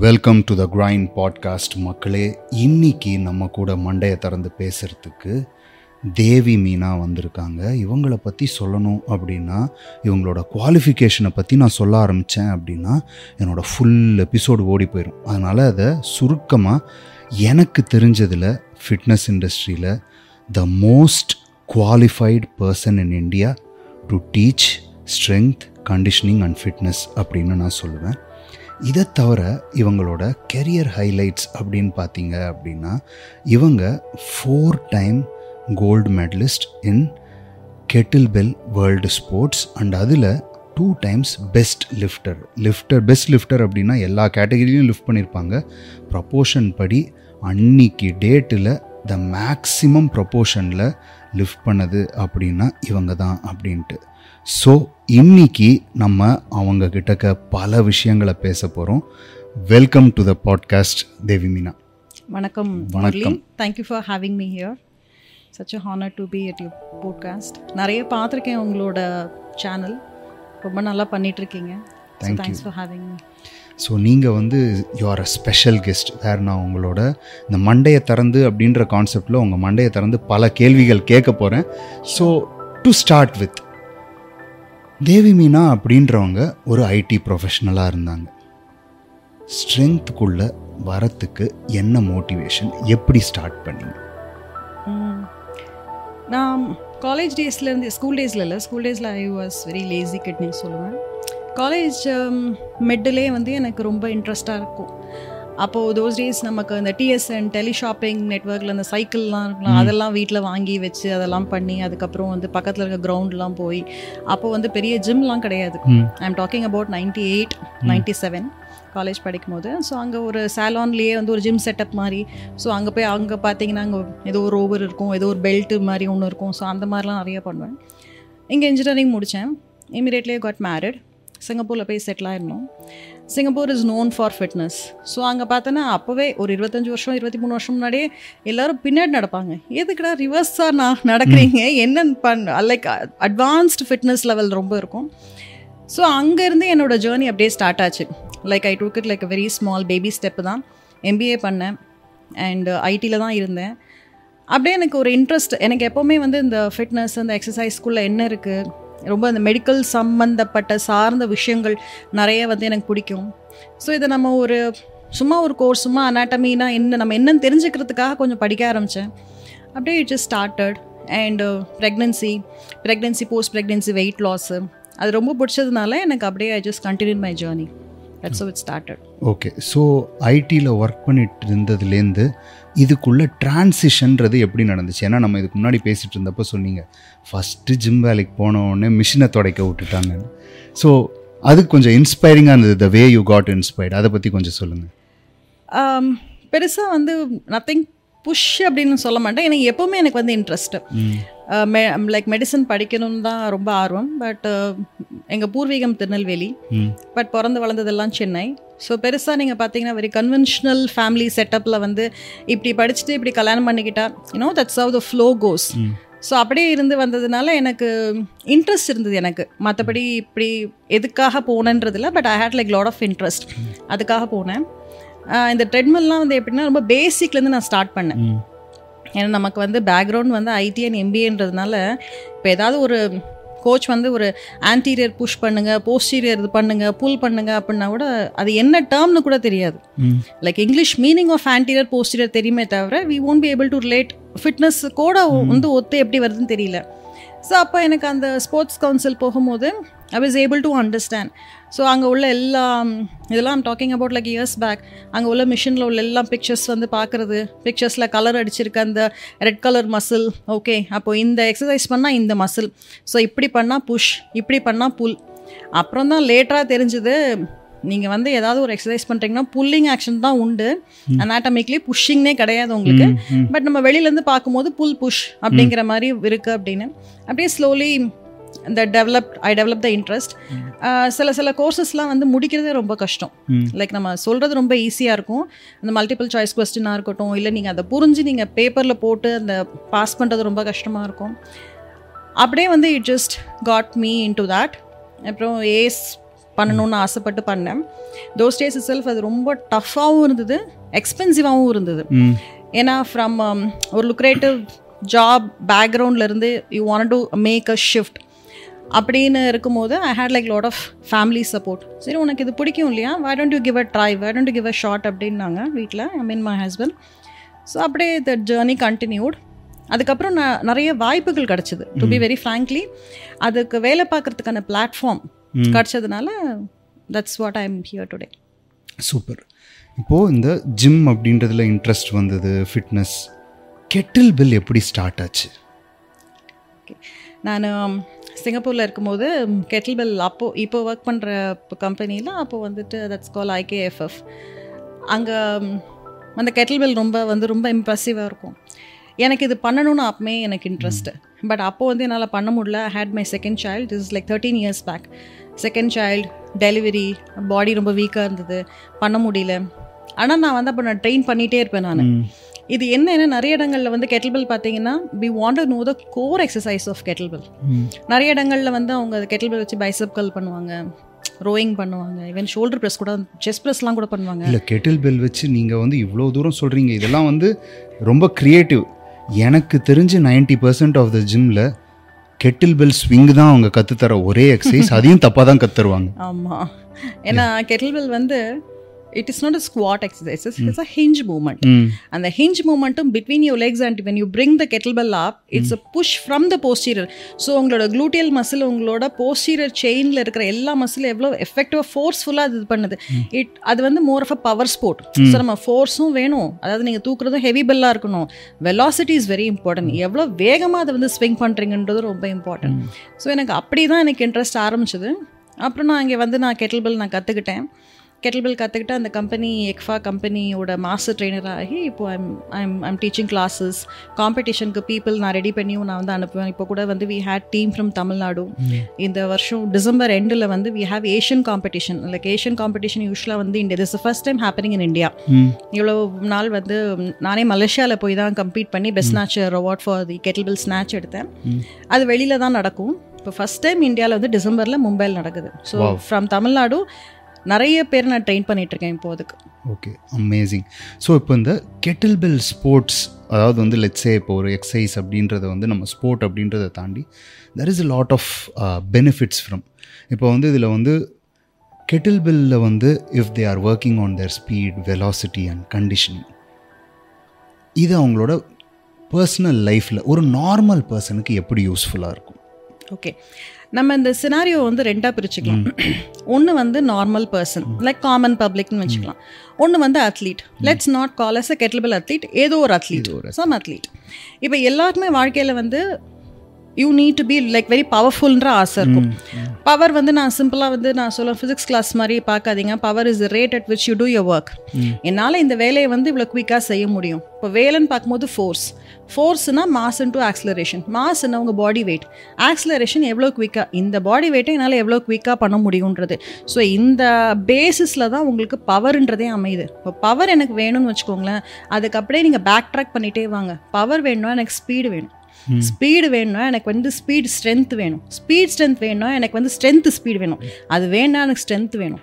Welcome to the grind podcast மக்களே. இன்னைக்கு நம்ம கூட மண்டையை திறந்து பேசுகிறதுக்கு தேவி மீனா வந்திருக்காங்க. இவங்கள பற்றி சொல்லணும் அப்படின்னா இவங்களோட குவாலிஃபிகேஷனை பற்றி நான் சொல்ல ஆரம்பித்தேன் அப்படின்னா என்னோடய ஃபுல் எபிசோடு ஓடி போயிடும் அதனால் அதை சுருக்கமாக எனக்கு தெரிஞ்சதில் ஃபிட்னஸ் இண்டஸ்ட்ரியில் the most qualified person in India to teach strength conditioning and fitness அப்படின்னு நான் சொல்லுவேன். இதை தவிர இவங்களோட கெரியர் ஹைலைட்ஸ் அப்படின்னு பார்த்தீங்க அப்படின்னா இவங்க four time gold medalist in kettlebell world sports and அதில் two times best lifter lifter best lifter அப்படின்னா எல்லா கேட்டகரியிலையும் லிஃப்ட் பண்ணியிருப்பாங்க ப்ரப்போர்ஷன் படி அன்னைக்கு டேட்டில் த மேக்ஸிமம் ப்ரப்போர்ஷனில் லிஃப்ட் பண்ணது அப்படின்னா இவங்க தான் அப்படின்ட்டு. ஸோ இன்னைக்கு நம்ம அவங்க கிட்டக்க பல விஷயங்களை பேச போகிறோம் welcome to the podcast Devi Meena வணக்கம் வணக்கம். Thank you for having me here such a honour to be at you podcast நிறைய பார்த்துருக்கேன் உங்களோட சேனல் ரொம்ப நல்லா you. Thanks for having me so நீங்கள் வந்து யூஆர் அ ஸ்பெஷல் கெஸ்ட் வேறு நான் உங்களோட இந்த மண்டையை திறந்து அப்படின்ற கான்செப்டில் உங்கள் மண்டையை திறந்து பல கேள்விகள் கேட்க போகிறேன் so to start with Devi Meena அப்படின்றவங்க ஒரு ஐடி ப்ரொஃபஷனலாக இருந்தாங்க. ஸ்ட்ரென்த்துக்குள்ளே வரத்துக்கு என்ன மோட்டிவேஷன் எப்படி ஸ்டார்ட் பண்ணீங்க? நான் காலேஜ் டேஸ்லேருந்து ஸ்கூல் டேஸில் இல்லை ஸ்கூல் டேஸில் ஐ வாஸ் வெரி லேசி கிட்னி சொல்லுவேன். காலேஜ் um, மெட்டிலே வந்து எனக்கு ரொம்ப இன்ட்ரெஸ்டாக இருக்கும். அப்போது தோஸ் டேஸ் நமக்கு இந்த டிஎஸ்என் டெலி ஷாப்பிங் நெட்ஒர்க்கில் அந்த சைக்கிள்லாம் இருக்கலாம் அதெல்லாம் வீட்டில் வாங்கி வச்சு அதெல்லாம் பண்ணி அதுக்கப்புறம் வந்து பக்கத்தில் இருக்க கிரவுண்ட்லாம் போய் அப்போ வந்து பெரிய ஜிம்லாம் கிடையாது. I am talking about ninety eight ninety seven college படிக்கும் போது ஸோ அங்கே ஒரு சாலான்லேயே வந்து ஒரு ஜிம் செட்டப் மாதிரி ஸோ அங்கே போய் அங்கே பார்த்தீங்கன்னா அங்கே ஏதோ ஒரு ஓவர் இருக்கும் ஏதோ ஒரு பெல்ட்டு மாதிரி ஒன்று இருக்கும். ஸோ அந்த மாதிரிலாம் நிறைய பண்ணுவேன். இங்கே இன்ஜினியரிங் முடித்தேன் இமீடியட்லியே காட் மேரிட் சிங்கப்பூரில் போய் settle ஆயிருந்தோம் Singapore is known for fitness so அங்கே பார்த்தோன்னா அப்போவே ஒரு இருபத்தஞ்சி வருஷம் இருபத்தி மூணு வருஷம் முன்னாடியே எல்லாரும் பின்னாடி நடப்பாங்க. எதுக்குடா ரிவர்ஸாக நான் நடக்கிறீங்க? என்னன்னு பண் லைக் அட்வான்ஸ்டு ஃபிட்னஸ் லெவல் ரொம்ப இருக்கும். ஸோ அங்கேருந்து என்னோட ஜேர்னி அப்படியே ஸ்டார்ட் ஆச்சு. Like I took it like very small baby step தான். எம்பிஏ பண்ணேன். அண்ட் ஐடியில் தான் இருந்தேன். அப்படியே எனக்கு ஒரு இன்ட்ரெஸ்ட் எனக்கு எப்போவுமே வந்து இந்த ஃபிட்னஸ் அந்த எக்ஸசைஸ்க்குள்ளே என்ன இருக்குது ரொம்ப அந்த மெடிக்கல் சம்மந்தப்பட்ட சார்ந்த விஷயங்கள் நிறைய வந்து எனக்கு பிடிக்கும். ஸோ இதை நம்ம ஒரு சும்மா ஒரு கோர்ஸ் சும்மா அனாட்டமினா என்ன நம்ம என்னன்னு தெரிஞ்சுக்கிறதுக்காக கொஞ்சம் படிக்க ஆரம்பித்தேன் அப்படியே it just started and pregnancy pregnancy post pregnancy weight loss அது ரொம்ப பிடிச்சதுனால எனக்கு அப்படியே I just continue my journey that's it started okay so ஐடியில் ஒர்க் பண்ணிட்டு இருந்ததுலேருந்து இதுக்குள்ள டிரான்சிஷன்றது எப்படி நடந்துச்சு? ஏன்னா நம்ம இதுக்கு முன்னாடி பேசிகிட்டு இருந்தப்போ சொன்னீங்க ஃபஸ்ட்டு ஜிம் வேலைக்கு போனோடனே மிஷினை துடைக்க விட்டுட்டாங்க ஸோ அது கொஞ்சம் இன்ஸ்பைரிங்காக இருந்தது the way you got inspired அதை பற்றி கொஞ்சம் சொல்லுங்கள் பெருசாக வந்து நத்திங் புஷ் அப்படின்னு சொல்ல மாட்டேன். எனக்கு எப்போவுமே எனக்கு வந்து இன்ட்ரெஸ்ட்டு லைக் மெடிசன் படிக்கணும்னு தான் ரொம்ப ஆர்வம். பட் எங்கள் பூர்வீகம் திருநெல்வேலி. ம். பட் பிறந்து வளர்ந்ததெல்லாம் சென்னை. ஸோ பெருசாக நீங்கள் பார்த்தீங்கன்னா வெரி கன்வென்ஷனல் ஃபேமிலி செட்டப்பில் வந்து இப்படி படிச்சுட்டு இப்படி கல்யாணம் பண்ணிக்கிட்டா you know that's how the flow goes so அப்படியே இருந்து வந்ததுனால எனக்கு இன்ட்ரெஸ்ட் இருந்தது எனக்கு. மற்றபடி இப்படி எதுக்காக போனேன்றதில்ல but I had like lot of interest அதுக்காக போனேன். இந்த ட்ரெட்மில்லாம் வந்து எப்படின்னா ரொம்ப பேசிக்லேருந்து நான் ஸ்டார்ட் பண்ணேன். ஏன்னா நமக்கு வந்து பேக்ரவுண்ட் வந்து ஐடி அண்ட் எம்பிஏன்றதுனால இப்போ ஏதாவது ஒரு கோச் வந்து ஒரு ஆன்டீரியர் புஷ் பண்ணுங்க போஸ்டீரியர் இது பண்ணுங்க புல் பண்ணுங்க அப்படின்னா கூட அது என்ன டேர்ம்னு கூட தெரியாது. Like English meaning of anterior posterior தெரியுமே தவிர we won't be able to relate fitness கூட வந்து ஒத்து எப்படி வருதுன்னு தெரியல. ஸோ அப்போ எனக்கு அந்த ஸ்போர்ட்ஸ் கவுன்சில் போகும்போது I was able to understand so அங்கே உள்ள எல்லா இதெல்லாம் talking about like years back அங்கே உள்ள மிஷினில் உள்ள எல்லா பிக்சர்ஸ் வந்து பார்க்குறது. பிக்சர்ஸில் கலர் அடிச்சிருக்க அந்த ரெட் கலர் மசில் ஓகே அப்போ இந்த எக்ஸசைஸ் பண்ணால் இந்த மசில் ஸோ இப்படி பண்ணால் புஷ் இப்படி பண்ணால் புல் அப்புறம் தான் லேட்டராக தெரிஞ்சுது நீங்கள் வந்து ஏதாவது ஒரு எக்ஸசைஸ் பண்ணுறீங்கன்னா புல்லிங் ஆக்ஷன் தான் உண்டு. அனாட்டமிக்லி புஷ்ஷிங்னே கிடையாது உங்களுக்கு. பட் நம்ம வெளியிலேருந்து பார்க்கும்போது புல் புஷ் அப்படிங்கிற மாதிரி இருக்குது அப்படின்னு. அப்படியே ஸ்லோலி இந்த develop I develop the interest சில சில கோர்சஸ்லாம் வந்து முடிக்கிறதே ரொம்ப கஷ்டம். லைக் நம்ம சொல்கிறது ரொம்ப ஈஸியாக இருக்கும். அந்த மல்டிபிள் சாய்ஸ் கொஸ்டினாக இருக்கட்டும் இல்லை நீங்கள் அதை புரிஞ்சு நீங்கள் பேப்பரில் போட்டு அந்த பாஸ் பண்ணுறது ரொம்ப கஷ்டமாக இருக்கும். அப்படியே வந்து it just got me in to that அப்புறம் ஏஸ் பண்ணணும்னு ஆசைப்பட்டு பண்ணேன். தோஸ் டேஸ் செல்ஃப் அது ரொம்ப டஃப்பாகவும் இருந்தது எக்ஸ்பென்சிவாகவும் இருந்தது. ம் ஏன்னா ஃப்ரம் ஒரு lucrative job பேக்ரவுண்ட்லேருந்து you want to make a shift அப்படின்னு இருக்கும்போது I had like lot of family support சரி உனக்கு இது பிடிக்கும் இல்லையா? Why don't you give a try why don't give a shot அப்படின்னாங்க வீட்டில் I mean my husband so அப்படியே த ஜேர்னி கண்டினியூட் அதுக்கப்புறம் நான் நிறைய வாய்ப்புகள் கிடச்சிது டு பி வெரி ஃப்ராங்க்லி அதுக்கு வேலை பார்க்கறதுக்கான platform கிடச்சதுனால that's what I am here today super. இப்போது இந்த ஜிம் அப்படின்றதுல இன்ட்ரெஸ்ட் வந்தது ஃபிட்னஸ் கெட்டில் பில் எப்படி ஸ்டார்ட் ஆச்சு? ஓகே நான் சிங்கப்பூரில் இருக்கும்போது கெட்டில் பெல் அப்போது இப்போ ஒர்க் பண்ணுற கம்பெனியில் அப்போது வந்துட்டு தட்ஸ் கால் ஐகேஎஃப்எஃப் அங்கே அந்த கெட்டில் பெல் ரொம்ப வந்து ரொம்ப இம்ப்ரெசிவாக இருக்கும். எனக்கு இது பண்ணணும்னு அப்பமே எனக்கு இன்ட்ரெஸ்ட்டு பட் அப்போது வந்து என்னால் பண்ண முடியல. Had my second child is like thirteen years back second child delivery body ரொம்ப வீக்காக இருந்தது. பண்ண முடியல. ஆனால் நான் வந்து அப்போ நான் ட்ரெயின் பண்ணிகிட்டே இருப்பேன் நான். இது என்னன்னா நிறைய இடங்களில் வந்து கெட்டில் பெல் பார்த்தீங்கன்னா we want know the core exercise of kettlebell நிறைய இடங்களில் வந்து அவங்க கெட்டில் பெல் வச்சு பைசப் கல் பண்ணுவாங்க ரோயிங் பண்ணுவாங்க ஈவன் ஷோல்டர் ப்ரெஸ் கூட செஸ்ட் ப்ரெஸ்லாம் கூட பண்ணுவாங்க. இல்லை கெட்டில் பெல் வச்சு நீங்கள் வந்து இவ்வளோ தூரம் சொல்கிறீங்க இதெல்லாம் வந்து ரொம்ப க்ரியேட்டிவ் எனக்கு தெரிஞ்சு 90% பர்சன்ட் ஆஃப் த ஜிம்மில் கெட்டில் பெல் ஸ்விங் தான் அவங்க கற்றுத்தர ஒரே எக்ஸசைஸ் அதையும் தப்பாக தான் கற்றுருவாங்க ஆமாம் ஏன்னா கெட்டில் பெல் வந்து it is not a squat exercises it's a hinge movement அந்த hinge மூமெண்ட்டும் between your legs and when you bring the kettlebell up it's a push from the posterior so உங்களோட gluteal muscle உங்களோட posterior செயினில் இருக்கிற எல்லா மசிலும் எவ்வளோ எஃபெக்டிவாக ஃபோர்ஸ்ஃபுல்லாக அது இது பண்ணுது. இட் அது வந்து more of a power sport so நம்ம ஃபோர்ஸும் வேணும். அதாவது நீங்கள் தூக்குறதும் ஹெவி பெல்லாக இருக்கணும். வெலாசிட்டி இஸ் வெரி இம்பார்ட்டன்ட் எவ்வளோ வேகமாக அதை வந்து ஸ்விங் பண்ணுறீங்கன்றது ரொம்ப இம்பார்ட்டன்ட் ஸோ எனக்கு அப்படி தான் எனக்கு இன்ட்ரெஸ்ட் ஆரம்பிச்சது. அப்புறம் நான் இங்கே வந்து நான் கெட்டில் பெல் நான் கற்றுக்கிட்டேன் கெட்டில் பெல் கற்றுக்கிட்டு அந்த கம்பெனி எக்ஃபா கம்பெனியோட மாஸ்டர் ட்ரெயினர் ஆகி இப்போ I'm I'm I'm teaching classes காம்படிஷனுக்கு people நான் ரெடி பண்ணியும் நான் வந்து அனுப்புவேன். இப்போ கூட வந்து we had team from Tamil Nadu இந்த வருஷம் டிசம்பர் எண்டில் வந்து we have Asian competition like Asian competition யூஸ்வலாக வந்து India this first time happening in India இவ்வளோ நாள் வந்து நானே மலேசியாவில் போய் தான் கம்ப்ளீட் பண்ணி best snatch award for the kettlebell snatch எடுத்தேன். அது வெளியில் தான் நடக்கும். இப்போ ஃபஸ்ட் டைம் இந்தியாவில் வந்து டிசம்பரில் மும்பையில் நடக்குது. ஸோ ஃப்ரம் தமிழ்நாடு நிறைய பேர் நான் ட்ரெயின் பண்ணிட்டு இருக்கேன் இப்போ அதுக்கு. ஓகே அமேசிங் ஸோ இப்போ இந்த கெட்டில் பெல் ஸ்போர்ட்ஸ் அதாவது வந்து லெட்ஸே இப்போ ஒரு எக்ஸசைஸ் அப்படின்றத வந்து நம்ம ஸ்போர்ட் அப்படின்றத தாண்டி there is a lot of benefits from இப்போ வந்து இதில் வந்து கெட்டில் பெல்லில் வந்து if they are working on their speed velocity and conditioning இது அவங்களோட பர்சனல் லைஃப்பில் ஒரு நார்மல் பர்சனுக்கு எப்படி யூஸ்ஃபுல்லாக இருக்கும்? ஓகே நம்ம இந்த சினாரியோ வந்து ரெண்டாக பிரிச்சுக்கலாம். ஒன்று வந்து நார்மல் பர்சன் லைக் காமன் பப்ளிக்னு வச்சுக்கலாம். ஒன்று வந்து athlete let's not call us a kettlebell athlete ஏதோ ஒரு அத்லீட் சம் அத்லீட் இப்போ எல்லாருக்குமே வாழ்க்கையில் வந்து you need to be like very பவர்ஃபுல்ன்ற ஆசை இருக்கும். பவர் வந்து நான் சிம்பிளாக வந்து நான் சொல்ல ஃபிசிக்ஸ் கிளாஸ் மாதிரி பார்க்காதீங்க. Power is rate at which you do your work என்னால் இந்த வேலையை வந்து இவ்வளோ குயிக்காக செய்ய முடியும். இப்போ வேலைன்னு பார்க்கும்போது ஃபோர்ஸ் ஃபோர்ஸ்னா மாஸ் இன்டூ ஆக்ஸலரேஷன் மாஸ்னா உங்கள் பாடி வெயிட் ஆக்ஸலரேஷன் எவ்வளோ குயிக்காக இந்த பாடி வெயிட்டை என்னால் எவ்வளோ குயிக்காக பண்ண முடியுன்றது ஸோ இந்த பேசிஸில் தான் உங்களுக்கு பவர்ன்றதே அமையுது. இப்போ பவர் எனக்கு வேணும்னு வச்சுக்கோங்களேன். அதுக்கு அப்படியே நீங்கள் பேக் ட்ராக் பண்ணிகிட்டே வாங்க. பவர் வேணும்னா எனக்கு ஸ்பீடு வேணும். ஸ்பீடு வேணும்னா எனக்கு வந்து ஸ்பீட் ஸ்ட்ரென்த் வேணும். ஸ்பீட் ஸ்ட்ரென்த் வேணும்னா எனக்கு வந்து ஸ்ட்ரென்த் ஸ்பீடு வேணும். அது வேணும்னா எனக்கு ஸ்ட்ரென்த் வேணும்.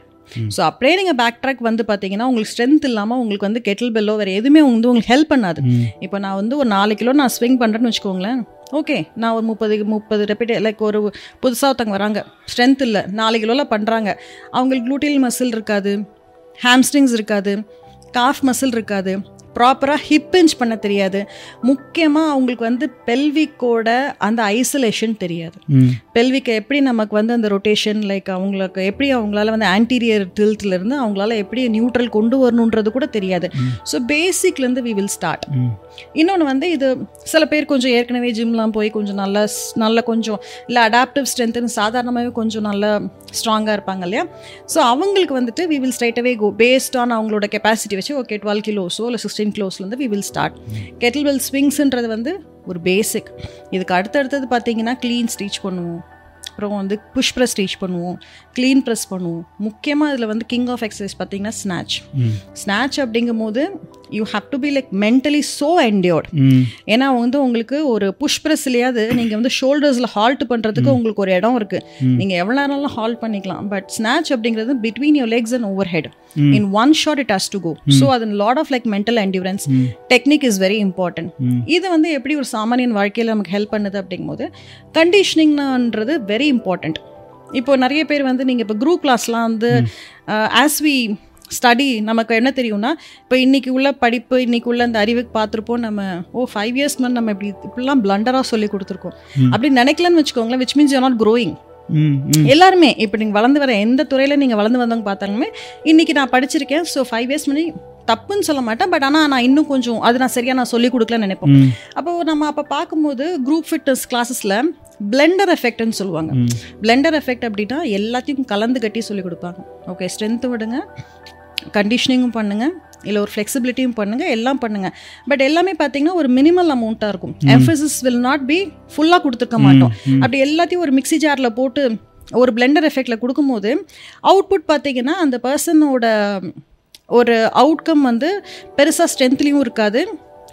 ஸோ அப்படியே நீங்கள் பேக் ட்ராக் வந்து பார்த்தீங்கன்னா உங்களுக்கு ஸ்ட்ரென்த் இல்லாமல் உங்களுக்கு வந்து கெட்டில் பெல்லோ வேறு எதுவுமே வந்து உங்களுக்கு ஹெல்ப் பண்ணாது. இப்போ நான் வந்து ஒரு நாலு கிலோ நான் ஸ்விங் பண்ணுறேன்னு வச்சுக்கோங்களேன். ஓகே நான் ஒரு முப்பது முப்பது ரெப்பிட் லைக் ஒரு புதுசாக ஒருத்தவங்க வராங்க. ஸ்ட்ரென்த் இல்லை நாலு கிலோவில் பண்ணுறாங்க அவங்களுக்கு க்ளூட்டியல் மசில் இருக்காது ஹாம்ஸ்ட்ரிங்ஸ் இருக்காது காஃப் மசில் இருக்காது. ப்ராப்பராக ஹிப் இன்ச் பண்ண தெரியாது. முக்கியமாக அவங்களுக்கு வந்து பெல்விக்கோட அந்த ஐசோலேஷன் தெரியாது. பெல்விக்கை எப்படி நமக்கு வந்து அந்த ரொட்டேஷன் லைக் அவங்களுக்கு எப்படி அவங்களால வந்து ஆன்டீரியர் இருந்து அவங்களால எப்படி நியூட்ரல் கொண்டு வரணுன்றது கூட தெரியாது. ஸோ பேசிக்லேருந்து வி வில் ஸ்டார்ட் இன்னொன்று வந்து இது சில பேர் கொஞ்சம் ஏற்கனவே ஜிம்லாம் போய் கொஞ்சம் நல்லா நல்ல கொஞ்சம் இல்லை அடாப்டிவ் ஸ்ட்ரென்த்துன்னு சாதாரணமாகவே கொஞ்சம் நல்லா ஸ்ட்ராங்காக இருப்பாங்க இல்லையா? ஸோ அவங்களுக்கு வந்துட்டு we will straight away go based on அவங்களோட கெப்பாசிட்டி வச்சு ஓகே டுவெல் கிலோஸோ இல்லை சிக்ஸ்டீன் கிலோஸ்லேருந்து we will start kettlebell ஸ்விங்ஸ்ன்றது வந்து ஒரு பேசிக் இதுக்கு அடுத்தடுத்தது பார்த்தீங்கன்னா க்ளீன் ஸ்டீச் பண்ணுவோம். அப்புறம் வந்து புஷ் ப்ரெஸ் ஸ்டீச் பண்ணுவோம். க்ளீன் ப்ரெஸ் பண்ணுவோம். முக்கியமாக இதில் வந்து கிங் ஆஃப் எக்ஸசைஸ் பார்த்தீங்கன்னா ஸ்நாச் ஸ்நாச் அப்படிங்கும் போது you have to be like mentally so endured ஏன்னா வந்து உங்களுக்கு ஒரு புஷ் ப்ரெஸ்லையாவது நீங்கள் வந்து ஷோல்டர்ஸில் ஹால்ட் பண்ணுறதுக்கு உங்களுக்கு ஒரு இடம் இருக்குது நீங்கள் எவ்வளோ நேரம்லாம் ஹால்ட் பண்ணிக்கலாம். பட் ஸ்நாச் அப்படிங்கிறது between your legs and overhead in one shot it has to go so அது lot of like mental endurance technique is very important இது வந்து எப்படி ஒரு சாமானியன் வாழ்க்கையில் நமக்கு ஹெல்ப் பண்ணுது அப்படிங்கும்போது கண்டிஷனிங்ன்றது வெரி இம்பார்ட்டன்ட் இப்போ நிறைய பேர் வந்து நீங்கள் இப்போ குரூப் கிளாஸ்லாம் வந்து ஆஸ் வி ஸ்டடி நமக்கு என்ன தெரியும்னா இப்போ இன்னைக்கு உள்ள படிப்பு இன்னைக்கு உள்ள அந்த அறிவுக்கு பார்த்துருப்போம் நம்ம ஓ ஃபைவ் இயர்ஸ் முன்னாடி நம்ம இப்படி இப்படிலாம் பிளண்டராக சொல்லி கொடுத்துருக்கோம். அப்படி நினைக்கலன்னு வச்சுக்கோங்களேன் which means you not growing எல்லாருமே இப்போ நீங்கள் வளர்ந்து வர எந்த துறையில் நீங்கள் வளர்ந்து வந்தவங்க பார்த்தாலுமே இன்னைக்கு நான் படிச்சிருக்கேன் ஸோ ஃபைவ் இயர்ஸ் முன்னாடி தப்புன்னு சொல்ல மாட்டேன் பட் ஆனால் நான் இன்னும் கொஞ்சம் அது நான் சரியாக நான் சொல்லி கொடுக்கலன்னு நினைப்போம். ம். அப்போ நம்ம அப்போ பார்க்கும்போது குரூப் ஃபிட்னஸ் கிளாஸஸில் பிளெண்டர் எஃபெக்ட்னு சொல்லுவாங்க. பிளெண்டர் எஃபெக்ட் அப்படின்னா எல்லாத்தையும் கலந்து கட்டி சொல்லி கொடுப்பாங்க. ஓகே ஸ்ட்ரென்த்து விடுங்க கண்டிஷனிங்கும் பண்ணுங்க. இல்லை ஒரு ஃப்ளெக்சிபிலிட்டியும் பண்ணுங்க. எல்லாம் பண்ணுங்க. பட் எல்லாமே பார்த்தீங்கன்னா ஒரு மினிமல் அமௌண்ட்டாக இருக்கும். எம்ஃபசிஸ் வில் நாட் பி ஃபுல்லாக கொடுத்துருக்க மாட்டோம். அப்படி எல்லாத்தையும் ஒரு மிக்ஸி ஜாரில் போட்டு ஒரு பிளெண்டர் எஃபெக்டில் கொடுக்கும்போது அவுட்புட் பார்த்தீங்கன்னா அந்த பர்சனோட ஒரு அவுட்கம் வந்து பெருசாக ஸ்ட்ரென்த்லேயும் இருக்காது.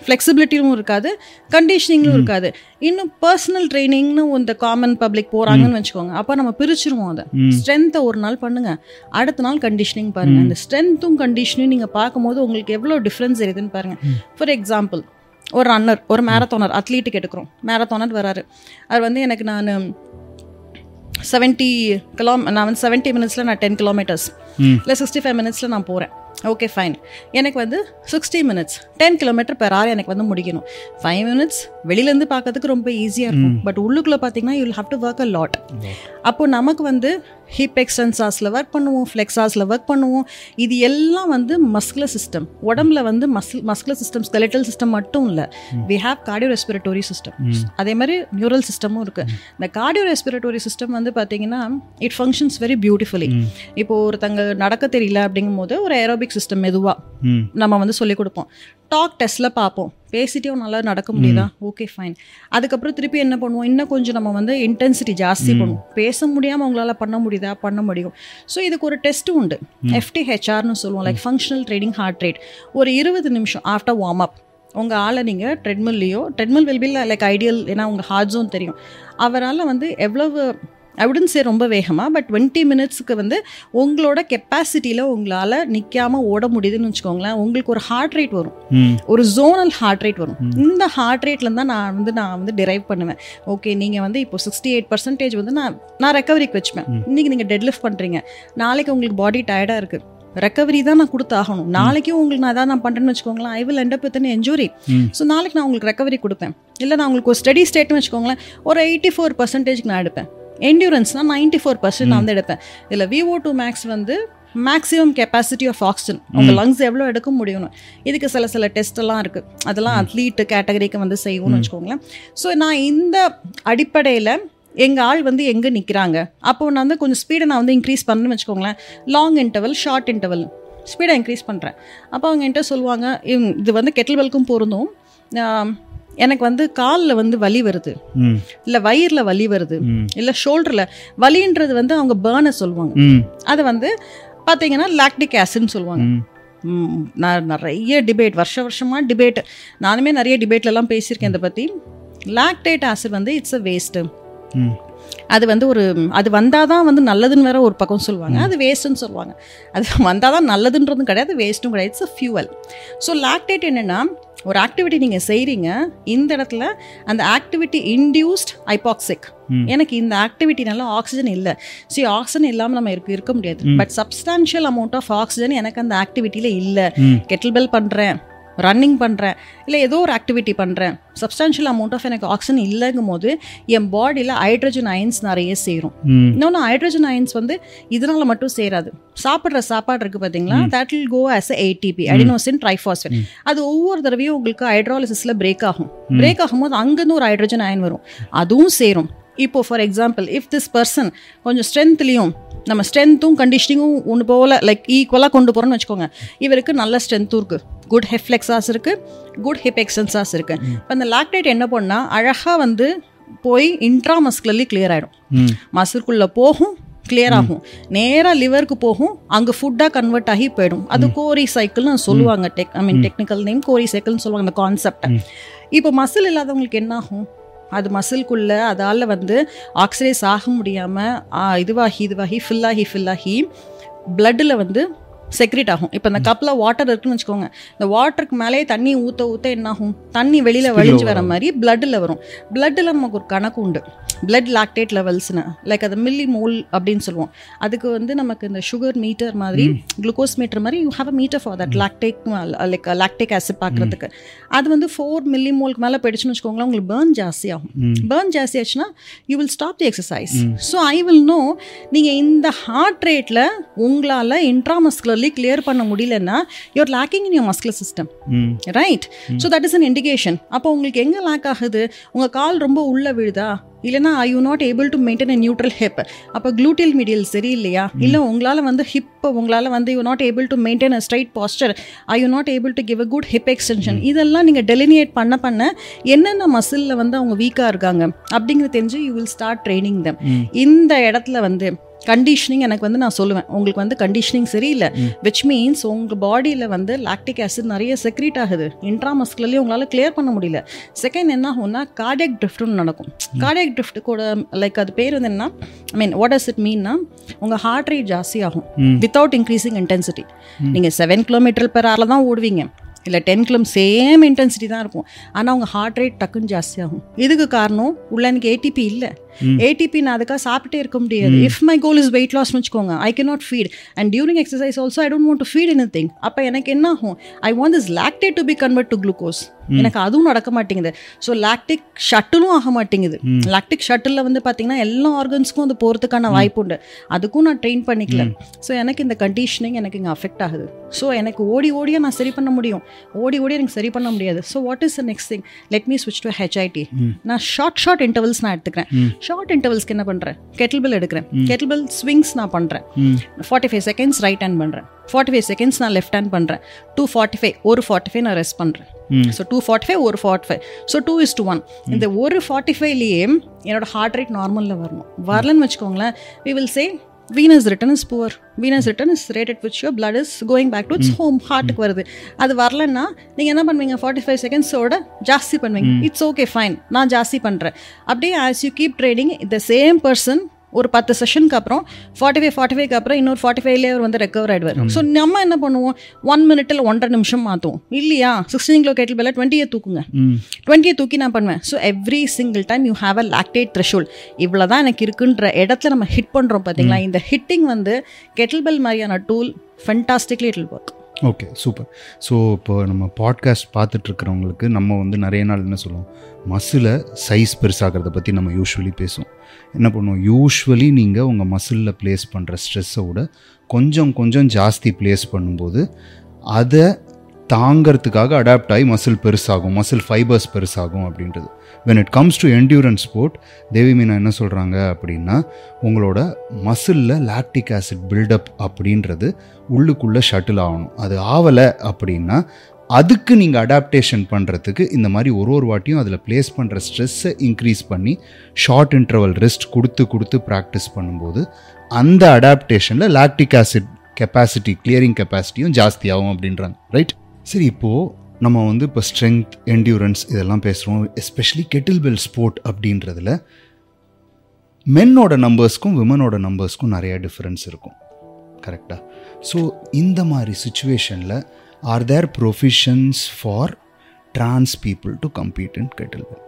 ஃப்ளெக்சிபிலிட்டியும் இருக்காது கண்டிஷனிங்லும் இருக்காது. இன்னும் பர்சனல் ட்ரைனிங்னு இந்த காமன் பப்ளிக் போகிறாங்கன்னு வச்சுக்கோங்க. அப்போ நம்ம பிரிச்சிருவோம் அதை. ஸ்ட்ரென்த்தை ஒரு நாள் பண்ணுங்க. அடுத்த நாள் கண்டிஷனிங் பாருங்க. அந்த ஸ்ட்ரென்த்தும் கண்டிஷனையும் நீங்கள் பார்க்கும்போது உங்களுக்கு எவ்வளோ டிஃப்ரென்ஸ் தெரியுதுன்னு பாருங்க. ஃபார் எக்ஸாம்பிள் ஒரு ரன்னர் ஒரு மேரத்தானர் அத்லீட்டுக்கு எடுக்கிறோம். மேரத்தானர் வராரு. அவர் வந்து எனக்கு நான் செவன்ட்டி கிலோ நான் வந்து செவன்ட்டி மினிட்ஸில் நான் டென் கிலோமீட்டர்ஸ். இல்லை சிக்ஸ்டி ஃபைவ் மினிட்ஸில் நான் போகிறேன் ஓகே ஃபைன் எனக்கு வந்து sixty minutes ten kilometre per hour எனக்கு வந்து முடிக்கணும். ஃபைவ் மினிட்ஸ் வெளியிலேருந்து பார்க்கறதுக்கு ரொம்ப ஈஸியாக இருக்கும். பட் உள்ளுக்குள்ளே பார்த்தீங்கன்னா you have to work a lot அப்போ நமக்கு வந்து ஹிப் எக்ஸ்டென்சாஸில் ஒர்க் பண்ணுவோம் ஃப்ளெக்ஸாஸில் ஒர்க் பண்ணுவோம். இது எல்லாம் வந்து மஸ்குலர் சிஸ்டம் உடம்புல வந்து muscle muscular system skeletal system மட்டும் இல்லை. We have cardio respiratory system அதே மாதிரி நியூரல் சிஸ்டமும் இருக்குது இந்த கார்டியோ ரெஸ்பிரட்டோரி சிஸ்டம் வந்து பார்த்தீங்கன்னா இட் ஃபங்க்ஷன்ஸ் வெரி பியூட்டிஃபுல்லி இப்போ ஒருத்தங்க நடக்க தெரியல அப்படிங்கும்போது ஒரு ஏரோபிக் சிஸ்டம் மெதுவாக நம்ம வந்து சொல்லிக் கொடுப்போம். டாக் டெஸ்ட்டில் பார்ப்போம். பேசிட்டே நல்லா நடக்க முடியுதா? ஓகே ஃபைன் அதுக்கப்புறம் திருப்பி என்ன பண்ணுவோம்? இன்னும் கொஞ்சம் நம்ம வந்து இன்டென்சிட்டி ஜாஸ்தி பண்ணுவோம். பேச முடியாமல் உங்களால் பண்ண முடியுதா? பண்ண முடியும். ஸோ இதுக்கு ஒரு டெஸ்ட் உண்டு. எஃப்டிஹெச்ஆர்னு சொல்லுவோம். Like functional trading heart rate ஒரு இருபது நிமிஷம் ஆஃப்டர் வார்ம் அப் உங்கள் ஆளை நீங்கள் ட்ரெட்மில்லையோ treadmill will be like ideal ஏன்னா உங்கள் ஹார்ட் ஜோன் தெரியும். அவரால் வந்து எவ்வளவு ஐ சே ரொம்ப வேகமாக பட் டுவெண்ட்டி மினிட்ஸ்க்கு வந்து உங்களோட கெப்பாசிட்டியில் உங்களால் நிற்காம ஓட முடியுதுன்னு வச்சுக்கோங்களேன் உங்களுக்கு ஒரு ஹார்ட் ரேட் வரும். ஒரு ஜோனல் ஹார்ட் ரேட் வரும். இந்த ஹார்ட் ரேட்ல தான் நான் வந்து நான் வந்து டிரைவ் பண்ணுவேன். ஓகே நீங்கள் வந்து இப்போ சிக்ஸ்டி எயிட் பர்சன்டேஜ் வந்து நான் நான் ரெக்கவரிக்கு வச்சுப்பேன். இன்னைக்கு நீங்கள் டெட் லிஃப்ட் பண்ணுறீங்க நாளைக்கு உங்களுக்கு பாடி டயர்டாக இருக்குது ரெக்கவரி தான் நான் கொடுத்து ஆகணும் நாளைக்கும் உங்களுக்கு நான் அதான் நான் பண்ணுறேன்னு வச்சுக்கோங்களேன் I will end up with injury so நாளைக்கு நான் உங்களுக்கு ரெக்கவரி கொடுப்பேன். இல்லை நான் உங்களுக்கு ஒரு ஸ்டடி ஸ்டேட்னு வச்சுக்கோங்களேன் ஒரு எயிட்டி ஃபோர் பர்சன்டேஜ்க்கு நான் எடுப்பேன். என்டியூரன்ஸ்னால் நைன்ட்டி ஃபோர் பர்சன்ட் நான் வந்து எடுப்பேன் இதில் விவோ டூ மேக்ஸ் வந்து மேக்ஸிமம் கெப்பாசிட்டி ஆஃப் ஆக்சிஜன் உங்கள் லங்ஸ் எவ்வளோ எடுக்க முடியும்னு. இதுக்கு சில சில டெஸ்ட் எல்லாம் இருக்குது அதெல்லாம் அத்லீட் கேட்டகரிக்கு வந்து செய்வோம்னு வச்சுக்கோங்களேன். ஸோ நான் இந்த அடிப்படையில் எங்கள் ஆள் வந்து எங்கே நிற்கிறாங்க அப்போ நான் வந்து கொஞ்சம் ஸ்பீடை நான் வந்து இன்க்ரீஸ் பண்ணணும்னு வச்சுக்கோங்களேன். லாங் இன்டர்வல் ஷார்ட் இன்டர்வல் ஸ்பீடை இன்க்ரீஸ் பண்ணுறேன் அப்போ அவங்க என்கிட்ட சொல்லுவாங்க இது வந்து கெட்டில் பெல்க்கும் பொருந்தும். எனக்கு வந்து காலில் வந்து வலி வருது. இல்லை வயிறில் வலி வருது. இல்லை ஷோல்டரில் வலின்றது வந்து அவங்க பேர்னை சொல்லுவாங்க. அது வந்து பார்த்தீங்கன்னா லாக்டிக் ஆசிட்னு சொல்லுவாங்க. நான் நிறைய டிபேட் வருஷ வருஷமாக டிபேட் நானுமே நிறைய டிபேட்லலாம் பேசியிருக்கேன் இதை பற்றி லாக்டேட் ஆசிட் வந்து இட்ஸ் அ வேஸ்ட்டு அது வந்து ஒரு அது வந்தால் தான் வந்து நல்லதுன்னு வேற ஒரு பக்கம் சொல்லுவாங்க. அது வேஸ்ட்டுன்னு சொல்லுவாங்க. அது வந்தால் தான் நல்லதுன்றதும் கிடையாது வேஸ்ட்டும் கிடையாது. இட்ஸ் ஃபியூவல் ஸோ லாக்டேட் என்னென்னா ஒரு ஆக்டிவிட்டி நீங்கள் செய்கிறீங்க இந்த இடத்துல அந்த ஆக்டிவிட்டி இன்டியூஸ்ட் ஐபாக்சிக். எனக்கு இந்த ஆக்டிவிட்டினால ஆக்சிஜன் இல்லை. சரி ஆக்சிஜன் இல்லாமல் நம்ம இருக்க இருக்க முடியாது. But substantial amount of oxygen எனக்கு அந்த ஆக்டிவிட்டியில் இல்லை. கெட்டில் பெல் பண்ணுறேன் ரன்னிங் பண்ணுறேன் இல்லை ஏதோ ஒரு ஆக்டிவிட்டி பண்ணுறேன் சப்ஸ்டான்ஷியல் அமௌண்ட் ஆஃப் எனக்கு ஆக்சிஜன் இல்லைங்கும் போது என் பாடியில் ஹைட்ரஜன் அயன்ஸ் நிறைய சேரும். இன்னொன்று ஹைட்ரஜன் அயன்ஸ் வந்து இதனால மட்டும் சேராது. சாப்பிட்ற சாப்பாடு இருக்குது பார்த்தீங்களா that will go a ATP adenosine triphosphate அது ஒவ்வொரு தடவையும் உங்களுக்கு ஹைட்ராலிசிஸில் பிரேக் ஆகும். பிரேக் ஆகும்போது அங்கேருந்து ஒரு ஹைட்ரஜன் அயன் வரும். அதுவும் சேரும். இப்போ for example if this person கொஞ்சம் ஸ்ட்ரென்த்லேயும் நம்ம ஸ்ட்ரென்த்தும் கண்டிஷனிங்கும் ஒன்று போல் லைக் ஈக்குவலாக கொண்டு போகிறோம்னு வச்சுக்கோங்க. இவருக்கு நல்ல ஸ்ட்ரென்த்தும் இருக்குது குட் ஹெஃப்ளெக்ஸாஸ் இருக்குது குட் ஹிப் எக்ஸ்டென்சாஸ் இருக்குது இப்போ அந்த லாக்டேட் என்ன பண்ணால் அழகாக வந்து போய் இன்ட்ராமஸ்குலர்லி கிளியர் ஆகிடும் ம். மசில்குள்ளே போகும் கிளியர் ஆகும். நேராக லிவருக்கு போகும் அங்கே ஃபுட்டாக கன்வெர்ட் ஆகி போயிடும். அது கோரி சைக்கிள்னு சொல்லுவாங்க. Tech I mean technical name Cori சைக்கிள்னு சொல்லுவாங்க அந்த கான்செப்டை இப்போ மசில் இல்லாதவங்களுக்கு என்ன ஆகும்? அது மசில்குள்ளே அதால் வந்து ஆக்சிடைஸ் ஆக முடியாமல் இதுவாகி இதுவாகி ஃபில்லாகி ஃபில்லாகி பிளட்டில் வந்து செக்ரேட் ஆகும். இப்போ இந்த கப்பில் வாட்டர் இருக்குன்னு வச்சுக்கோங்க. இந்த வாட்டருக்கு மேலேயே தண்ணி ஊற்ற ஊற்ற என்ன ஆகும் தண்ணி வெளியில் வழிஞ்சு வர மாதிரி பிளட்டில் வரும். பிளட்டில் நமக்கு ஒரு கணக்கு உண்டு. பிளட் லாக்டேட் லெவல்ஸ்னு லைக் அது மில்லி மோல் அப்படின்னு சொல்லுவோம். அதுக்கு வந்து நமக்கு இந்த சுகர் மீட்டர் மாதிரி குளுக்கோஸ் மீட்டர் மாதிரி you have a meter for that lactate like lactate acid பார்க்குறதுக்கு. அது வந்து ஃபோர் மில்லி மோலுக்கு மேலே போயிடுச்சுன்னு வச்சுக்கோங்களேன் உங்களுக்கு பேர்ன் ஜாஸ்தி ஆகும். பேர்ன் ஜாஸ்தி ஆச்சுன்னா you will stop the exercise so I will know நீங்கள் இந்த ஹார்ட் ரேட்டில் உங்களால் இன்ட்ராமஸ்குலர்லி கிளியர் பண்ண முடியலன்னா you're lacking in your muscular system right so that is an indication அப்போ உங்களுக்கு எங்கே லேக் ஆகுது? உங்கள் கால் ரொம்ப உள்ள விழுதா? இல்லைனா I you not able to maintain a neutral hip அப்போ க்ளூட்டியல் மீடியல் சரி இல்லையா இல்லை உங்களால் வந்து ஹிப் உங்களால் வந்து you not able to maintain a straight posture I you not able to give a good hip extension இதெல்லாம் நீங்கள் டெலினியேட் பண்ண பண்ண என்னென்ன மசிலில் வந்து அவங்க வீக்காக இருக்காங்க? அப்படிங்கிறது தெரிஞ்சு you will start training them இந்த இடத்துல வந்து கண்டிஷனிங் எனக்கு வந்து நான் சொல்லுவேன். உங்களுக்கு வந்து கண்டிஷனிங் சரியில்லை விச் மீன்ஸ் உங்கள் பாடியில் வந்து லாக்டிக் ஆசிட் நிறைய செக்ரீட் ஆகுது. இன்ட்ராமஸ்குலர்லேயும் உங்களால் கிளியர் பண்ண முடியல. செகண்ட் என்ன ஆகும்னா கார்டியக் ட்ரிஃப்ட்னு நடக்கும். கார்டியக் ட்ரிஃப்ட் கூட லைக் அது பேர் வந்து என்ன I mean what does it மீன்னா உங்கள் ஹார்ட் ரேட் ஜாஸ்தி ஆகும். வித்தவுட் இன்க்ரீசிங் இன்டென்சிட்டி நீங்கள் செவன் கிலோமீட்டர் பெர் ஹவரில் தான் ஓடுவீங்க. இல்லை டென் கிலோ சேம் இன்டென்சிட்டி தான் இருக்கும். ஆனால் உங்கள் ஹார்ட் ரேட் டக்குன்னு ஜாஸ்தியாகும் இதுக்கு காரணம் உள்ள எனக்கு ஏடிபி இல்லை. ஏடிபி நான் அதுக்காக சாப்பிட்டே இருக்க முடியாது. If my. Goal is weight loss வச்சுக்கோங்க I can not feed and during exercise also I don't want to feed anything அப்போ எனக்கு என்ன ஆகும்? I want this lactate to be convert to glucose எனக்கு அதுவும் நடக்க மாட்டேங்குது. ஸோ லாக்டிக் ஷட்டிலும் ஆக மாட்டேங்குது. லாக்டிக் ஷட்டிலில் வந்து பார்த்தீங்கன்னா எல்லா ஆர்கன்ஸ்க்கும் அது போகிறதுக்கான வாய்ப்பு உண்டு. அதுக்கும் நான் ட்ரெயின் பண்ணிக்கல. ஸோ எனக்கு இந்த கண்டிஷனிங் எனக்கு இங்கே அஃபெக்ட் ஆகுது. ஸோ எனக்கு ஓடி ஓடியாக நான் சரி பண்ண முடியும். ஓடி ஓடி எனக்கு சரி பண்ண முடியாது. So what is the next thing let me ஸ்விட்ச் டு ஹெச்ஐடி நான் ஷார்ட் ஷார்ட் இன்டர்வல்ஸ் நான் எடுத்துக்கிறேன். ஷார்ட் இன்டர்வல்ஸ்க்கு என்ன பண்ணுறேன் கெட்டில் பில் எடுக்கிறேன். கெட்டில் பில் ஸ்விங்ஸ் நான் பண்ணுறேன் forty five seconds right hand பண்ணுறேன் ஃபார்ட்டி ஃபைவ் செகண்ட்ஸ் நான் லெஃப்ட் ஹேண்ட் பண்ணுறேன் டூ ஃபார்ட்டி ஃபைவ் ஒரு ஃபார்ட்டி ஃபைவ் நான் ரெஸ்ட் பண்ணுறேன் ஸோ டூ ஃபார்ட்டி ஃபைவ் ஒரு forty five so two is two one இந்த ஒரு ஃபார்ட்டி ஃபைவ்லேயே என்னோட ஹார்ட் ரேட் நார்மலில் வரணும். வரலன்னு வச்சுக்கோங்களேன் we will say venous return is poor venous return is rated which your blood is going back to its home ஹார்ட்டுக்கு வருது. அது வரலன்னா நீங்கள் என்ன பண்ணுவீங்க? ஃபார்ட்டி ஃபைவ் செகண்ட்ஸோட ஜாஸ்தி பண்ணுவீங்க. இட்ஸ் ஓகே ஃபைன் நான் ஜாஸ்தி பண்ணுறேன் அப்படியே as you keep trading the same person ஒரு பத்து செஷனுக்கு அப்புறம் ஃபார்ட்டி ஃபைவ் ஃபார்ட்டி ஃபைவ்க்கு அப்புறம் இன்னொரு ஃபார்ட்டி ஃபைவ்லேயே அவர் வந்து ரெக்கவர் ஆயிடுவார். ஸோ நம்ம என்ன பண்ணுவோம்? ஒன் மினிட்டில் ஒன்றரை நிமிஷம் மாற்றுவோம் இல்லையா? சிக்ஸ்டீன் கிலோ கேட்டில் பேல டுவெண்ட்டியை தூக்குங்க. டுவெண்ட்டியை தூக்கி நான் பண்ணுவேன். So every single time you have a lactate threshold இவ்வளோ தான் எனக்கு இருக்குன்ற இடத்துல நம்ம ஹிட் பண்ணுறோம் பார்த்தீங்களா இந்த ஹிட்டிங் வந்து கெட்டில் பெல் மாதிரியான tool fantastically it work okay super so இப்போ நம்ம பாட்காஸ்ட் பார்த்துட்ருக்கிறவங்களுக்கு நம்ம வந்து நிறைய நாள் என்ன சொல்லுவோம்? மசிலை சைஸ் பெருசாகிறத பற்றி நம்ம யூஸ்வலி பேசுவோம். என்ன பண்ணுவோம்? யூஸ்வலி நீங்கள் உங்கள் மசிலில் ப்ளேஸ் பண்ணுற ஸ்ட்ரெஸ்ஸை விட கொஞ்சம் கொஞ்சம் ஜாஸ்தி ப்ளேஸ் பண்ணும்போது அதை தாங்கிறதுக்காக அடாப்ட் ஆகி மசில் பெருசாகும். மசில் ஃபைபர்ஸ் பெருசாகும் அப்படின்றது. When it comes to endurance sport Devi Meena என்ன சொல்கிறாங்க அப்படின்னா உங்களோட மசிலில் லாக்டிக் ஆசிட் பில்டப் அப்படின்றது உள்ளுக்குள்ளே ஷட்டில் ஆகணும். அது ஆகலை அப்படின்னா அதுக்கு நீங்கள் அடாப்டேஷன் பண்ணுறதுக்கு இந்த மாதிரி ஒரு ஒரு வாட்டியும் அதில் ப்ளேஸ் பண்ணுற ஸ்ட்ரெஸ்ஸை இன்க்ரீஸ் பண்ணி ஷார்ட் இன்டர்வல் ரெஸ்ட் கொடுத்து கொடுத்து ப்ராக்டிஸ் பண்ணும்போது அந்த அடாப்டேஷனில் லாக்டிக் ஆசிட் கெப்பாசிட்டி கிளியரிங் கெப்பாசிட்டியும் ஜாஸ்தியாகும் அப்படின்றாங்க. ரைட் சரி இப்போது நம்ம வந்து இப்போ ஸ்ட்ரென்த் என்டியூரன்ஸ் இதெல்லாம் பேசுகிறோம் எஸ்பெஷலி கெட்டில் பெல் ஸ்போர்ட் அப்படின்றதுல மென்னோட நம்பர்ஸ்க்கும் விமனோட நம்பர்ஸ்க்கும் நிறையா டிஃப்ரென்ஸ் இருக்கும். கரெக்டாக ஸோ இந்த மாதிரி சுச்சுவேஷனில் are there provisions for trans people to compete in kettlebell?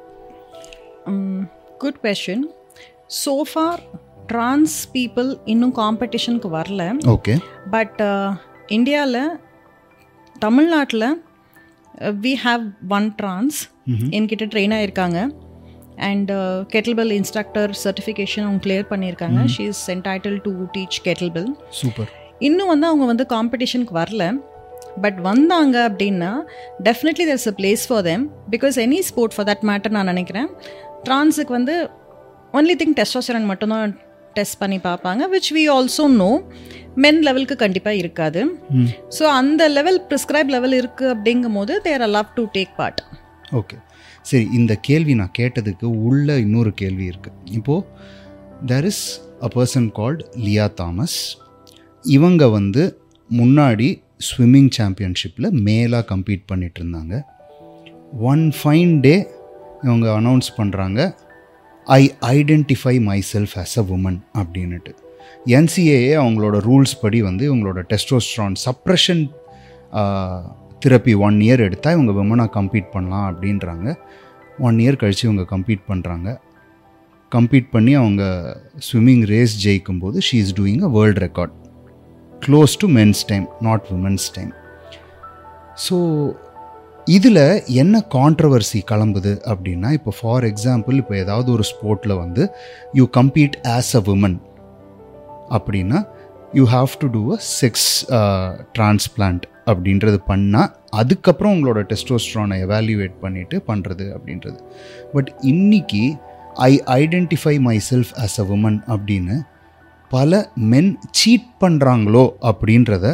Good question so for trans people இன்னும் காம்படிஷனுக்கு வரல. Okay. பட் இந்தியாவில் தமிழ்நாட்டில் வி ஹாவ் ஒன் ட்ரான்ஸ் என்கிட்ட ட்ரெயின் ஆயிருக்காங்க. அண்ட் கெட்டில்பெல் இன்ஸ்ட்ரக்டர் சர்டிஃபிகேஷன் அவங்க கிளியர் பண்ணியிருக்காங்க. She is entitled to teach kettlebell Super. இன்னும் வந்து அவங்க வந்து காம்படிஷனுக்கு வரல. பட் வந்தாங்க அப்படின்னா definitely there's a place for them. Because any sport for that matter நான் நினைக்கிறேன் ட்ரான்ஸுக்கு வந்து ஒன்லி திங் டெஸ்டோஸ்டரான் மட்டும்தான் டெஸ்ட் பண்ணி பார்ப்பாங்க which we also know men லெவலுக்கு கண்டிப்பாக இருக்காது. ஸோ அந்த லெவல் ப்ரிஸ்கிரைப் லெவல் இருக்குது அப்படிங்கும் போது there love to take part okay சரி இந்த கேள்வி நான் கேட்டதுக்கு உள்ள இன்னொரு கேள்வி இருக்குது இப்போது there is a person called Lia Thomas இவங்க வந்து முன்னாடி ஸ்விம்மிங் சாம்பியன்ஷிப்பில் மேலாக கம்பீட் பண்ணிட்டு இருந்தாங்க ஒன் ஃபைன் டே இவங்க அனௌன்ஸ் பண்ணுறாங்க I identify myself as a woman அப்படின்னுட்டு என்சிஏஏ அவங்களோட ரூல்ஸ் படி வந்து இவங்களோட testosterone suppression therapy one year எடுத்தால் இவங்க விமனாக கம்ப்ளீட் பண்ணலாம் அப்படின்றாங்க. ஒன் இயர் கழித்து இவங்க கம்ப்ளீட் பண்ணுறாங்க கம்ப்ளீட் பண்ணி அவங்க ஸ்விம்மிங் ரேஸ் ஜெயிக்கும் போது she is doing a world record close to men's time not woman's time so இதில் என்ன கான்ட்ரவர்சி கிளம்புது அப்படின்னா இப்போ ஃபார் எக்ஸாம்பிள் இப்போ ஏதாவது ஒரு ஸ்போர்ட்டில் வந்து you compete as a woman அப்படின்னா you have to do a sex transplant அப்படின்றது பண்ணால் அதுக்கப்புறம் உங்களோட டெஸ்டோஸ்ட்ரானை எவாலுவேட் பண்ணிவிட்டு பண்ணுறது அப்படின்றது. பட் இன்னைக்கு I identify myself as a woman அப்படின்னு பல மென் சீட் பண்ணுறாங்களோ அப்படின்றத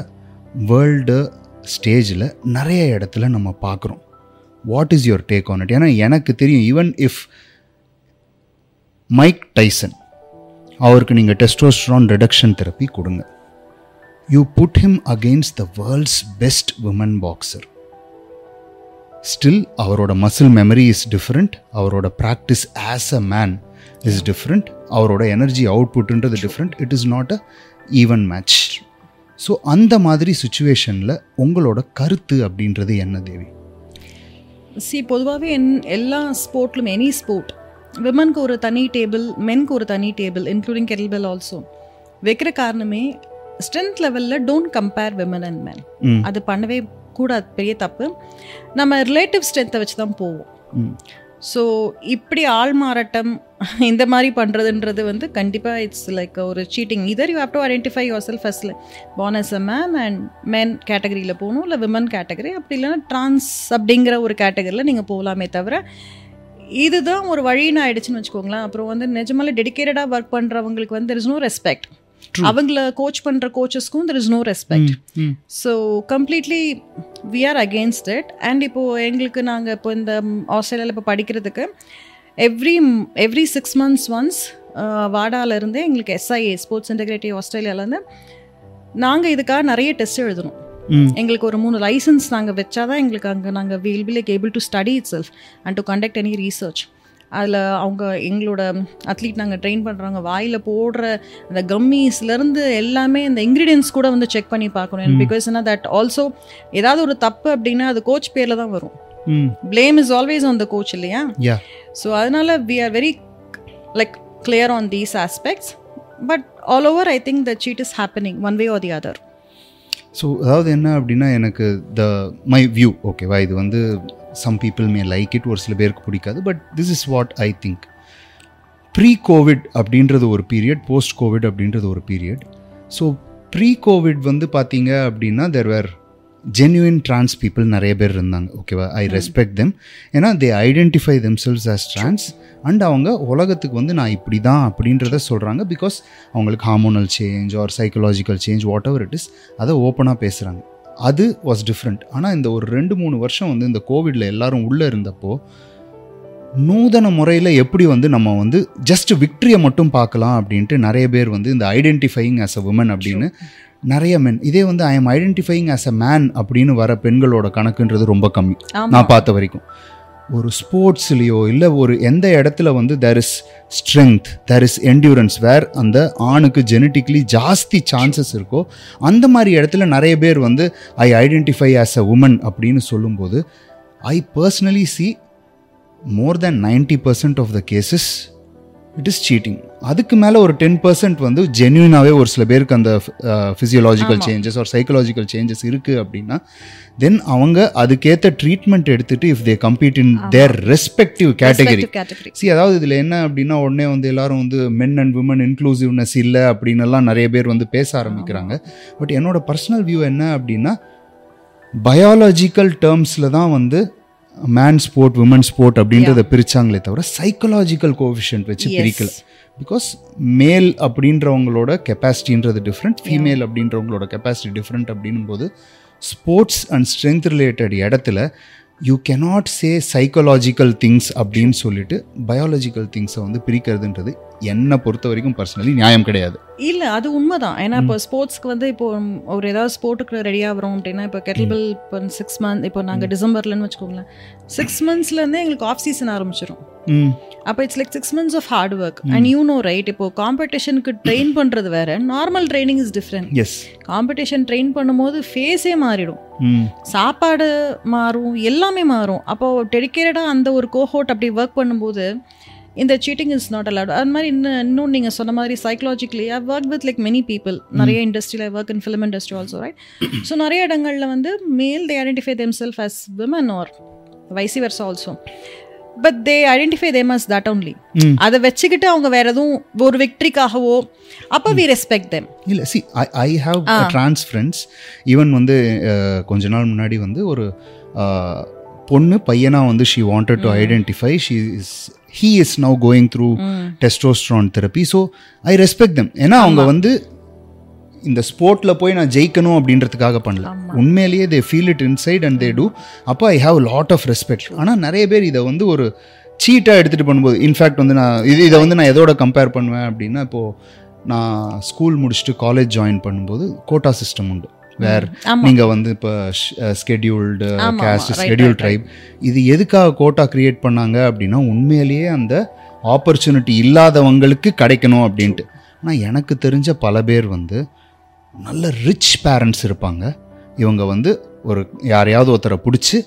வேர்ல்டு ஸ்டேஜில் நிறைய இடத்துல நம்ம பார்க்குறோம். What is your take on it ஏன்னா எனக்கு தெரியும் ஈவன் இஃப் மைக் டைசன் அவருக்கு நீங்கள் டெஸ்டோஸ்ட்ரான் ரிடக்ஷன் தெரப்பி கொடுங்க. You put him against the world's best woman boxer still அவரோட மசில் மெமரி இஸ் டிஃப்ரெண்ட் அவரோட practice as a man is different அவரோட energy அவுட்புட்ன்றது different it is not a even match so அந்த மாதிரி சுச்சுவேஷனில் உங்களோட கருத்து அப்படின்றது என்ன தேவி? சி பொதுவாகவே என் எல்லா ஸ்போர்ட்லும் எனி ஸ்போர்ட் விமனுக்கு ஒரு தனி டேபிள் மென்க்கு ஒரு தனி டேபிள் இன்க்ளூடிங் கெல்பெல் ஆல்சோ வைக்கிற காரணமே ஸ்ட்ரென்த் லெவலில் don't compare women and men. அது பண்ணவே கூடாது பெரிய தப்பு. நம்ம ரிலேட்டிவ் ஸ்ட்ரென்த்தை வச்சு தான் போவோம். ஸோ இப்படி ஆள் மாறாட்டம் இந்த மாதிரி பண்ணுறதுன்றது வந்து கண்டிப்பாக இட்ஸ் லைக் ஒரு cheating either you have to identify yourself as born as a man and men கேட்டகரியில் போகணும் இல்லை விமன் கேட்டகரி அப்படி இல்லைன்னா ட்ரான்ஸ் அப்படிங்கிற ஒரு கேட்டகரியில் நீங்கள் போகலாமே தவிர இதுதான் ஒரு வழின்னு ஆயிடுச்சுன்னு வச்சுக்கோங்களேன். அப்புறம் வந்து நிஜமாலே டெடிக்கேட்டடாக ஒர்க் பண்ணுறவங்களுக்கு வந்து தெர் இஸ் நோ ரெஸ்பெக்ட் அவங்கள கோச் பண்ணுற கோச்சஸ்க்கும் there is no respect. So completely we are against it and இப்போது எங்களுக்கு நாங்கள் இப்போ இந்த ஆஸ்திரேலியாவில் இப்போ படிக்கிறதுக்கு every every six months once வாடாலேருந்தே எங்களுக்கு எஸ்ஐஏ ஸ்போர்ட்ஸ் இன்டெகிரேட்டிவ் ஆஸ்திரேலியாவிலேருந்து நாங்கள் இதுக்காக நிறைய டெஸ்ட் எழுதணும். எங்களுக்கு ஒரு மூணு லைசன்ஸ் நாங்கள் வச்சாதான் எங்களுக்கு அங்கே நாங்கள் will be like able to study itself and to conduct any research அதில் அவங்க எங்களோட அத்லீட் நாங்கள் ட்ரெயின் பண்ணுறாங்க வாயில் போடுற அந்த கம்மிஸ்லேருந்து எல்லாமே இந்த இன்க்ரீடியன்ஸ் கூட வந்து செக் பண்ணி பார்க்கணும். பிகாஸ் என்ன தட் ஆல்சோ ஏதாவது ஒரு தப்பு அப்படின்னா அது கோச் பேரில் தான் வரும். ம். blame is always on the coach இல்லையா? Yeah. ஸோ அதனால we are very like clear on these aspects but all over I think the cheat is happening one way or the other so அதாவது என்ன அப்படின்னா எனக்கு the my view ஓகேவா இது வந்து some people may like it ஒரு சில பேருக்கு பிடிக்காது but this is what I think pre COVID அப்படின்றது ஒரு பீரியட் போஸ்ட் கோவிட் அப்படின்றது ஒரு பீரியட் ஸோ ப்ரீ கோவிட் வந்து பார்த்தீங்க அப்படின்னா there were genuine trans people நிறைய பேர் இருந்தாங்க ஓகேவா ஐ ரெஸ்பெக்ட் தெம் ஏன்னா they identify themselves as trans and அவங்க உலகத்துக்கு வந்து நான் இப்படி தான் அப்படின்றத சொல்கிறாங்க பிகாஸ் அவங்களுக்கு hormonal change or psychological change whatever it is அதை ஓப்பனாக பேசுகிறாங்க அது வாஸ் டிஃப்ரெண்ட் ஆனால் இந்த ஒரு ரெண்டு மூணு வருஷம் வந்து இந்த கோவிடில் எல்லாரும் உள்ளே இருந்தப்போ நூதன முறையில் எப்படி வந்து நம்ம வந்து ஜஸ்ட் விக்ட்ரியை மட்டும் பார்க்கலாம் அப்படின்ட்டு நிறைய பேர் வந்து இந்த ஐடென்டிஃபையிங் ஆஸ் அ உமன் அப்படின்னு நிறைய மென் இதே வந்து I am identifying as a man அப்படின்னு வர பெண்களோட கணக்குன்றது ரொம்ப கம்மி. நான் பார்த்த வரைக்கும். ஒரு ஸ்போர்ட்ஸ்லேயோ இல்லை ஒரு எந்த இடத்துல வந்து there is strength there is endurance where அந்த ஆணுக்கு ஜெனட்டிக்லி ஜாஸ்தி சான்சஸ் இருக்கோ அந்த மாதிரி இடத்துல நிறைய பேர் வந்து I identify as a woman அப்படின்னு சொல்லும்போது I personally see more than ninety percent of the cases it is cheating அதுக்கு மேலே ஒரு டென் பர்சன்ட் வந்து ஜென்யூனாகவே ஒரு சில பேருக்கு அந்த ஃபிசியலாஜிக்கல் சேஞ்சஸ் ஒரு சைக்கலாஜிக்கல் சேஞ்சஸ் இருக்குது அப்படின்னா தென் அவங்க அதுக்கேற்ற ட்ரீட்மெண்ட் எடுத்துட்டு if they compete in their respective category see அதாவது இதில் என்ன அப்படின்னா உடனே வந்து எல்லாரும் வந்து மென் அண்ட் விமன் இன்க்ளூசிவ்னஸ் இல்லை அப்படின்னு எல்லாம் நிறைய பேர் வந்து பேச ஆரம்பிக்கிறாங்க. பட் என்னோட பர்சனல் வியூ என்ன அப்படின்னா பயாலஜிக்கல் டேர்ம்ஸில் தான் வந்து மேன் ஸ்போர்ட் விமன் ஸ்போர்ட் அப்படின்றத பிரிச்சாங்களே தவிர சைக்கலாஜிக்கல் கோவிஷன்ட் வச்சு பிரிக்கல. பிகாஸ் மேல் அப்படின்றவங்களோட கெப்பாசிட்டின்றது டிஃப்ரெண்ட் ஃபீமேல் அப்படின்றவங்களோட கெப்பாசிட்டி டிஃப்ரெண்ட் அப்படின்னும் போது ஸ்போர்ட்ஸ் அண்ட் ஸ்ட்ரென்த் ரிலேட்டட் இடத்துல you cannot say psychological things அப்படின்னு சொல்லிட்டு பயாலஜிக்கல் திங்ஸை வந்து பிரிக்கிறதுன்றது என்னை பொறுத்த வரைக்கும் பர்சனலி நியாயம் கிடையாது. இல்லை அது உண்மைதான். ஏன்னா இப்போ ஸ்போர்ட்ஸ்க்கு வந்து இப்போ ஒரு ஏதாவது ஸ்போர்ட்டுக்கு ரெடி ஆகிறோம் அப்படின்னா இப்போ கெட்டில்பில் இப்போ சிக்ஸ் மந்த் இப்போ நாங்கள் டிசம்பர்லன்னு வச்சுக்கோங்களேன். சிக்ஸ் மந்த்ஸ்லேருந்தே எங்களுக்கு ஆஃப் சீசன் ஆரம்பிச்சிடும் அப்போ it's like six months of hard work and you know right இப்போ காம்படிஷனுக்கு ட்ரெயின் பண்ணுறது வேற normal training is different as competition train பண்ணும்போது ஃபேஸே மாறிடும். சாப்பாடு மாறும் எல்லாமே மாறும். அப்போ டெடிக்கேட்டடாக அந்த ஒரு கோஹோட் அப்படி ஒர்க் பண்ணும்போது இந்த சீட்டிங் இஸ் நாட் அலவுட் அது மாதிரி இன்னும் இன்னும் நீங்கள் சொன்ன மாதிரி psychologically I work with like many people நிறைய இண்டஸ்ட்ரியில் work in film industry also right so நிறைய இடங்களில் வந்து male they identify themselves as women or vice versa also but they identify them as that only ம். அதை வச்சுக்கிட்டு அவங்க வேற எதுவும் ஒரு விக்ட்ரிக்காகவோ அப்போ வி ரெஸ்பெக்ட் தெம் இல்லை see I I have trans friends even வந்து கொஞ்ச நாள் முன்னாடி வந்து ஒரு பொண்ணு பையனாக வந்து she wanted to identify she is he is now going through testosterone therapy so I respect them ஏன்னா அவங்க வந்து இந்த ஸ்போர்ட்டில் போய் நான் ஜெயிக்கணும் அப்படின்றதுக்காக பண்ணல. உண்மையிலேயே they feel it inside and they do அப்போ I have lot of respect ஆனால் நிறைய பேர் இதை வந்து ஒரு சீட்டாக எடுத்துகிட்டு பண்ணும்போது இன்ஃபேக்ட் வந்து நான் இது இதை வந்து நான் எதோட கம்பேர் பண்ணுவேன் அப்படின்னா இப்போது நான் ஸ்கூல் முடிச்சுட்டு காலேஜ் ஜாயின் பண்ணும்போது கோட்டா சிஸ்டம் உண்டு. வேர். நீங்கள் வந்து இப்போ ஸ்கெடியூல்டு கேஸ்ட் ஸ்கெடியூல் ட்ரைப் இது எதுக்காக கோட்டா கிரியேட் பண்ணாங்க அப்படின்னா உண்மையிலேயே அந்த ஆப்பர்ச்சுனிட்டி இல்லாதவங்களுக்கு கிடைக்கணும் அப்படின்ட்டு. ஆனால் எனக்கு தெரிஞ்ச பல பேர் வந்து நல்ல ரிச் பேரண்ட்ஸ் இருப்பாங்க. இவங்க வந்து ஒரு யாரையாவது ஒருத்தரை பிடிச்சி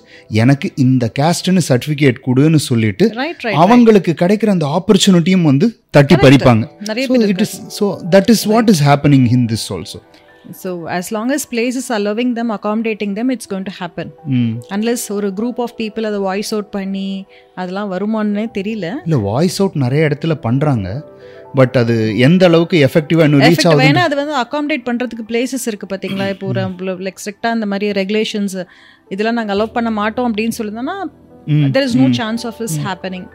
எனக்கு இந்த கேஸ்ட்னு சர்டிஃபிகேட் கொடுன்னு சொல்லிட்டு அவங்களுக்கு கிடைக்கிற அந்த ஆப்பர்ச்சுனிட்டியும் வந்து தட்டி பறிப்பாங்க. So that is what is happening in this also So as long as places are loving them, accommodating them, it's going to happen. ம் Unless ஒரு group of people அதை வாய்ஸ் அவுட் பண்ணி அதெல்லாம் வருமானே தெரியல. இல்லை வாய்ஸ் அவுட் நிறைய இடத்துல பண்ணுறாங்க பட் அது எந்த அளவுக்கு எஃபெக்டிவாக இன்னும் ரீச் ஆகுது வேணா அது வந்து அகாமடேட் பண்றதுக்கு பிளேசஸ் இருக்கு பாத்தீங்களா? இப்போ ஒரு லைக் ஸ்ட்ரிக்டா இந்த மாதிரி ரெகுலேஷன்ஸ் இதெல்லாம் நாங்க அலோவ் பண்ண மாட்டோம் அப்படின்னு சொல்லியிருந்தோம்னா ம், there is no chance of is happening.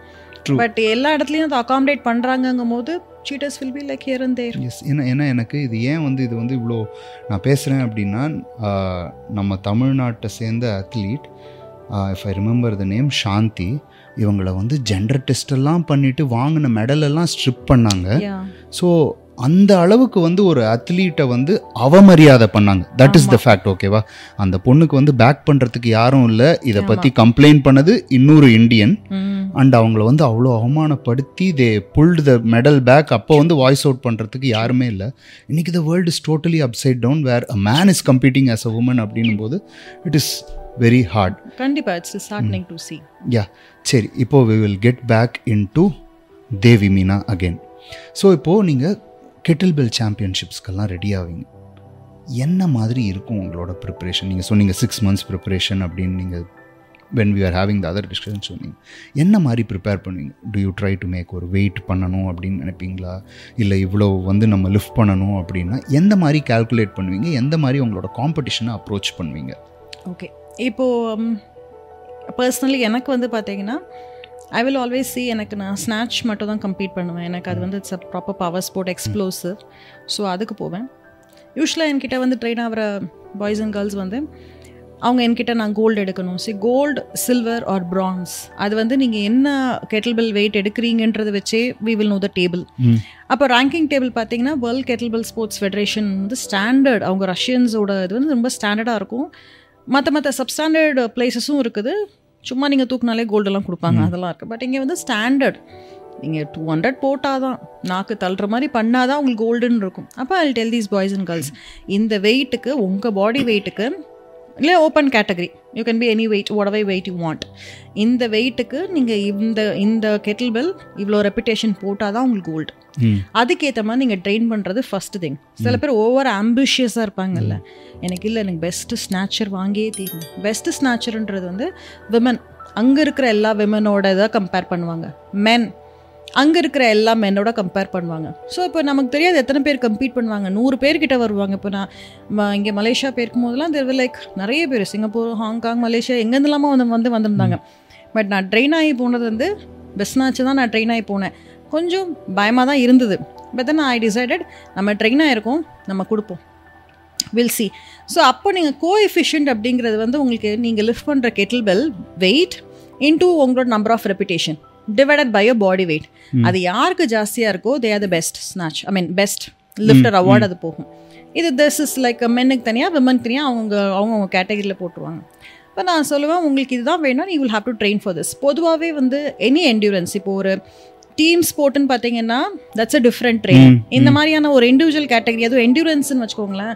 But எல்லா இடத்துலயும் அதை அகாமடேட் பண்றாங்கங்கும் போது cheaters will be like here and there yes ஏன்னா ஏன்னா எனக்கு இது ஏன் வந்து இது வந்து இவ்வளோ நான் பேசுகிறேன் அப்படின்னா நம்ம தமிழ்நாட்டை சேர்ந்த athlete if I remember the name Santhi இவங்களை வந்து ஜெண்டர் டெஸ்ட் எல்லாம் பண்ணிட்டு வாங்கின மெடல் எல்லாம் ஸ்ட்ரிப் பண்ணாங்க. ஸோ அந்த அளவுக்கு வந்து ஒரு அத்லீட்டை வந்து அவமரியாதை பண்ணாங்க. தட் இஸ் த ஃபேக்ட் ஓகேவா அந்த பொண்ணுக்கு வந்து பேக் பண்ணுறதுக்கு யாரும் இல்லை. இதை பற்றி கம்ப்ளைண்ட் பண்ணது இன்னொரு இந்தியன் அண்ட் அவங்கள வந்து அவ்வளோ அவமானப்படுத்தி they pulled the medal back அப்போ வந்து வாய்ஸ் அவுட் பண்ணுறதுக்கு யாருமே இல்லை. இன்னைக்கு the world is totally upside down where a man is competing as a woman அப்படின்னும் போது இட் இஸ் வெரி ஹார்ட் கண்டிப்பா it's hardening to see. Yeah சரி இப்போது we will get back in to Devi Meena again so இப்போது நீங்கள் kettlebell சாம்பியன்ஷிப்ஸ்க்கெல்லாம் ready ஆவீங்க. என்ன மாதிரி இருக்கும் உங்களோட ப்ரிப்பரேஷன் நீங்கள் சொன்னீங்க சிக்ஸ் மந்த்ஸ் ப்ரிப்பரேஷன் அப்படின்னு நீங்கள் when we are having the other discussion சொன்னீங்க. என்ன மாதிரி ப்ரிப்பேர் பண்ணுவீங்க? Do you try to make ஒரு வெயிட் பண்ணணும் அப்படின்னு நினைப்பீங்களா? இல்லை இவ்வளோ வந்து நம்ம லிஃப்ட் பண்ணணும் அப்படின்னா எந்த மாதிரி கால்குலேட் பண்ணுவீங்க? எந்த மாதிரி உங்களோட காம்படிஷனை அப்ரோச் பண்ணுவீங்க? ஓகே இப்போது பர்சனலி எனக்கு வந்து பார்த்தீங்கன்னா ஐ வில் ஆல்வேஸ் see எனக்கு நான் ஸ்நாட்ச் மட்டும் தான் கம்ப்ளீட் பண்ணுவேன். எனக்கு அது வந்து it's a proper power sport explosive so அதுக்கு போவேன். யூஸ்வலாக என்கிட்ட வந்து ட்ரெயின் ஆகிற பாய்ஸ் அண்ட் கேர்ள்ஸ் வந்து அவங்க என்கிட்ட நான் கோல்டு எடுக்கணும். See gold silver or bronze அது வந்து நீங்கள் என்ன கெட்டில் பெல் வெயிட் எடுக்கிறீங்கன்றதை வச்சே we will know the table அப்போ ரேங்கிங் டேபிள் பார்த்தீங்கன்னா வேர்ல்ட் கெட்டில்பெல் ஸ்போர்ட்ஸ் ஃபெடரேஷன் வந்து ஸ்டாண்டர்ட் அவங்க ரஷ்யன்ஸோட இது வந்து ரொம்ப ஸ்டாண்டர்டாக இருக்கும். மற்ற மற்ற சப்ஸ்டாண்டர்ட் பிளேசஸும் இருக்குது. சும்மா நீங்கள் தூக்குனாலே கோல்டெல்லாம் கொடுப்பாங்க அதெல்லாம் இருக்குது பட் இங்கே வந்து ஸ்டாண்டர்ட் நீங்கள் டூ ஹண்ட்ரட் போட்டால் தான் நாக்கு தள்ளுற மாதிரி பண்ணால் தான் உங்களுக்கு கோல்டுன்னு இருக்கும். அப்போ I tell these boys and girls இந்த வெயிட்டுக்கு உங்கள் பாடி வெயிட்டுக்கு இல்லை open category you can be any weight whatever weight you want இந்த வெயிட்டுக்கு நீங்கள் இந்த இந்த கெட்டில் பெல் இவ்வளோ ரெப்புடேஷன் போட்டால் தான் உங்களுக்கு கோல்டு அதுக்கேற்ற மாதிரி நீங்கள் ட்ரெயின் பண்ணுறது ஃபர்ஸ்ட் திங் சில பேர் ஓவர் ஆம்பிஷியஸாக இருப்பாங்கல்ல. எனக்கு இல்லை எனக்கு பெஸ்ட்டு ஸ்நாச்சர் வாங்கியே தீரணும். பெஸ்ட்டு ஸ்நாச்சர்ன்றது வந்து விமன் அங்கே இருக்கிற எல்லா விமனோட இதை கம்பேர் பண்ணுவாங்க. மென் அங்கே இருக்கிற எல்லா மென்னோட கம்பேர் பண்ணுவாங்க. ஸோ இப்போ நமக்கு தெரியாது எத்தனை பேர் கம்பீட் பண்ணுவாங்க. நூறு பேர்கிட்ட வருவாங்க. இப்போ நான் இங்கே மலேசியா போயிருக்கும் போதெல்லாம் தெர் லைக் நிறைய பேர். சிங்கப்பூர் ஹாங்காங் மலேசியா எங்கேருந்துலாமா வந்து வந்து வந்திருந்தாங்க. பட் நான் ட்ரெயின் ஆகி போனது வந்து பெஸ்ட்னாச்சு தான் நான் ட்ரெயின் ஆகி போனேன். கொஞ்சம் பயமாக தான் இருந்தது. பட் தென் ஐ டிசைடட் நம்ம ட்ரெயின் ஆகிருக்கோம் நம்ம கொடுப்போம். வில் சி ஸோ அப்போ நீங்கள் கோஎஃபிஷியன்ட் அப்படிங்கிறது வந்து உங்களுக்கு நீங்கள் லிஃப்ட் பண்ணுற கெட்டில் பெல் வெயிட் இன்டூ உங்களோட number of reputation divided by a body weight அது யாருக்கு ஜாஸ்தியாக இருக்கோ they are the best snatch I mean best lifter award அது போகும். இது திஸ் இஸ் லைக் மென்னுக்கு தனியாக விமனுக்கு தனியாக அவங்க அவங்கவுங்க கேட்டகரியில் போட்டுருவாங்க. இப்போ நான் சொல்லுவேன் உங்களுக்கு இதுதான் வேணும் you will have to train for this பொதுவாகவே வந்து எனி என்டியூரன்ஸ் இப்போ ஒரு டீம் ஸ்போர்ட்னு பார்த்தீங்கன்னா தட்ஸ் அ டிஃப்ரெண்ட் ட்ரெயின் இந்த மாதிரியான ஒரு இண்டிவிஜுவல் கேட்டகரி அதுவும் என்டியூரன்ஸ்னு வச்சுக்கோங்களேன்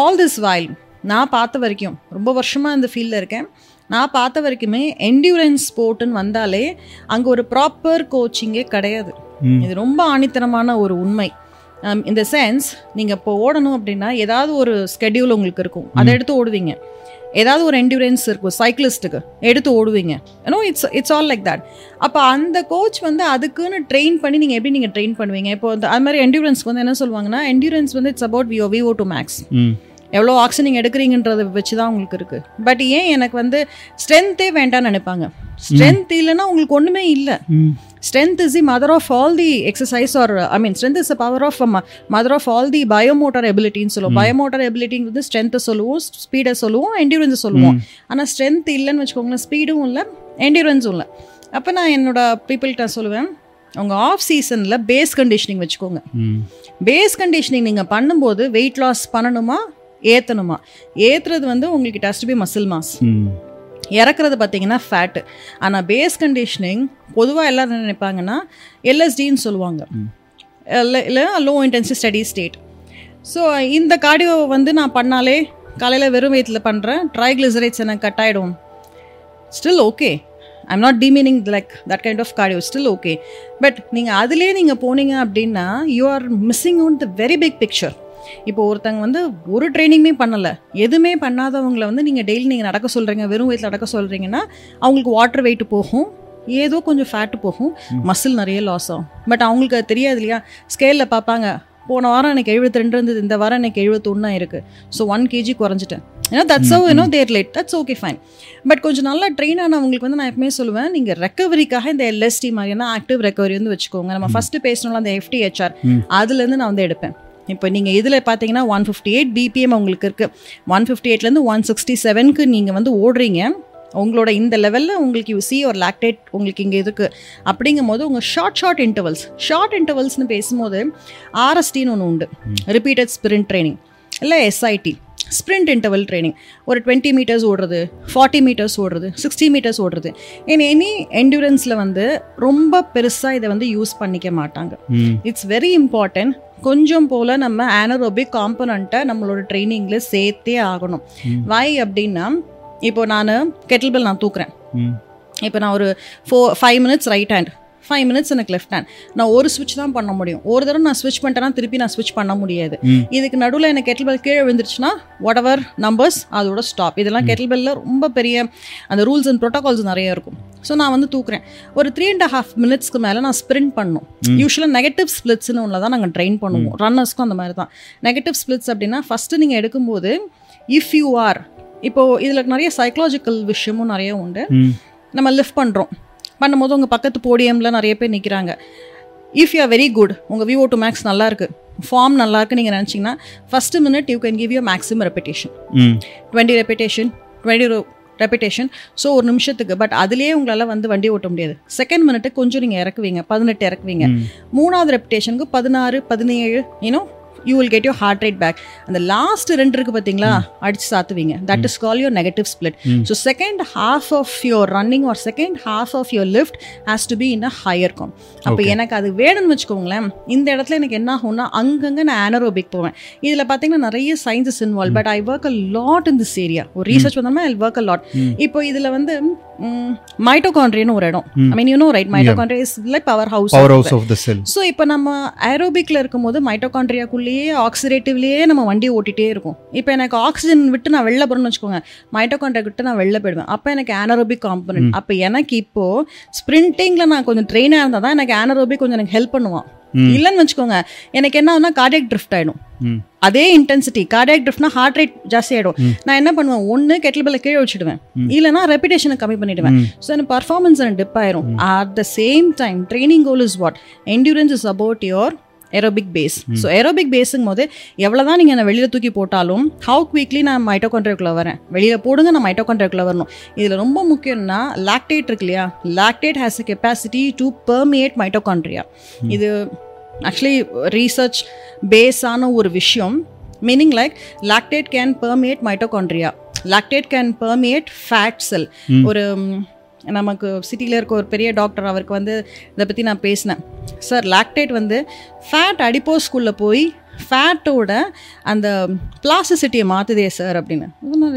ஆல் திஸ் வைல் நான் பார்த்த வரைக்கும் ரொம்ப வருஷமாக இந்த ஃபீல்டில் இருக்கேன். நான் பார்த்த வரைக்குமே என்டியூரன்ஸ் ஸ்போர்ட்டுன்னு வந்தாலே அங்கே ஒரு ப்ராப்பர் கோச்சிங்கே கிடையாது. இது ரொம்ப ஆணித்தனமான ஒரு உண்மை. இந்த சென்ஸ் நீங்கள் இப்போ ஓடணும் அப்படின்னா ஏதாவது ஒரு ஸ்கெடியூல் உங்களுக்கு இருக்கும். அதை எடுத்து ஓடுவீங்க. ஏதாவது ஒரு என்டியூரன்ஸ் இருக்கும் சைக்கிளிஸ்ட்டுக்கு எடுத்து ஓடுவீங்க. ஏன்னோ it's it's all like that அப்போ அந்த கோச் வந்து அதுக்குன்னு ட்ரெயின் பண்ணி நீங்கள் எப்படி நீங்கள் ட்ரெயின் பண்ணுவீங்க? இப்போ அது மாதிரி என்டியூரன்ஸ்க்கு வந்து என்ன சொல்லுவாங்கன்னா என்டியூரன்ஸ் வந்து it's about VO VO two max எவ்வளோ ஆக்சிஜன் எடுக்கிறீங்கன்றதை வச்சு தான் உங்களுக்கு இருக்குது பட் ஏன் எனக்கு வந்து ஸ்ட்ரென்த்தே வேண்டாம்னு நினைப்பாங்க? ஸ்ட்ரென்த் இல்லைன்னா உங்களுக்கு ஒன்றுமே இல்லை. Strength is the mother of all the exercise or I mean strength is a power of mother of all the biomotor எபிலிட்டின்னு சொல்லுவோம். பயோமோட்டார் எபிலிட்டிங்கிறது ஸ்ட்ரென்த்தை சொல்லுவோம் ஸ்பீடை சொல்லுவோம் என்டியூரன்ஸை சொல்லுவோம். ஆனால் ஸ்ட்ரென்த் இல்லைன்னு வச்சுக்கோங்களேன் ஸ்பீடும் இல்லை என்டியூரன்ஸும் இல்லை. அப்போ நான் என்னோட பீப்புள்கிட்ட சொல்லுவேன் உங்கள் ஆஃப் சீசனில் பேஸ் கண்டிஷனிங் வச்சுக்கோங்க. பேஸ் கண்டிஷனிங் நீங்கள் பண்ணும்போது வெயிட் லாஸ் பண்ணணுமா? ஏற்றணுமா ஏற்றுறது வந்து உங்களுக்கு டஸ்ட் பி மசில் மாஸ் இறக்குறது பார்த்தீங்கன்னா ஃபேட்டு ஆனால் பேஸ் கண்டிஷனிங் பொதுவாக எல்லாரும் என்ன நினைப்பாங்கன்னா எல்எஸ்டின்னு சொல்லுவாங்க. இல்லை இல்லை low intensity steady state so இந்த கார்டியோ வந்து நான் பண்ணாலே காலையில் வெறும் வயிற்றில் பண்ணுறேன் ட்ரைக்ளிசரைட்ஸ் எனக்கு கட் ஆகிடும் still okay I'm not demeaning like that kind of cardio still okay but நீங்கள் அதுலேயே நீங்கள் போனீங்க அப்படின்னா you are missing on the very big picture இப்போ ஒருத்தங்க வந்து ஒரு ட்ரைனிங்குமே பண்ணலை. எதுவுமே பண்ணாதவங்கள வந்து நீங்கள் டெய்லி நீங்கள் நடக்க சொல்கிறீங்க வெறும் வயிற்றில் நடக்க சொல்கிறீங்கன்னா அவங்களுக்கு வாட்டர் வெயிட் போகும் ஏதோ கொஞ்சம் ஃபேட்டு போகும் மசில் நிறைய லாஸ் ஆகும். பட் அவங்களுக்கு அது தெரியாது இல்லையா? ஸ்கேலில் பார்ப்பாங்க. போன வாரம் எனக்கு எழுபத்தி ரெண்டு இருந்தது இந்த வாரம் எனக்கு எழுபத்தொன்னா இருக்குது ஸோ ஒன் கேஜி குறைஞ்சிட்டேன். ஏன்னா that's oh you know there late that's okay fine but கொஞ்சம் நல்லா ட்ரெயின் ஆனவங்களுக்கு வந்து நான் எப்பவுமே சொல்லுவேன் நீங்கள் ரெக்கவரிக்காக இந்த எல்எஸ்டி மாதிரியான ஆக்டிவ் ரெக்கவரி வந்து வச்சுக்கோங்க. நம்ம ஃபஸ்ட்டு பேசணும்ல அந்த எஃப்டிஹெச்ஆர் அதுலேருந்து நான் வந்து எடுப்பேன். இப்போ நீங்கள் இதில் பார்த்தீங்கன்னா ஒன் ஃபிஃப்டி எயிட் பிபிஎம் உங்களுக்கு இருக்குது ஒன் ஃபிஃப்டி எயிட்லேருந்து ஒன் சிக்ஸ்டி செவனுக்கு நீங்கள் வந்து ஓடுறீங்க. உங்களோட இந்த லெவலில் உங்களுக்கு யூ சி ஒரு லாக்டேட் உங்களுக்கு இங்கே இருக்குது அப்படிங்கும் போது உங்கள் ஷார்ட் ஷார்ட் இன்டர்வல்ஸ் ஷார்ட் இன்டர்வல்ஸ்னு பேசும்போது ஆர்எஸ்டின்னு ஒன்று உண்டு. ரிப்பீட்டட் ஸ்பிரிண்ட் ட்ரைனிங் இல்லை எஸ்ஐடி ஸ்ப்ரிண்ட் இன்டர்வல் ட்ரைனிங் ஒரு டுவெண்ட்டி மீட்டர்ஸ் ஓடுறது ஃபார்ட்டி மீட்டர்ஸ் ஓடுறது சிக்ஸ்டி மீட்டர்ஸ் ஓடுறது. இன் எனி என்டூரன்ஸில் வந்து ரொம்ப பெருசாக இதை வந்து யூஸ் பண்ணிக்க மாட்டாங்க. இட்ஸ் வெரி இம்பார்ட்டன்ட் கொஞ்சம் போல் நம்ம ஆனரோபிக் காம்பனண்ட்டை நம்மளோட ட்ரைனிங்கில் சேர்த்தே ஆகணும். வை அப்படின்னா இப்போ நான் கெட்டில் பெல் நான் தூக்குறேன். இப்போ நான் ஒரு four five minutes right hand five minutes எனக்கு லெஃப்ட் ஹேண்ட் நான் ஒரு ஸ்விட்ச் தான் பண்ண முடியும். ஒரு தடவை நான் ஸ்விட்ச் பண்ணிட்டேன்னா திருப்பி நான் ஸ்விட்ச் பண்ண முடியாது. இதுக்கு நடுவில் எனக்கு கெட்டில் பெல் கீழே விழுந்துருச்சுன்னா வாட் எவர் நம்பர்ஸ் அதோட ஸ்டாப் இதெல்லாம் கெட்டில் பெல்லில் ரொம்ப பெரிய அந்த ரூல்ஸ் அண்ட் ப்ரோட்டோகால்ஸ் நிறைய இருக்கும். ஸோ நான் வந்து தூக்குறேன். ஒரு த்ரீ அண்ட் ஹாஃப் மினிட்ஸ்க்கு மேலே நான் ஸ்ப்ரிண்ட் பண்ணணும் யூஸ்வலாக நெகட்டிவ் ஸ்பிளிட்ஸ்னு ஒன்று தான் நாங்கள் ட்ரெயின் பண்ணுவோம். ரன்னர்ஸ்க்கும் அந்த மாதிரி தான். நெகட்டிவ் ஸ்பிளிட்ஸ் அப்படின்னா ஃபஸ்ட்டு நீங்கள் எடுக்கும்போது இஃப் யூ ஆர் இப்போது இதில் நிறைய சைக்கலாஜிக்கல் விஷயமும் நிறைய உண்டு. நம்ம லிஃப்ட் பண்ணுறோம் பண்ணும்போது உங்கள் பக்கத்து போடியமில் நிறைய பேர் நிற்கிறாங்க if you are very good உங்கள் விவோ டு மேக்ஸ் நல்லா ஃபார்ம் நல்லா இருக்கு நீங்கள் நினச்சிங்கன்னா first minute you can give you maximum repetition twenty repetition twenty repetition so ஒரு நிமிஷத்துக்கு பட் அதுலேயே உங்களால் வந்து வண்டி ஓட்ட முடியாது. செகண்ட் மினிட்டு கொஞ்சம் நீங்கள் இறக்குவீங்க பதினெட்டு இறக்குவீங்க. மூணாவது ரெப்பிட்டேஷனுக்கு பதினாறு பதினேழு you know you will get your heart rate back அந்த லாஸ்ட் ரெண்டு இருக்கு பார்த்தீங்களா அடிச்சு சாத்துவீங்க. That is call your negative split so second half of your running or second half of your lift has to be in a higher come அப்போ எனக்கு அது வேணும்னு வச்சுக்கோங்களேன் இந்த இடத்துல எனக்கு என்ன ஆகும்னா அங்கங்கே நான் ஆனரோபிக் போவேன். இதில் பார்த்தீங்கன்னா நிறைய sciences involve but I work a lot in this area ஒரு ரீசர்ச் வந்தோம்னா ஐ ஒர்க் அ லாட் இப்போ இதில் வந்து மைட்டோகான்ட்ரின்னு ஒரு இடம். I mean you know right mitochondria is like power house power house of the cell so இப்போ நம்ம ஏரோபிக்கில் இருக்கும்போது மைட்டோகான்ட்ரியாக்குள்ளேயே ஆக்சிடேட்டிவ்லேயே நம்ம வண்டி ஓட்டிகிட்டே இருக்கும். இப்போ எனக்கு ஆக்சிஜன் விட்டு நான் வெளில போகிறேன்னு வச்சுக்கோங்க. மைட்டோகான்ட்ரியா விட்டு நான் வெளில போயிடுவேன். அப்போ எனக்கு ஆனரோபிக் காம்பனன்ட் அப்போ எனக்கு இப்போ ஸ்ப்ரிண்டிங்கில் நான் கொஞ்சம் ட்ரெயினாக இருந்தால் தான் எனக்கு ஆனரோபிக் கொஞ்சம் எனக்கு ஹெல்ப் பண்ணுவான். இல்லைன்னு வச்சுக்கோங்க. எனக்கு என்ன ஆகுனா கார்டியக் ட்ரிஃப்ட் ஆகிடும் அதே இன்டென்சிட்டி கார்டியக் ட்ரிஃப்ட்னா ஹார்ட் ரேட் ஜாஸ்தி ஆகிடும் நான் என்ன பண்ணுவேன்? ஒன்று கெட்டில் கீழே வச்சுடுவேன். இல்லைனா ரெப்பிடேஷனை கம்மி பண்ணிடுவேன். ஸோ எனக்கு பர்ஃபார்மன்ஸ் எனக்கு டிப் ஆயிரும் at the same time training goal is what endurance is about your aerobic base so aerobic பேஸுங்கும் போது எவ்வளோ தான் நீங்கள் என்னை வெளியில் தூக்கி போட்டாலும் ஹவு குவிக்லி நான் மைட்டோகான்ட்ரியாக்குள்ளே வரேன். வெளியில் போடுங்க நான் மைட்டோகான்ட்ரியாக்குள்ளே வரணும். இதில் ரொம்ப முக்கியம்னா லாக்டேட் இருக்கு இல்லையா lactate has a capacity to permeate mitochondria இது ஆக்சுவலி ரீசர்ச் பேஸான ஒரு விஷயம். Meaning like lactate can permeate mitochondria lactate can permeate fat cell ஒரு நமக்கு சிட்டியில் இருக்க ஒரு பெரிய டாக்டர் அவருக்கு வந்து இதை பற்றி நான் பேசினேன். சார் லாக்டேட் வந்து ஃபேட் அடிப்போஸ்குள்ளே போய் ஃபேட்டோட அந்த பிளாஸ்டிசிட்டியை மாற்றுதே சார் அப்படின்னு.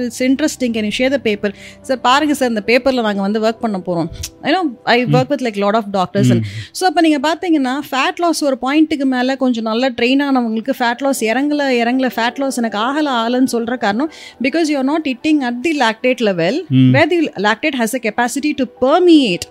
It's interesting can share the paper sir பாருங்கள் சார் இந்த பேப்பரில் நாங்கள் வந்து ஒர்க் பண்ண போகிறோம் I know I work with like lot of doctors so அப்போ நீங்கள் பார்த்தீங்கன்னா ஃபேட் லாஸ் ஒரு பாயிண்ட்டுக்கு மேலே கொஞ்சம் நல்லா ட்ரெயின் ஆனவங்களுக்கு ஃபேட் லாஸ் இறங்கல இறங்கல ஃபேட் லாஸ் எனக்கு ஆகல ஆகலன்னு சொல்கிற காரணம் because you are not hitting at the lactate level where the lactate has a capacity to permeate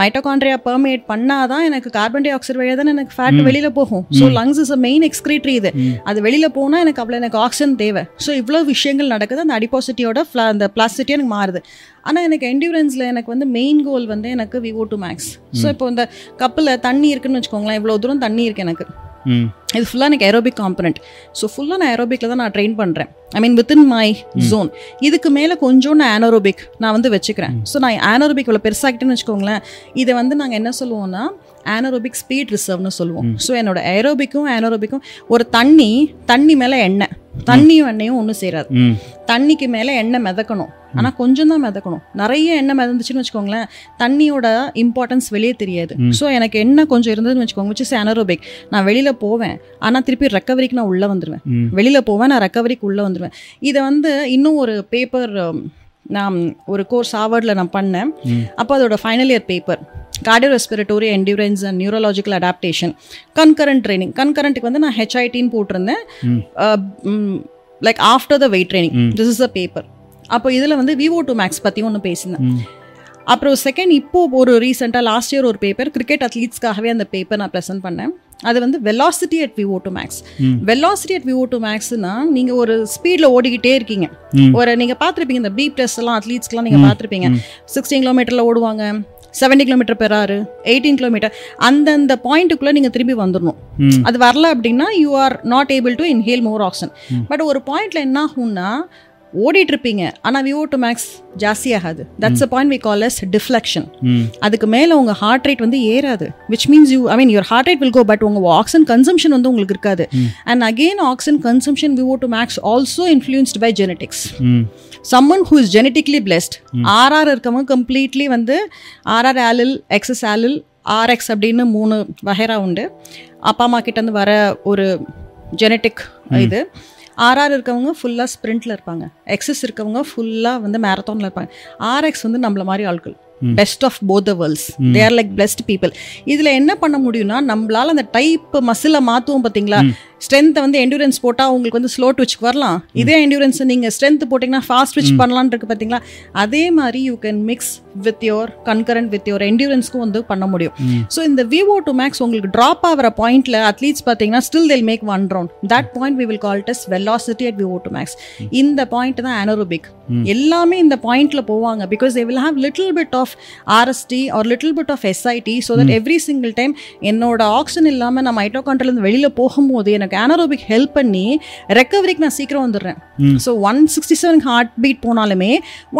mitochondria permeate பண்ணாதான் எனக்கு கார்பன் டை ஆக்சைடு வழியாக தான் எனக்கு ஃபேட் வெளியில் போகும். So lungs is main excretory இது. அது வெளியில் போனால் எனக்கு அவ்வளோ எனக்கு ஆக்சிஜன் தேவை. ஸோ இவ்வளோ விஷயங்கள் நடக்குது அந்த அடிபாசிட்டியோட அந்த பிளாஸ்டிட்டி எனக்கு மாறுது. ஆனால் எனக்கு என்டியூரன்ஸில் எனக்கு வந்து மெயின் கோல் வந்து எனக்கு விவோ டூ மேக்ஸ் ஸோ இப்போ இந்த கப்பில் தண்ணி இருக்குன்னு வச்சுக்கோங்களேன் இவ்வளோ தூரம் தண்ணி இருக்கு எனக்கு. இது ஃபுல்லாக எனக்கு ஏரோபிக் காம்பனண்ட் ஸோ ஃபுல்லாக நான் ஏரோபிக்கில் தான் நான் ட்ரெயின் பண்ணுறேன் I mean within my. Zone இதுக்கு மேலே கொஞ்சம் நான் ஆனோரோபிக் நான் வந்து வச்சுக்கிறேன். ஸோ நான் ஆனோரோபிக் இவ்வளோ பெருசாகிட்டேன்னு வச்சுக்கோங்களேன் இதை வந்து நாங்கள் என்ன சொல்லுவோம்னா ஆனோரோபிக் ஸ்பீட் ரிசர்வ்னு சொல்லுவோம். ஸோ என்னோட ஏரோபிக்கும் ஆனோரோபிக்கும் ஒரு தண்ணி தண்ணி மேலே எண்ணெய். தண்ணியும் எண்ணெயும் ஒன்றும் சேராது. தண்ணிக்கு மேலே எண்ணெய் மிதக்கணும். ஆனால் கொஞ்சம் தான் மிதக்கணும். நிறைய எண்ணெய் மிதந்துச்சுன்னு வச்சுக்கோங்களேன் தண்ணியோட இம்பார்ட்டன்ஸ் வெளியே தெரியாது. ஸோ எனக்கு எண்ணெய் கொஞ்சம் இருந்ததுன்னு வச்சுக்கோங்க விச் இஸ் அனரோபிக் நான் வெளியில் போவேன் ஆனால் திருப்பி ரெக்கவரிக்கு நான் உள்ளே வந்துடுவேன். வெளியில் போவேன் நான் ரெக்கவரிக்கு உள்ளே வந்துடுவேன் இதை வந்து இன்னும் ஒரு பேப்பர் நான் ஒரு கோர்ஸ் ஹார்வர்டில் நான் பண்ணேன். அப்போ அதோட final year paper cardio respiratory endurance and neurological adaptation concurrent training கன்கரண்ட்டுக்கு வந்து நான் ஹெச்ஐடின்னு போட்டிருந்தேன். Like after the weight training this is a paper அப்போ இதில் வந்து விவோ டூ மேக்ஸ் பற்றி ஒன்று பேசினேன் அப்புறம் செகண்ட் இப்போ ஒரு ரீசெண்டாக லாஸ்ட் இயர் ஒரு பேப்பர் கிரிக்கெட் அத்லீட்ஸ்க்காகவே அந்த பேப்பர் நான் ப்ரெசென்ட் பண்ணேன். அது வந்து velocity at VO two max velocity at VO two மேக்ஸ்னா நீங்கள் ஒரு ஸ்பீடில் ஓடிக்கிட்டே இருக்கீங்க. ஒரு நீங்கள் பார்த்துருப்பீங்க இந்த பீப் டெஸ்ட் எல்லாம் அத்லீட்ஸ்க்குலாம் நீங்கள் பார்த்துருப்பீங்க. சிக்ஸ்டீன் கிலோமீட்டரில் ஓடுவாங்க. செவன்டி கிலோமீட்டர் பெர் ஆறு எயிட்டீன் கிலோமீட்டர் அந்தந்த பாயிண்ட்டுக்குள்ளே நீங்கள் திரும்பி வந்துடணும். அது வரல அப்படின்னா you are not able to inhale more oxygen but ஒரு பாயிண்ட்ல என்ன ஆகும்னா ஓடிட்டு இருப்பீங்க ஆனால் விவோ டு மேக்ஸ் ஜாஸ்தி ஆகாது that's a point we call as deflection அதுக்கு மேலே உங்கள் ஹார்ட் ரேட் வந்து ஏறாது. Which means you I mean your heart rate will go but உங்கள் ஆக்சிஜன் கன்சம்ஷன் வந்து உங்களுக்கு இருக்காது. And again oxygen consumption VO two max also influenced by genetics someone who is genetically blessed RR இருக்கவங்க completely வந்து RR allele XX allele RX அப்படின்னு மூணு வகைரா உண்டு. அப்பா அம்மா கிட்டேருந்து வர ஒரு ஜெனட்டிக் இது. ஆர்ஆர் இருக்கவங்க ஃபுல்லாக ஸ்ப்ரிண்ட்டில் இருப்பாங்க. எக்ஸஸ் இருக்கவங்க ஃபுல்லாக வந்து மேரத்தானில் இருப்பாங்க. ஆர்எக்ஸ் வந்து நம்மள மாதிரி ஆட்கள். Best of both the worlds they are like best people இதில் என்ன பண்ண முடியும்னா நம்மளால அந்த டைப் மசிலை மாற்றுவோம் பார்த்தீங்களா ஸ்ட்ரென்த்தை வந்து எண்டூரன்ஸ் போட்டால் உங்களுக்கு வந்து ஸ்லோ ட்விச்சுக்கு வரலாம். இதே எண்டூரன்ஸ் நீங்கள் ஸ்ட்ரென்த் போட்டிங்கன்னா ஃபாஸ்ட் ட்விச் பண்ணலான்னு இருக்கு பார்த்தீங்களா அதே மாதிரி you can mix with your concurrent with your எண்டூரன்ஸ்க்கும் வந்து பண்ண முடியும். ஸோ இந்த விவோ டு மேக்ஸ் உங்களுக்கு ட்ராப் ஆகிற பாயிண்ட்ல அட்லீட்ஸ் பார்த்தீங்கன்னா still till make one round that point we will call thus velocity at VO two max இந்த பாயிண்ட் தான் அனரோபிக் எல்லாமே இந்த பாயிண்ட்ல போவாங்க because they will have little bit of RST or little bit of SIT so that every single time என்னோட oxygen இல்லாமல் நான் மைட்டோகாண்ட்ரிலேருந்து வெளியில் போகும்போது எனக்கு அனரோபிக் ஹெல்ப் பண்ணி ரெக்கவரிக்கு நான் சீக்கிரம் வந்துடுறேன். So one sixty seven heart beat போனாலுமே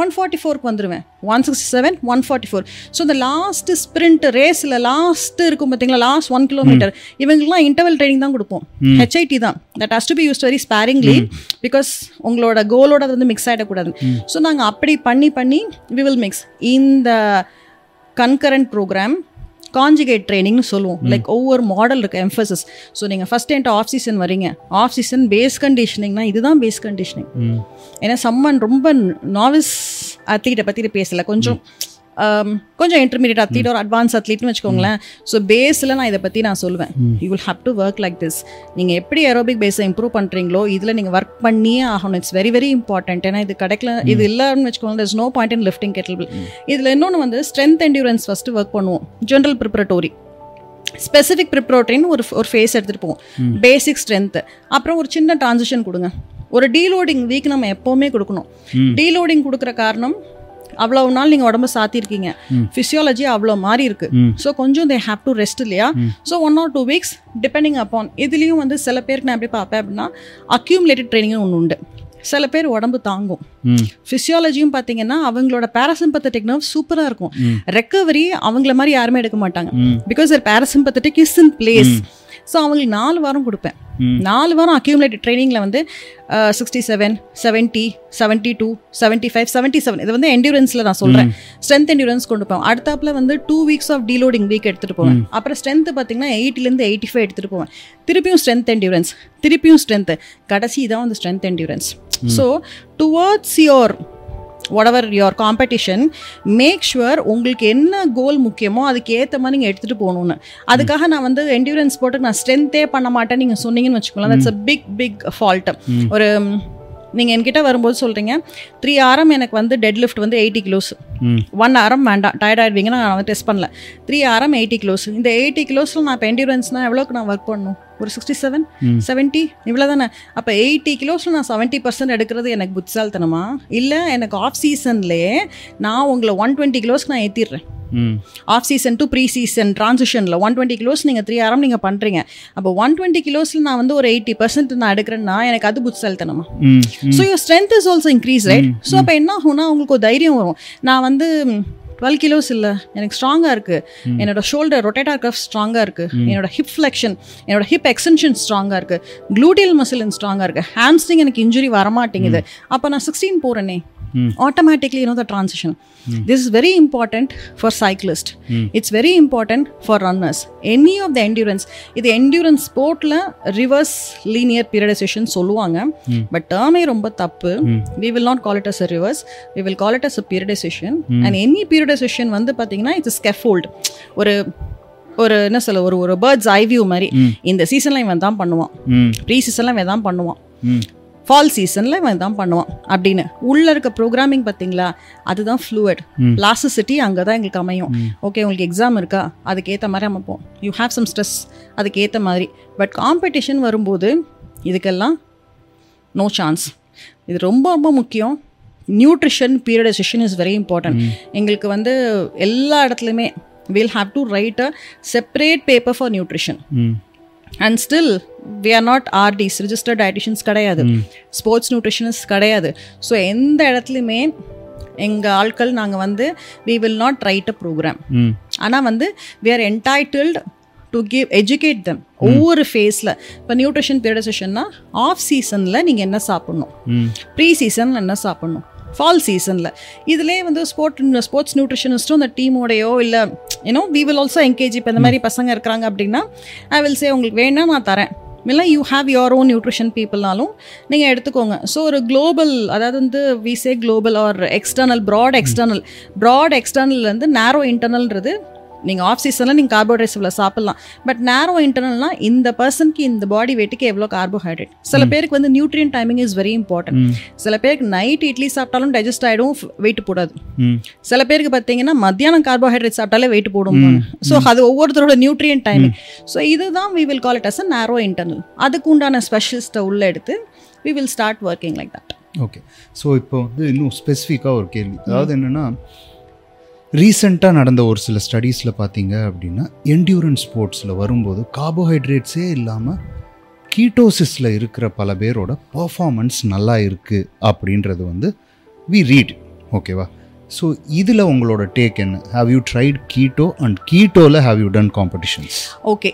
ஒன் ஃபார்ட்டி ஃபோருக்கு வந்துடுவேன் one sixty seven one forty four so இந்த லாஸ்ட் ஸ்ப்ரிண்ட் ரேஸில் லாஸ்ட் இருக்கும் பார்த்தீங்களா லாஸ்ட் ஒன் கிலோமீட்டர் இவங்களுக்குலாம் இன்டர்வல் ட்ரைனிங் தான் கொடுப்போம். ஹெச்ஐடி தான். That has to be use very sparingly because உங்களோட கோலோட அது வந்து மிக்ஸ் ஆகிடக்கூடாது ஸோ நாங்கள் அப்படி பண்ணி பண்ணி வி வில் மிக்ஸ் இந்த கன்கரண்ட் ப்ரோக்ராம் காஞ்சிகேட் ட்ரைனிங்னு சொல்லுவோம். லைக் ஒவ்வொரு மாடல் இருக்கு எம்ஃபசிஸ் ஸோ நீங்கள் ஃபஸ்ட் என்கிட்ட ஆஃப் சீசன் வரீங்க. ஆஃப் சீசன் பேஸ் கண்டிஷனிங்னா இதுதான் பேஸ் கண்டிஷனிங் ஏன்னா சம்மன் ரொம்ப நாவிஸ் அத்லீட்டை பற்றி பேசல. கொஞ்சம் கொஞ்சம் இன்டர்மீடியட் அத்லீட் ஒரு அட்வான்ஸ் அத்லீட்னு வச்சுக்கோங்களேன். ஸோ பேஸில் நான் இதை பற்றி நான் சொல்லுவேன் you will have to work like this நீங்கள் எப்படி ஏரோபிக் பேஸை இம்ப்ரூவ் பண்ணுறீங்களோ இதில் நீங்கள் ஒர்க் பண்ணியே ஆகணும். இட்ஸ் வெரி வெரி இம்பார்ட்டன்ட் ஏன்னா இது கிடைக்கல இது இல்லைன்னு வச்சுக்கோங்க is no point in lifting kettlebell இதில் இன்னொன்று வந்து ஸ்ட்ரென்த் என்டியூரன்ஸ் ஃபஸ்ட்டு ஒர்க் பண்ணுவோம். ஜென்ரல் ப்ரிப்பரட்டோரி ஸ்பெசிஃபிக் ப்ரிப்பரேட்டரின்னு ஒரு ஒரு ஃபேஸ் எடுத்துகிட்டு போவோம். பேசிக் ஸ்ட்ரென்த்து அப்புறம் ஒரு சின்ன டிரான்சிஷன் கொடுங்க. ஒரு டீலோடிங் வீக் நம்ம எப்போவுமே கொடுக்கணும். டீலோடிங் கொடுக்குற காரணம் அவ்வளோ நாள் நீங்கள் உடம்பு சாத்திருக்கீங்க ஃபிசியாலஜி அவ்வளோ மாறி இருக்கு. ஸோ கொஞ்சம் தே ஹேவ் டு ரெஸ்ட் இல்லையா? So one or two weeks depending upon இதுலேயும் வந்து சில பேருக்கு நான் எப்படி பார்ப்பேன் அப்படின்னா அக்யூமுலேட்டட் ட்ரைனிங் ஒன்று உண்டு. சில பேர் உடம்பு தாங்கும். ம். ஃபிசியாலஜியும் பார்த்தீங்கன்னா அவங்களோட பேராசிம்பத்தட்டிக் நர்வ் சூப்பராக இருக்கும். ரெக்கவரி அவங்கள மாதிரி யாருமே எடுக்க மாட்டாங்க. Because parasympathetic is in place so அவங்களுக்கு நாலு வாரம் கொடுப்பேன். நாலு வாரம் அக்யூமுலேட்டட் ட்ரைனிங்கில் வந்து sixty seven seventy seventy two seventy five seventy seven இது வந்து என்டியூரன்ஸில் நான் சொல்கிறேன் ஸ்ட்ரென்த் என்டியூரன்ஸ் கொண்டு போவேன். அடுத்தாப்புல வந்து two weeks of deloading week எடுத்துகிட்டு போவேன். அப்புறம் ஸ்ட்ரென்த் பார்த்தீங்கன்னா எயிட்டிலேருந்து எயிட்டி ஃபைவ் எடுத்துகிட்டு போவேன். திருப்பியும் ஸ்ட்ரென்த் என்டியூரன்ஸ் திருப்பியும் ஸ்ட்ரென்த்து கடைசி தான் வந்து strength endurance so towards your whatever your competition make sure உங்களுக்கு என்ன கோல் முக்கியமோ அதுக்கு ஏற்ற மாதிரி நீங்கள் எடுத்துகிட்டு போகணும்னு. அதுக்காக நான் வந்து என்டியூரன்ஸ் போட்டு நான் ஸ்ட்ரென்த்தே பண்ண மாட்டேன் நீங்கள் சொன்னீங்கன்னு வச்சுக்கோங்களேன். That's a big big fault ஒரு நீங்கள் என்கிட்ட வரும்போது சொல்கிறீங்க த்ரீ ஆரம் எனக்கு வந்து டெட் லிஃப்ட் வந்து எயிட்டி கிலோஸ் ஒன் ஆரம் வேண்டாம். டயர்ட் ஆயிடுவீங்க நான் வந்து டெஸ்ட் பண்ணல. த்ரீ ஆரம் எயிட்டி கிலோஸ் இந்த எயிட்டி கிலோஸில் நான் இப்போ என்டியூரன்ஸ்னால் எவ்வளோக்கு நான் ஒர்க் பண்ணணும்? ஒரு சிக்ஸ்டி செவன் செவன்ட்டி இவ்வளோ தானே அப்போ எயிட்டி கிலோஸில் நான் செவன்ட்டி பர்சன்ட் எடுக்கிறது எனக்கு புத்திசாலித்தனமா? இல்லை எனக்கு ஆஃப் சீசன்லேயே நான் உங்களை ஒன் டுவெண்ட்டி கிலோஸ்க்கு நான் ஏற்றிடுறேன் off season to pre season ட்ரான்சிஷனில் one twenty kilos நீங்கள் த்ரீ ஆரம் நீங்கள் பண்ணுறீங்க அப்போ ஒன் டுவெண்ட்டி கிலோஸில் நான் வந்து ஒரு எயிட்டி பர்சன்ட் நான் எடுக்கிறேன்னா எனக்கு அது புத்திசாலித்தனமா. ம் so your strength is also increase right so அப்போ என்ன ஆகும்னா உங்களுக்கு ஒரு தைரியம் வரும். நான் வந்து டுவெல் கிலோஸ் இல்லை எனக்கு ஸ்ட்ராங்காக இருக்குது என்னோட ஷோல்டர் ரொட்டேட்டார் கஃப் ஸ்ட்ராங்காக இருக்குது என்னோட ஹிப் ஃப்ளெக்ஷன் என்னோட ஹிப் எக்ஸ்டென்ஷன் ஸ்ட்ராங்காக இருக்குது க்ளூட்டியல் மசில் ஸ்ட்ராங்காக இருக்குது ஹாம்ஸ்டிங் எனக்கு இன்ஜுரி வரமாட்டேங்குது. அப்போ நான் சிக்ஸ்டீன் போகிறேனே automatically you know the transition this is very important for cyclist it's very important for runners any of the endurance இது endurance ஸ்போர்ட்டில் ரிவர்ஸ் லீனியர் பீரியடைசேஷன் சொல்லுவாங்க பட் டேர்மே ரொம்ப தப்பு we will not call it as a reverse we will call it as a periodization and any periodization வந்து பார்த்தீங்கன்னா it's scaffold ஒரு ஒரு என்ன சொல்ல ஒரு ஒரு பேர்ட்ஸ் ஐவியூ மாதிரி இந்த சீசன்ல இவன் தான் பண்ணுவான் ப்ரீ சீசன்ல இவன் தான் பண்ணுவான் ஃபால் சீசனில் இவன் தான் பண்ணுவான் அப்படின்னு. உள்ளே இருக்க ப்ரோக்ராமிங் பார்த்தீங்களா? அதுதான் ஃப்ளூவட் பிளாசிசிட்டி அங்கே தான் எங்களுக்கு அமையும். ஓகே உங்களுக்கு எக்ஸாம் இருக்கா? அதுக்கேற்ற மாதிரி அமைப்போம் யூ ஹேவ் சம் ஸ்ட்ரெஸ் அதுக்கேற்ற மாதிரி. பட் காம்படிஷன் வரும்போது இதுக்கெல்லாம் நோ சான்ஸ் இது ரொம்ப ரொம்ப முக்கியம். Nutrition periodization is very important எங்களுக்கு வந்து எல்லா இடத்துலையுமே will have to write a separate paper for nutrition and still we are not RDs registered dietitians கிடையாது. ஸ்போர்ட்ஸ் நியூட்ரிஷனிஸ்ட் கிடையாது. ஸோ எந்த இடத்துலையுமே எங்கள் ஆட்கள் நாங்கள் வந்து we will not write a program ஆனால் வந்து we are entitled to give educate them ஒவ்வொரு ஃபேஸில் இப்போ நியூட்ரிஷன் பீரியடைசேஷன்னா ஆஃப் சீசனில் நீங்கள் என்ன சாப்பிட்ணும்? ப்ரீ சீசனில் என்ன சாப்பிட்ணும்? ஃபால் சீசனில் இதிலே வந்து ஸ்போர்ட் ஸ்போர்ட்ஸ் நியூட்ரிஷனிஸ்ட்டும் அந்த டீமோடையோ இல்லை you know we will also engage இப்போ இந்த மாதிரி பசங்க இருக்கிறாங்க அப்படின்னா ஐ வில் சே உங்களுக்கு வேணா நான் தரேன். இல்லை you have your own nutrition பீப்புள்னாலும் நீங்கள் எடுத்துக்கோங்க. ஸோ ஒரு குளோபல் அதாவது வந்து we say global or external broad external broad எக்ஸ்டர்னல்லேருந்து narrow இன்டர்னல்ன்றது நீங்கள் ஆஃப் சீசனில் நீங்கள் கார்போஹைட்ரேட்ஸ் இவ்வளோ சாப்பிட்லாம். பட் நேரோ இன்டர்னல்னா இந்த பர்சனுக்கு இந்த பாடி வெயிட்டுக்கு எவ்வளோ கார்போஹைட்ரேட் சில பேருக்கு வந்து nutrient timing is very important சில பேருக்கு நைட் இட்லி சாப்பிட்டாலும் டைஜஸ்ட் ஆகிடும் வெயிட் போடாது. சில பேருக்கு பார்த்தீங்கன்னா மத்தியானம் கார்போஹைட்ரேட் சாப்பிட்டாலே வெயிட் போடும் ஸோ அது ஒவ்வொருத்தரோட நியூட்ரியன் டைமிங் ஸோ இதுதான் we will call it as a narrow internal அதுக்கு உண்டான ஸ்பெஷலிஸ்ட்டை உள்ள எடுத்து we will start working like that okay so இப்போ வந்து இன்னும் ஸ்பெசிஃபிக்காக ஒரு கேள்வி. அதாவது என்னென்னா ரீசெண்டாக நடந்த ஒரு சில ஸ்டடீஸில் பார்த்தீங்க அப்படின்னா என்டியூரன்ஸ் ஸ்போர்ட்ஸில் வரும்போது கார்போஹைட்ரேட்ஸே இல்லாமல் கீட்டோசிஸில் இருக்கிற பல பேரோட பர்ஃபார்மன்ஸ் நல்லா இருக்குது அப்படின்றது வந்து வி ரீட் ஓகேவா ஸோ இதில் உங்களோட டேக் என்ன? Have you tried keto and கீட்டோவில் have you done competitions okay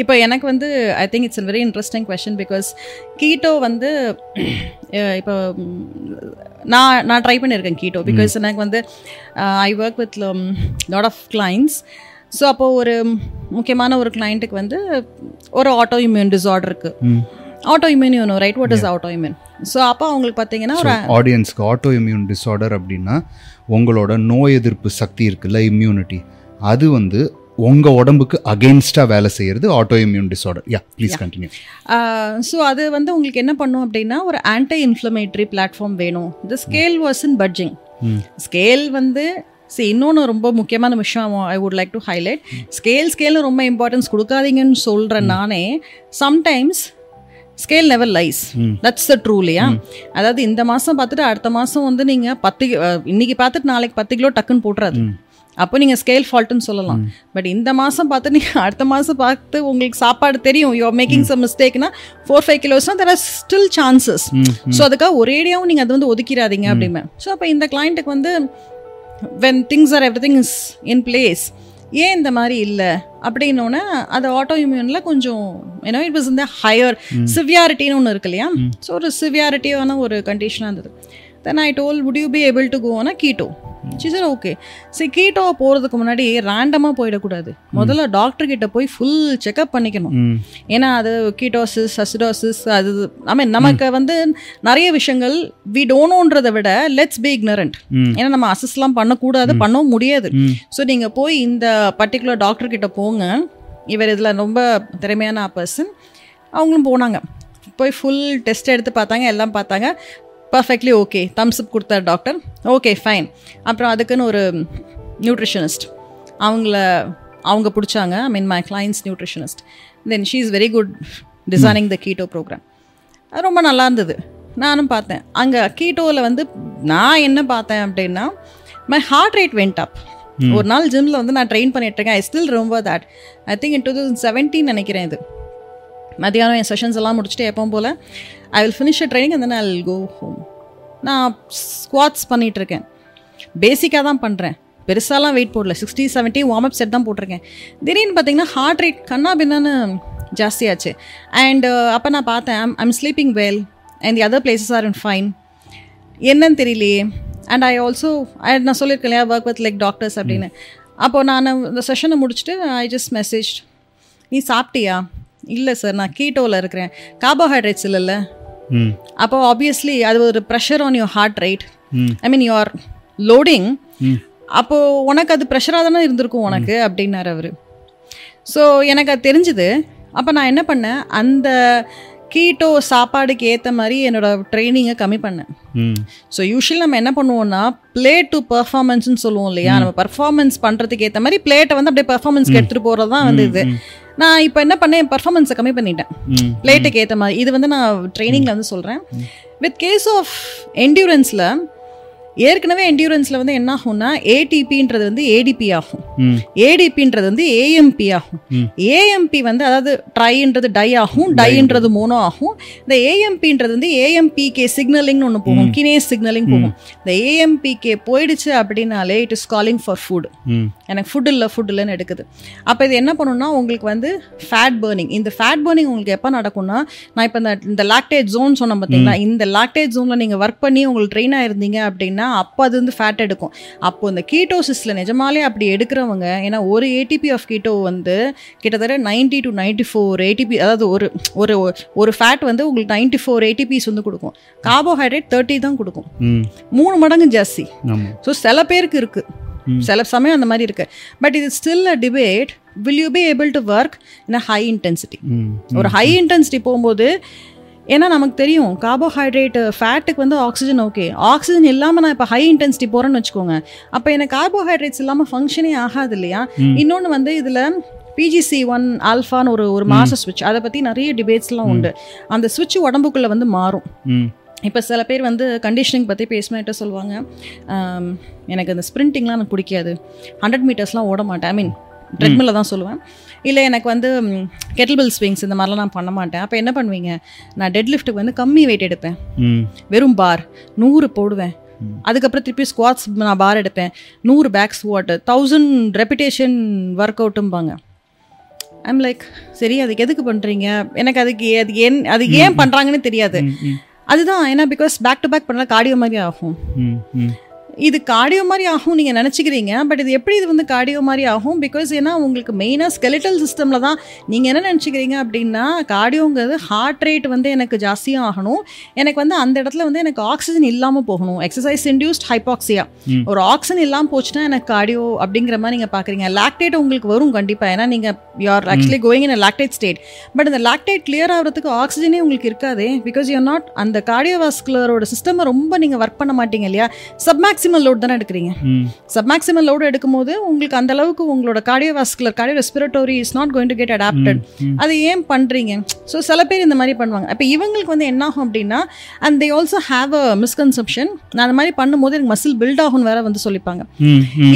இப்போ எனக்கு வந்து I think it's very interesting question because keto வந்து இப்போ நான் நான் ட்ரை பண்ணியிருக்கேன் கீட்டோ பிகாஸ் எனக்கு வந்து I work with lot of clients so அப்போது ஒரு முக்கியமான ஒரு கிளைண்ட்டுக்கு வந்து ஒரு ஆட்டோ இம்யூன் டிசார்டர் இருக்குது autoimmune you know right what is autoimmune so அப்போ அவங்களுக்கு பார்த்தீங்கன்னா ஒரு ஆடியன்ஸ்க்கு ஆட்டோ இம்யூன் டிஸார்டர் அப்படின்னா உங்களோட நோய் எதிர்ப்பு சக்தி இருக்குல்ல இம்யூனிட்டி அது வந்து உங்கள் உடம்புக்கு அகெயின்ஸ்டாக வேலை செய்கிறது autoimmune disorder yeah please continue so அது வந்து உங்களுக்கு என்ன பண்ணும் அப்படின்னா ஒரு ஆன்டி இன்ஃப்ளமேட்டரி பிளாட்ஃபார்ம் வேணும் இந்த scale was in budging scale வந்து see இன்னொன்று ரொம்ப முக்கியமான விஷயம் I would like to highlight scale ஸ்கேல்னு ரொம்ப இம்பார்ட்டன்ஸ் கொடுக்காதீங்கன்னு சொல்கிறேன் நானே. Sometimes scale never lies that's the true இல்லையா? அதாவது இந்த மாதம் பார்த்துட்டு அடுத்த மாதம் வந்து நீங்கள் பத்து இன்னைக்கு பார்த்துட்டு நாளைக்கு பத்து கிலோ டக்குன்னு போட்டுறாது. அப்போ நீங்கள் ஸ்கேல் ஃபால்ட்டுன்னு சொல்லலாம். பட் இந்த மாதம் பார்த்து நீங்கள் அடுத்த மாதம் பார்த்து உங்களுக்கு சாப்பாடு தெரியும். யூ மேக்கிங் சம் மிஸ்டேக்னா four five கிலோஸ்னா there are still chances so அதுக்காக ஒரேடியாவும் நீங்கள் அது வந்து ஒதுக்கிடாதீங்க அப்படிமே. ஸோ அப்போ இந்த கிளைண்ட்டுக்கு வந்து when things are everything is in place ஏன் இந்த மாதிரி இல்லை? அப்படின்னோடனே அது ஆட்டோ இம்யூனில் கொஞ்சம் ஏன்னா இட் வாஸ் இந்த ஹையர் சிவியாரிட்டின்னு ஒன்று இருக்கு இல்லையா? ஸோ ஒரு சிவியாரிட்டியான ஒரு கண்டிஷனாக இருந்தது. Then I told would you be able to go on said okay சரி கீட்டோ போகிறதுக்கு முன்னாடி ரேண்டமாக போயிடக்கூடாது. முதல்ல டாக்டர் கிட்ட போய் ஃபுல் செக்அப் பண்ணிக்கணும். ஏன்னா அது கீட்டோசிஸ் அசிடோசிஸ் அது ஐ மீன் நமக்கு வந்து நிறைய விஷயங்கள் வி டோனோன்றதை விட லெட்ஸ் பி ignorant. ஏன்னா நம்ம அசஸ்லாம் பண்ணக்கூடாது பண்ணவும் முடியாது. ஸோ நீங்கள் போய் இந்த பர்டிகுலர் டாக்டர் கிட்ட போங்க. இவர் இதில் ரொம்ப திறமையான பர்சன் அவங்களும் போனாங்க. போய் ஃபுல் டெஸ்ட் எடுத்து பார்த்தாங்க எல்லாம் பார்த்தாங்க. பர்ஃபெக்ட்லி ஓகே தம்ஸ் அப் கொடுத்தார் டாக்டர் ஓகே ஃபைன் அப்புறம் அதுக்குன்னு ஒரு நியூட்ரிஷனிஸ்ட் அவங்கள அவங்க பிடிச்சாங்க. I mean my clients nutritionist then she is very good designing the keto program அது ரொம்ப நல்லா இருந்தது. நானும் பார்த்தேன். அங்கே கீட்டோவில் வந்து நான் என்ன பார்த்தேன் அப்படின்னா my heart rate went up ஒரு நாள் ஜிம்மில் வந்து நான் ட்ரெயின் பண்ணிட்டு இருக்கேன். ஐ ஸ்டில் ரொம்ப that I think in two thousand seventeen நினைக்கிறேன் இது. மதியானம் என் செஷன்ஸ் எல்லாம் முடிச்சுட்டு எப்பவும் போல் ஐ வில் ஃபினிஷ் ட்ரைனிங் அந்த ஐ கோ ஹோம் நான் ஸ்குவாட்ஸ் பண்ணிட்டு இருக்கேன். பேசிக்காக தான் பண்ணுறேன் பெருசாலாம் வெயிட் போடல. Sixty seventy warm up set தான் போட்டிருக்கேன். திடீர்னு பார்த்தீங்கன்னா ஹார்ட் ரேட் கண்ணா பின்னான்னு ஜாஸ்தியாச்சு. அண்ட் அப்போ நான் பார்த்தேன் I'm I'm sleeping well and the other places are in fine என்னன்னு தெரியலையே. அண்ட் ஐ ஆல்சோ நான் சொல்லியிருக்கேன் இல்லையா ஒர்க் வித் லைக் டாக்டர்ஸ் அப்படின்னு. அப்போ நான் இந்த செஷனை முடிச்சுட்டு ஐ ஜஸ்ட் மெசேஜ் நீ சாப்பிட்டியா? இல்லை சார் நான் கீட்டோவில் இருக்கிறேன். கார்போஹைட்ரேட்ஸ் இல்லைல்ல? அப்போ ஆப்வியஸ்லி அது ஒரு pressure on your heart right I mean your loading அப்போ உனக்கு அது ப்ரெஷராக தானே இருந்திருக்கும் உனக்கு அப்படின்னாரு அவர். ஸோ எனக்கு அது தெரிஞ்சுது. அப்போ நான் என்ன பண்ணேன்? அந்த கீட்டோ சாப்பாடுக்கு ஏற்ற மாதிரி என்னோட ட்ரைனிங்கை கம்மி பண்ணேன். ஸோ யூஸ்வலி நம்ம என்ன பண்ணுவோம்னா பிளே டு பர்ஃபார்மன்ஸ்னு சொல்லுவோம் இல்லையா? நம்ம பர்ஃபார்மன்ஸ் பண்ணுறதுக்கு ஏற்ற மாதிரி பிளேட்டை வந்து அப்படியே பர்ஃபார்மன்ஸ்க்கு எடுத்துகிட்டு போகிறது தான் வந்து இது. நான் இப்போ என்ன பண்ணேன்? பர்ஃபார்மன்ஸை கம்மி பண்ணிட்டேன். பிளேட்டுக்கு ஏற்ற மாதிரி. இது வந்து நான் ட்ரைனிங்கில் வந்து சொல்கிறேன் வித் கேஸ் ஆஃப் என்டியூரன்ஸில் ஏற்கனவே என்டியூரன்ஸில் வந்து என்ன ஆகும்னா ஏடிபின்றது வந்து ஏடிபி ஆகும். ஏடிபின்றது வந்து ஏஎம்பி ஆகும். ஏஎம்பி வந்து அதாவது ட்ரைன்றது டை ஆகும் டைன்றது மோனோ ஆகும். இந்த ஏஎம்பின்றது வந்து ஏஎம்பிகே சிக்னலிங்னு ஒன்று போகும் கினேஸ் சிக்னலிங் போகும். இந்த ஏஎம்பிகே போயிடுச்சு அப்படின்னாலே it is calling for food எனக்கு ஃபுட் இல்லை ஃபுட் இல்லைன்னு எடுக்குது. அப்போ இது என்ன பண்ணுன்னா உங்களுக்கு வந்து ஃபேட் பர்னிங் இந்த ஃபேட் பர்னிங் உங்களுக்கு எப்போ நடக்கும்னா நான் இப்போ இந்த இந்த லாக்டேஜ் ஜோன் சொன்னேன் பார்த்தீங்களா இந்த லாக்டேஜ் ஜோனில் நீங்கள் ஒர்க் பண்ணி உங்களுக்கு ட்ரெயின் ஆயிருந்தீங்க அப்படின்னா அப்போ அது வந்து ஃபேட் எடுக்கும். அப்போ இந்த கீட்டோசிஸில் நிஜமாலே அப்படி எடுக்கிறவங்க ஏன்னா ஒரு ஏடிபி ஆஃப் கீட்டோ வந்து கிட்டத்தட்ட ninety to ninety four ATP அதாவது ஒரு ஒரு ஒரு ஃபேட் வந்து உங்களுக்கு நைன்டி ஃபோர் ஏடிபிஸ் வந்து கொடுக்கும். கார்போஹைட்ரேட் தேர்ட்டி தான் கொடுக்கும். மூணு மடங்கு ஜாஸ்தி. ஸோ சில பேருக்கு இருக்கு. சில சமயம் அந்த மாதிரி இருக்கு. பட் இது still a debate will you be able to work in high intensity ஒரு ஹை இன்டென்சிட்டி போகும்போது ஏன்னா நமக்கு தெரியும் கார்போஹைட்ரேட் ஃபேட்டுக்கு வந்து ஆக்சிஜன் ஓகே ஆக்சிஜன் இல்லாமல் நான் இப்போ ஹை இன்டென்சிட்டி போகிறேன்னு வச்சுக்கோங்க. அப்போ எனக்கு கார்போஹைட்ரேட்ஸ் இல்லாமல் ஃபங்க்ஷனே ஆகாது இல்லையா? இன்னொன்று வந்து இதில் பிஜிசி ஒன் ஆல்ஃபான்னு ஒரு ஒரு மாச ஸ்விட்ச் அதை பற்றி நிறைய டிபேட்ஸ்லாம் உண்டு. அந்த ஸ்விட்ச் உடம்புக்குள்ளே வந்து மாறும். இப்போ சில பேர் வந்து கண்டிஷனிங் பற்றி பேசினேன்ட்ட சொல்லுவாங்க எனக்கு அந்த ஸ்ப்ரிண்டிங்லாம் எனக்கு பிடிக்காது. ஹண்ட்ரட் மீட்டர்ஸ்லாம் ஓட மாட்டேன். ஐ மீன் ட்ரெட்மில்ல தான் சொல்லுவேன். இல்லை எனக்கு வந்து கெட்டில்பில் ஸ்விங்ஸ் இந்த மாதிரிலாம் நான் பண்ண மாட்டேன். அப்போ என்ன பண்ணுவீங்க? நான் டெட் லிஃப்ட்டுக்கு வந்து கம்மி வெயிட் எடுப்பேன். வெறும் பார் நூறு போடுவேன். அதுக்கப்புறம் திருப்பி ஸ்குவாட்ஸ் நான் பார் எடுப்பேன். நூறு back squat thousand repetition work அவுட்டும்பாங்க I'm like சரி அதுக்கு எதுக்கு பண்ணுறீங்க எனக்கு அதுக்கு அது ஏன் அது ஏன் பண்ணுறாங்கன்னு தெரியாது. அதுதான் ஏன்னா பிகாஸ் பேக் டு பேக் பண்ணால் கார்டியோ மாதிரி ஆகும். இது கார்டியோ மாதிரி ஆகும் நீங்கள் நினச்சிக்கிறீங்க பட் இது எப்படி இது வந்து கார்டியோ மாதிரி ஆகும்? பிகாஸ் ஏன்னா உங்களுக்கு மெயினாக ஸ்கெலிட்டல் சிஸ்டமில் தான் நீங்கள் என்ன நினச்சிக்கிறீங்க அப்படின்னா கார்டியோங்கிறது ஹார்ட் ரேட் வந்து எனக்கு ஜாஸ்தியாக ஆகணும். எனக்கு வந்து அந்த இடத்துல வந்து எனக்கு ஆக்சிஜன் இல்லாமல் போகணும். எக்ஸசைஸ் இன்டியூஸ்ட் ஹைபாக்சியா ஒரு ஆக்சிஜன் இல்லாமல் போச்சுன்னா எனக்கு கார்டியோ அப்படிங்கிற மாதிரி நீங்கள் பார்க்குறீங்க லாக்டேட் உங்களுக்கு வரும் கண்டிப்பாக ஏன்னா நீங்கள் you are actually going in lactate state but இந்த லாக்டேட் கிளியர் ஆகிறதுக்கு ஆக்சிஜனே உங்களுக்கு இருக்காதே பிகாஸ் யூ நாட் அந்த கார்டியோவாஸ்குலரோட சிஸ்டமை ரொம்ப நீங்கள் ஒர்க் பண்ண மாட்டீங்க இல்லையா? சப்மேக்சிமம் சப்மேக்சிமல் லோட் தானே எடுக்கிறீங்க. ம். சப்மேக்சிமல் லோடு எடுக்கும்போது உங்களுக்கு அந்த அளவுக்கு உங்களோட cardiovascular cardio respiratory is not going to get adapted அது ஏன் பண்ணுறீங்க ஸோ சில பேர் இந்த மாதிரி பண்ணுவாங்க. அப்போ இவங்களுக்கு வந்து என்ன ஆகும் அப்படின்னா and they also have a misconception நான் அந்த மாதிரி பண்ணும்போது எனக்கு மசில் பில்ட் ஆகும்னு வேற வந்து சொல்லிப்பாங்க.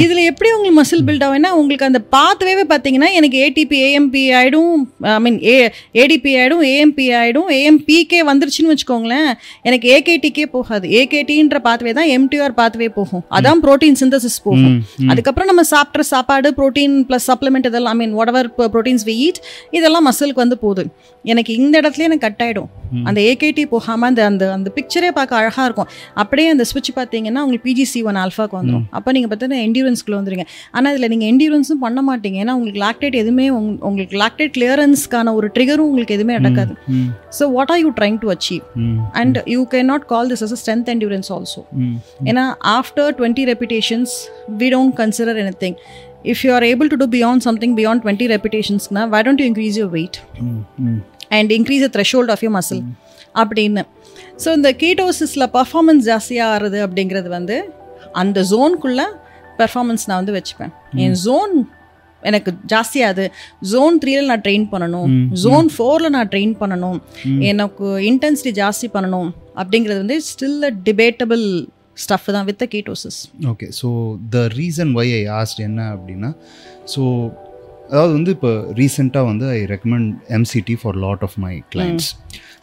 இதில் எப்படி உங்களுக்கு மசில் பில்ட் ஆகும்னா உங்களுக்கு அந்த பாத்வே பார்த்தீங்கன்னா எனக்கு ஏடிபி ஏஎம்பி ஆகிடும் ஐ மீன் ஏ ஏடிபி ஆகிடும் ஏஎம்பி ஆகிடும் ஏஎம்பிக்கே வந்துருச்சுன்னு வச்சுக்கோங்களேன். எனக்கு ஏகேடிக்கே போகாது. ஏகேடின்ற பாத்வே தான் எம்டிஆர் பாத்வே போகும். அதான் ப்ரோட்டீன் சிந்தசிஸ் போகும். அதுக்கப்புறம் நம்ம சாப்பிட்ற சாப்பாடு ப்ரோட்டீன் ப்ளஸ் சப்ளிமெண்ட் இதெல்லாம் I mean whatever proteins we eat இதெல்லாம் மசிலுக்கு வந்து போகுது. எனக்கு இந்த இடத்துல எனக்கு கட் ஆகிடும் அந்த ஏகேடி போகாமல் அந்த அந்த அந்த பிக்சரே பார்க்க அழகாக இருக்கும். அப்படியே அந்த ஸ்விட்ச் பார்த்தீங்கன்னா உங்களுக்கு பிஜிசி ஒன் ஆல்ஃபாக்கு வந்துடும் அப்போ நீங்கள் பார்த்தீங்கன்னா எண்டியூரன்ஸ்க்குள்ள வந்துருங்க ஆனால் இதில் நீங்கள் எண்டியூரன்ஸும் பண்ண மாட்டீங்க. ஏன்னா உங்களுக்கு லாக்டேட் எதுவுமே உங்க- உங்களுக்கு லாக்டேட் கிளியரன்ஸ்க்கான ஒரு ட்ரிகரும் உங்களுக்கு எதுவுமே நடக்காது. So what are you trying to achieve and you can not call this as strength endurance also ஏன்னா after twenty repetitions we don't consider anything if you are able to do beyond something beyond twenty ரெப்பிடேஷன்ஸ்னா why don't you increase your weight hmm hmm and increase the threshold of you muscle அப்படின்னு so இந்த கீட்டோசிஸில் performance ஜாஸ்தியாக ஆறுது அப்படிங்கிறது வந்து அந்த ஜோனுக்குள்ளே performance நான் வந்து வச்சுப்பேன். என் ஜோன் எனக்கு ஜாஸ்தியாது. ஜோன் த்ரீல நான் ட்ரெயின் பண்ணணும். ஜோன் ஃபோரில் நான் ட்ரெயின் பண்ணணும். எனக்கு இன்டென்சிட்டி ஜாஸ்தி பண்ணணும். அப்படிங்கிறது வந்து ஸ்டில் அ டிபேட்டபிள் ஸ்டஃப் தான் with ketosis okay so the reason why I asked என்ன அப்படின்னா ஸோ அதாவது வந்து இப்போ ரீசெண்டாக வந்து I recommend MCT for lot of my. Clients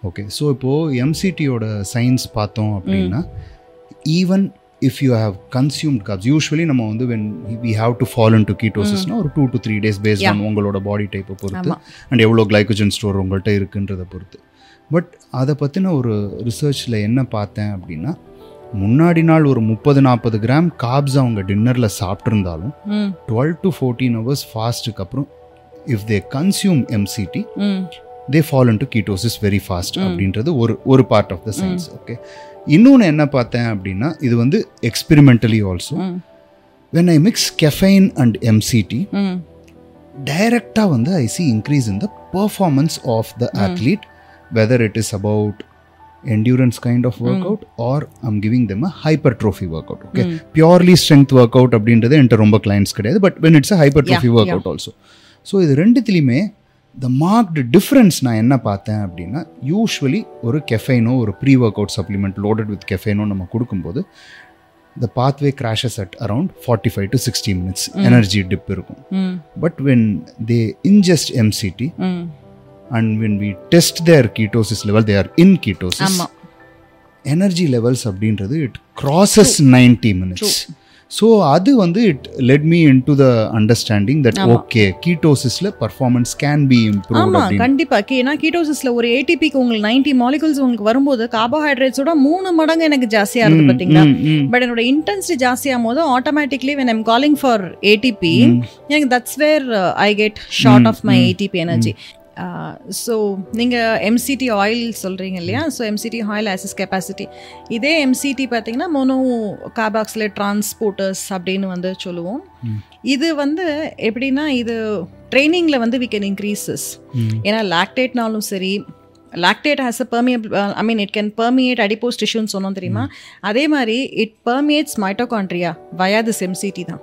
okay so இப்போது எம்சிடியோட சயின்ஸ் பார்த்தோம் அப்படின்னா even if you have consumed carbs usually நம்ம வந்து when we have to follow to கீட்டோசிஸ்னா ஒரு two to three days based on உங்களோட பாடி டைப்பை பொறுத்து. And எவ்வளோ கிளைக்கோஜன் ஸ்டோர் உங்கள்கிட்ட இருக்குன்றதை பொறுத்து. பட் அதை பற்றின ஒரு ரிசர்ச்சில் என்ன பார்த்தேன் அப்படின்னா முன்னாடி நாள் ஒரு முப்பது நாற்பது கிராம் காப்ஸ் அவங்க டின்னரில் சாப்பிட்ருந்தாலும் டுவெல் டு ஃபோர்டீன் ஹவர்ஸ் ஃபாஸ்ட்டுக்கு அப்புறம் if they consume MCT they fall to ketosis very fast அப்படின்றது ஒரு ஒரு part of the science okay இன்னொன்று என்ன பார்த்தேன் அப்படின்னா இது வந்து experimentally also when I mix caffeine and MCT டைரக்டாக வந்து I see increase in the performance of the athlete whether it is about endurance kind of workout or I'm giving them a hypertrophy workout okay? Purely strength workout அப்படின்றது என்கிட்ட ரொம்ப clients கிடையாது but when it's a hypertrophy Yeah, workout also. So இது ரெண்டுத்துலேயுமே த marked difference நான் என்ன பார்த்தேன் அப்படின்னா யூஸ்வலி ஒரு கெஃபைனோ ஒரு pre workout supplement loaded with கெஃபைனோ நம்ம கொடுக்கும்போது the pathway crashes at around forty five to sixty minutes energy dip இருக்கும். But when they ingest MCT hmm and when we test their ketosis level they are in ketosis. ஆமா. Energy levels அப்படின்றது it crosses 90 minutes so அது வந்து it led me into the understanding that okay கீட்டோசிஸில் performance can be improve ஆமா அப்படின்னு. கண்டிப்பா. K ஏன்னா கீட்டோசிஸ்ல ஒரு ஏடிபிக்கு உங்களுக்கு நைன்டி மாலிகுல்ஸ் உங்களுக்கு வரும்போது கார்போஹைட்ரேட்ஸோட மூணு மடங்கு எனக்கு ஜாஸ்தியா ம், ம். பட் என்னோட இன்டென்சிட்டி ஜாஸ்தியாகும் போது automatically when I'm calling for ATP எனக்கு that's where I get short of my ATP energy so நீங்கள் எம்சிடி ஆயில் சொல்கிறீங்க இல்லையா? ஸோ எம்சிடி ஆயில் ஆசிஸ் கெப்பாசிட்டி இதே எம்சிடி பார்த்தீங்கன்னா மோனோ கார்பாக்சிலேட் டிரான்ஸ்போர்ட்டர்ஸ் அப்படின்னு வந்து சொல்லுவோம். இது வந்து எப்படின்னா இது ட்ரைனிங்கில் வந்து வி கேன் இன்க்ரீசஸ் ஏன்னா லாக்டேட்னாலும் சரி lactate has a permeable I mean it can permeate adipose டிஷ்யூன்னு சொன்னோம் தெரியுமா? அதே மாதிரி it permeates mitochondria via this MCT தான்.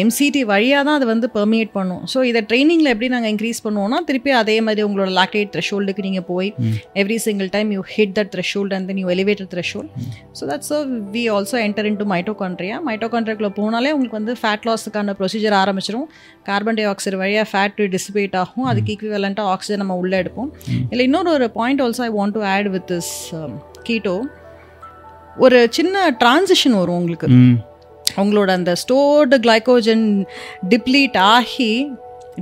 எம்சிடி வழியாக தான் அது வந்து பெர்மியேட் பண்ணும். ஸோ இதை ட்ரைனிங்கில் எப்படி நாங்கள் இன்க்ரீஸ் பண்ணுவோம்னா திருப்பி அதே மாதிரி உங்களோட லாக்டேட் த்ரெஷோல்டுக்கு நீங்கள் போய் every single time you hit that threshold and then you elevated threshold so that's we also enter into mitochondria மைட்டோகான்ட்ரியாக்குள்ள போனாலே உங்களுக்கு வந்து ஃபேட் லாஸுக்கான ப்ரொசீஜர் ஆரம்பிச்சிடும் கார்பன் டை ஆக்சைடு வழியாக ஃபேட் டிசிபேட் ஆகும். அதுக்கு ஈக்குவலண்ட்டாக ஆக்சிஜன் நம்ம உள்ளே எடுப்போம். இல்லை இன்னொரு ஒரு point also I want to add with this keto ஒரு சின்ன டிரான்சிஷன் வரும் உங்களுக்கு. அவங்களோட அந்த ஸ்டோர்டு கிளைக்கோஜன் டிப்ளீட் ஆகி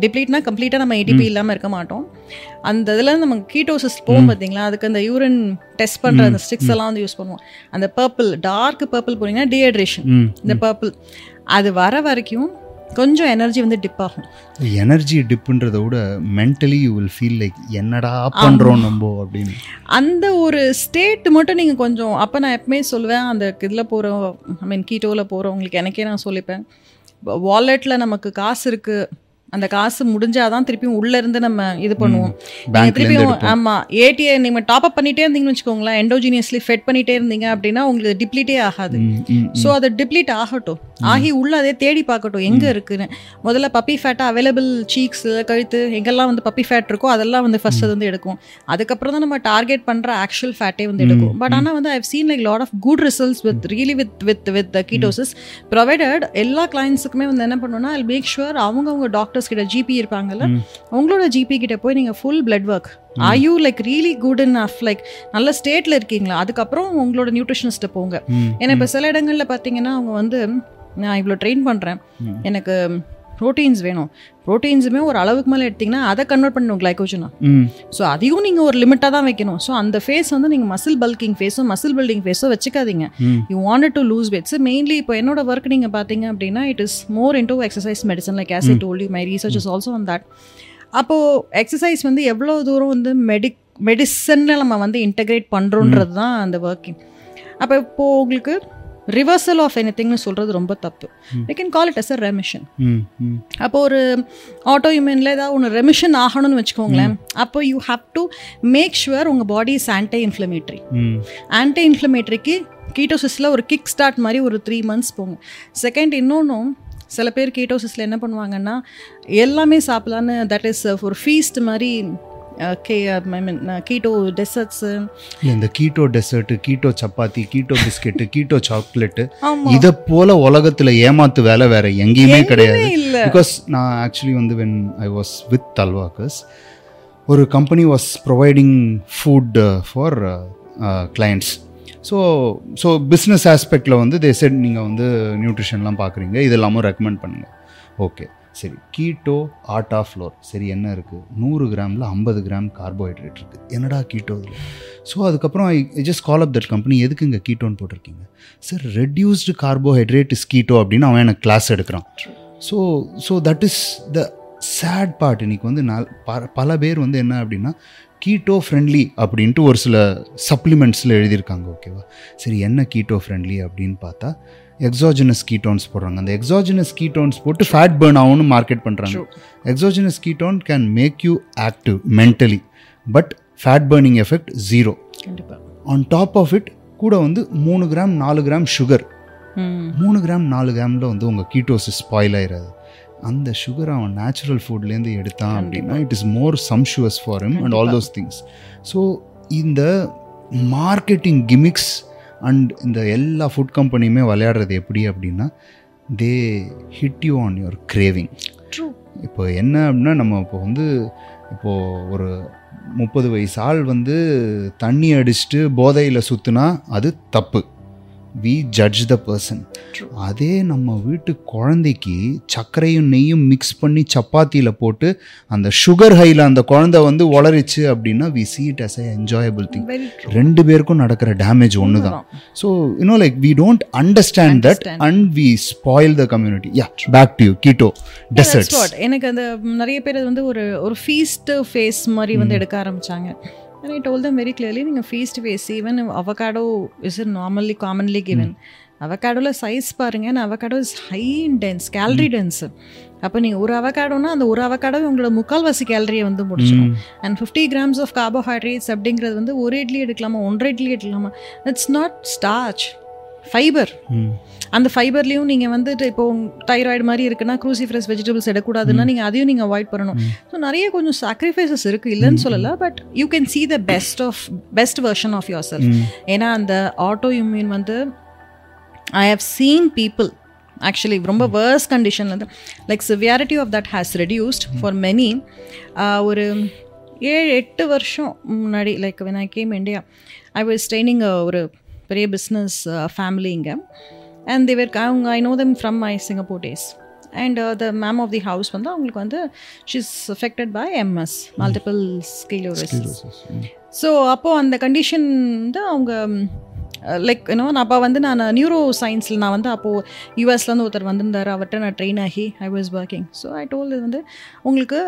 டிப்ளீட்னா கம்ப்ளீட்டாக நம்ம ஏடிபி இல்லாமல் இருக்க மாட்டோம். அந்த இதில் நம்ம கீட்டோசிஸ் போகும் பார்த்தீங்களா அதுக்கு அந்த யூரின் டெஸ்ட் பண்ணுற அந்த ஸ்டிக்ஸ் எல்லாம் வந்து யூஸ் பண்ணுவோம். அந்த பர்பிள் டார்க் பர்பிள் போனீங்கன்னா டீஹைட்ரேஷன் இந்த பர்பிள் அது வர வரைக்கும் கொஞ்சம் எனர்ஜி வந்து டிப் ஆகும். எனர்ஜி டிப்புன்றதை விட mentally you will feel like என்னடா பண்ணுறோம் நம்ம அப்படின்னு. அந்த ஒரு ஸ்டேட் மட்டும் நீங்கள் கொஞ்சம் அப்போ நான் எப்பவுமே சொல்லுவேன் அந்த இதில் போகிற ஐ மீன் கீட்டோவில் போகிறவங்களுக்கு எனக்கே நான் சொல்லிப்பேன். வாலெட்டில் நமக்கு காசு இருக்குது அந்த காசு முடிஞ்சாதான் திருப்பியும் உள்ள இருந்து நம்ம இது பண்ணுவோம். நீங்க பேங்க்ல இருந்து திருப்பியும் எடுப்போம். ஆமா ஏடிஎம் நீங்க டாப் அப் பண்ணிட்டே இருந்தீங்கன்னு வச்சுக்கோங்களேன் எண்டோஜினியஸ்லி ஃபெட் பண்ணிட்டே இருந்தீங்க அப்படின்னா உங்களுக்கு டிப்ளீட்டே ஆகாது. ஸோ அது டிப்ளீட் ஆகட்டும். ஆகி உள்ள அதே தேடி பார்க்கட்டும் எங்க இருக்குன்னு. முதல்ல பப்பி ஃபேட்டா அவைலபிள் சீக்ஸ் கழுத்து எங்கெல்லாம் வந்து பப்பி ஃபேட் இருக்கோ அதெல்லாம் வந்து ஃபர்ஸ்ட் அது வந்து எடுக்கும். அதுக்கப்புறம் தான் நம்ம டார்கெட் பண்ற ஆக்சுவல் ஃபேட்டே வந்து எடுக்கும். பட் ஆனா வந்து I've seen like lot of good results with really with with with ketosis provided எல்லா கிளைண்ட்ஸுக்குமே வந்து என்ன பண்ணணும்னா ஐ மேக் ஷுர் அவங்க அவங்க டாக்டர்ஸ் கிட்ட ஜிபி இருப்பாங்கல்ல உங்களோட ஜிபி கிட்ட போய் நீங்க full blood work are you like really good in of like நல்ல ஸ்டேட்ல இருக்கீங்களா? அதுக்கப்புறம் உங்களோட நியூட்ரிஷனிஸ்ட்டை போங்க. ம், ஏன்னா இப்போ சில இடங்கள்ல பார்த்தீங்கன்னா அவங்க வந்து நான் இவ்வளோ ட்ரெயின் பண்ணுறேன் ம். எனக்கு ப்ரோட்டீன்ஸ் வேணும். ப்ரோட்டீன்ஸுமே ஒரு அளவுக்கு மேலே எடுத்தீங்கன்னா அதை கன்வெர்ட் பண்ணணும் கிளைக்கோஜனா ஸோ அதையும் நீங்கள் ஒரு லிமிட்டாக தான் வைக்கணும். ஸோ அந்த ஃபேஸ் வந்து நீங்கள் மசில் பல்கிங் ஃபேஸோ மசில் பில்டிங் ஃபேஸோ வச்சுக்காதீங்க. You wanted to lose weights mainly இப்போ என்னோட ஒர்க் நீங்கள் பார்த்தீங்க அப்படின்னா it is more into exercise medicine like as I told you my research is also on that அப்போது எக்ஸசைஸ் வந்து எவ்வளோ தூரம் வந்து மெடிக் மெடிசனில் நம்ம வந்து இன்டகிரேட் பண்ணுறோன்றது தான் அந்த ஒர்க்கிங் அப்போ இப்போது உங்களுக்கு ரிவர்சல் ஆஃப் எனி திங்னு சொல்கிறது ரொம்ப தப்பு. We can call it as a remission. அப்போ ஒரு ஆட்டோ இம்யூனில் ஏதாவது ஒன்று ரெமிஷன் ஆகணும்னு வச்சுக்கோங்களேன். அப்போ you have to make sure உங்கள் body is anti inflammatory anti இன்ஃப்ளமேட்டரிக்கு கீட்டோசிஸில் ஒரு கிக் ஸ்டார்ட் மாதிரி ஒரு த்ரீ மந்த்ஸ் போங்க. செகண்ட் இன்னொன்றும் சில பேர் கீட்டோசிஸில் என்ன பண்ணுவாங்கன்னா எல்லாமே சாப்பிட்லான்னு தட் இஸ் ஒரு ஃபீஸ்ட் மாதிரி okay I mean keto desserts இந்த keto dessert keto chapati keto biscuit keto chocolate ஆமாம் இத போல உலகத்துல ஏமாத்து வேலை வேற எங்கேயுமே கிடையாது. பிகாஸ் நான் ஆக்சுவலி வந்து when I was with Talwalkars ஒரு company was providing food for clients so so business ஆஸ்பெக்டில் வந்து தே செட் நீங்கள் வந்து நியூட்ரிஷன்லாம் பார்க்குறீங்க இது எல்லாமும் ரெக்கமெண்ட் பண்ணுங்கள் ஓகே சரி. கீட்டோ ஆட்டா ஃப்ளோர் சரி என்ன இருக்குது நூறு கிராமில் ஐம்பது கிராம் கார்போஹைட்ரேட் இருக்குது என்னடா கீட்டோ இதில்? ஸோ அதுக்கப்புறம் I just call up that company எதுக்கு இங்கே கீட்டோன்னு போட்டிருக்கீங்க? Sir reduced carbohydrate is keto அப்படின்னு அவன் எனக்கு கிளாஸ் எடுக்கிறான். So so that is the sad part இன்னைக்கு வந்து நான் ப- பல பேர் வந்து என்ன அப்படின்னா கீட்டோ ஃப்ரெண்ட்லி அப்படின்ட்டு ஒரு சில சப்ளிமெண்ட்ஸில் எழுதியிருக்காங்க ஓகேவா சரி என்ன கீட்டோ ஃப்ரெண்ட்லி அப்படின்னு பார்த்தா எக்ஸாஜினஸ் கீட்டோன்ஸ் போடுறாங்க. அந்த எக்ஸாஜினஸ் கீட்டோன்ஸ் போட்டு ஃபேட் பேர்ன் ஆகும்னு மார்க்கெட் பண்ணுறாங்க exogenous ketone can make you active mentally but fat burning effect zero கண்டிப்பாக ஆன் டாப் ஆஃப் இட் கூட வந்து மூணு கிராம் நாலு கிராம் சுகர் மூணு கிராம் நாலு கிராமில் வந்து உங்கள் கீட்டோசிஸ் ஸ்பாயில் ஆயிடாது அந்த சுகர் அவன் நேச்சுரல் ஃபுட்லேருந்து எடுத்தான் அப்படின்னா it is more sumptuous for him and all those things so இந்த மார்க்கெட்டிங் கிமிக்ஸ் அண்ட் இந்த எல்லா ஃபுட் கம்பெனியுமே விளையாடுறது எப்படி அப்படின்னா they hit you on your craving through இப்போ என்ன அப்படின்னா நம்ம இப்போ வந்து இப்போது ஒரு முப்பது வயசு ஆள் வந்து தண்ணி அடிச்சுட்டு போதையில் சுற்றுனா அது தப்பு. We judge the person. அதே நம்ம வீட்டு குழந்தைக்கு சர்க்கரையும் நெய்யும் மிக்ஸ் பண்ணி சப்பாத்தியில் போட்டு அந்த சுகர் ஹையில் அந்த குழந்தை வந்து உளறிச்சு அப்படின்னா we as a enjoyable thing. Very true ரெண்டு பேருக்கும் நடக்கிற டேமேஜ் ஒன்று தான். So you know like we don't understand that. And we spoil the community yeah back to you keto desserts எனக்கு அந்த நிறைய பேர் வந்து ஒரு ஒரு ஃபீஸ்ட் ஃபேஸ் மாதிரி வந்து எடுக்க ஆரம்பிச்சாங்க. And I told them very clearly நீங்கள் feast phase even avocado is normally commonly given அவகாடோவில் size பாருங்க நான் avocado is high dense calorie dense அப்போ நீங்கள் ஒரு அவகாடோனா அந்த ஒரு அவகாடோ உங்களோட முக்கால்வாசி கேலரியை வந்து முடிச்சிடும். And fifty grams of carbohydrates அப்படிங்கிறது வந்து ஒரு இட்லி எடுக்கலாமா ஒன்றரை இட்லி எடுக்கலாமா? இட்ஸ் நாட் ஸ்டார்ச் ஃபைபர் அந்த ஃபைபர்லேயும் நீங்கள் வந்துட்டு இப்போ தைராய்டு மாதிரி இருக்குன்னா க்ரூசிஃப்ரெஸ் வெஜிடபிள்ஸ் எடுக்கக்கூடாதுன்னா நீங்கள் அதையும் நீங்கள் அவாய்ட் பண்ணணும். ஸோ நிறைய கொஞ்சம் சாக்ரிஃபைசஸ் இருக்குது இல்லைன்னு சொல்லல but you can see the best of best version of yourself ஏன்னா அந்த ஆட்டோ இம்யூன் வந்து I have seen people actually ரொம்ப வேர்ஸ் கண்டிஷனில் இருந்து like severity of that has reduced for many ஒரு ஏழு எட்டு வருஷம் முன்னாடி like when I came India I was training ஒரு பெரிய பிஸ்னஸ் ஃபேமிலி இங்கே. அண்ட் தேவர் அவங்க I know them from my Singapore days and the ma'am of the house வந்து அவங்களுக்கு வந்து she's affected by MS multiple sclerosis so அப்போது அந்த condition வந்து அவங்க லைக் இன்னும் நான் அப்போ வந்து நான் நியூரோ சயின்ஸில் நான் வந்து அப்போது யூஎஸ்லேருந்து ஒருத்தர் வந்திருந்தார். அவர்கிட்ட நான் ட்ரெயின் ஆகி I was working so I told இது வந்து உங்களுக்கு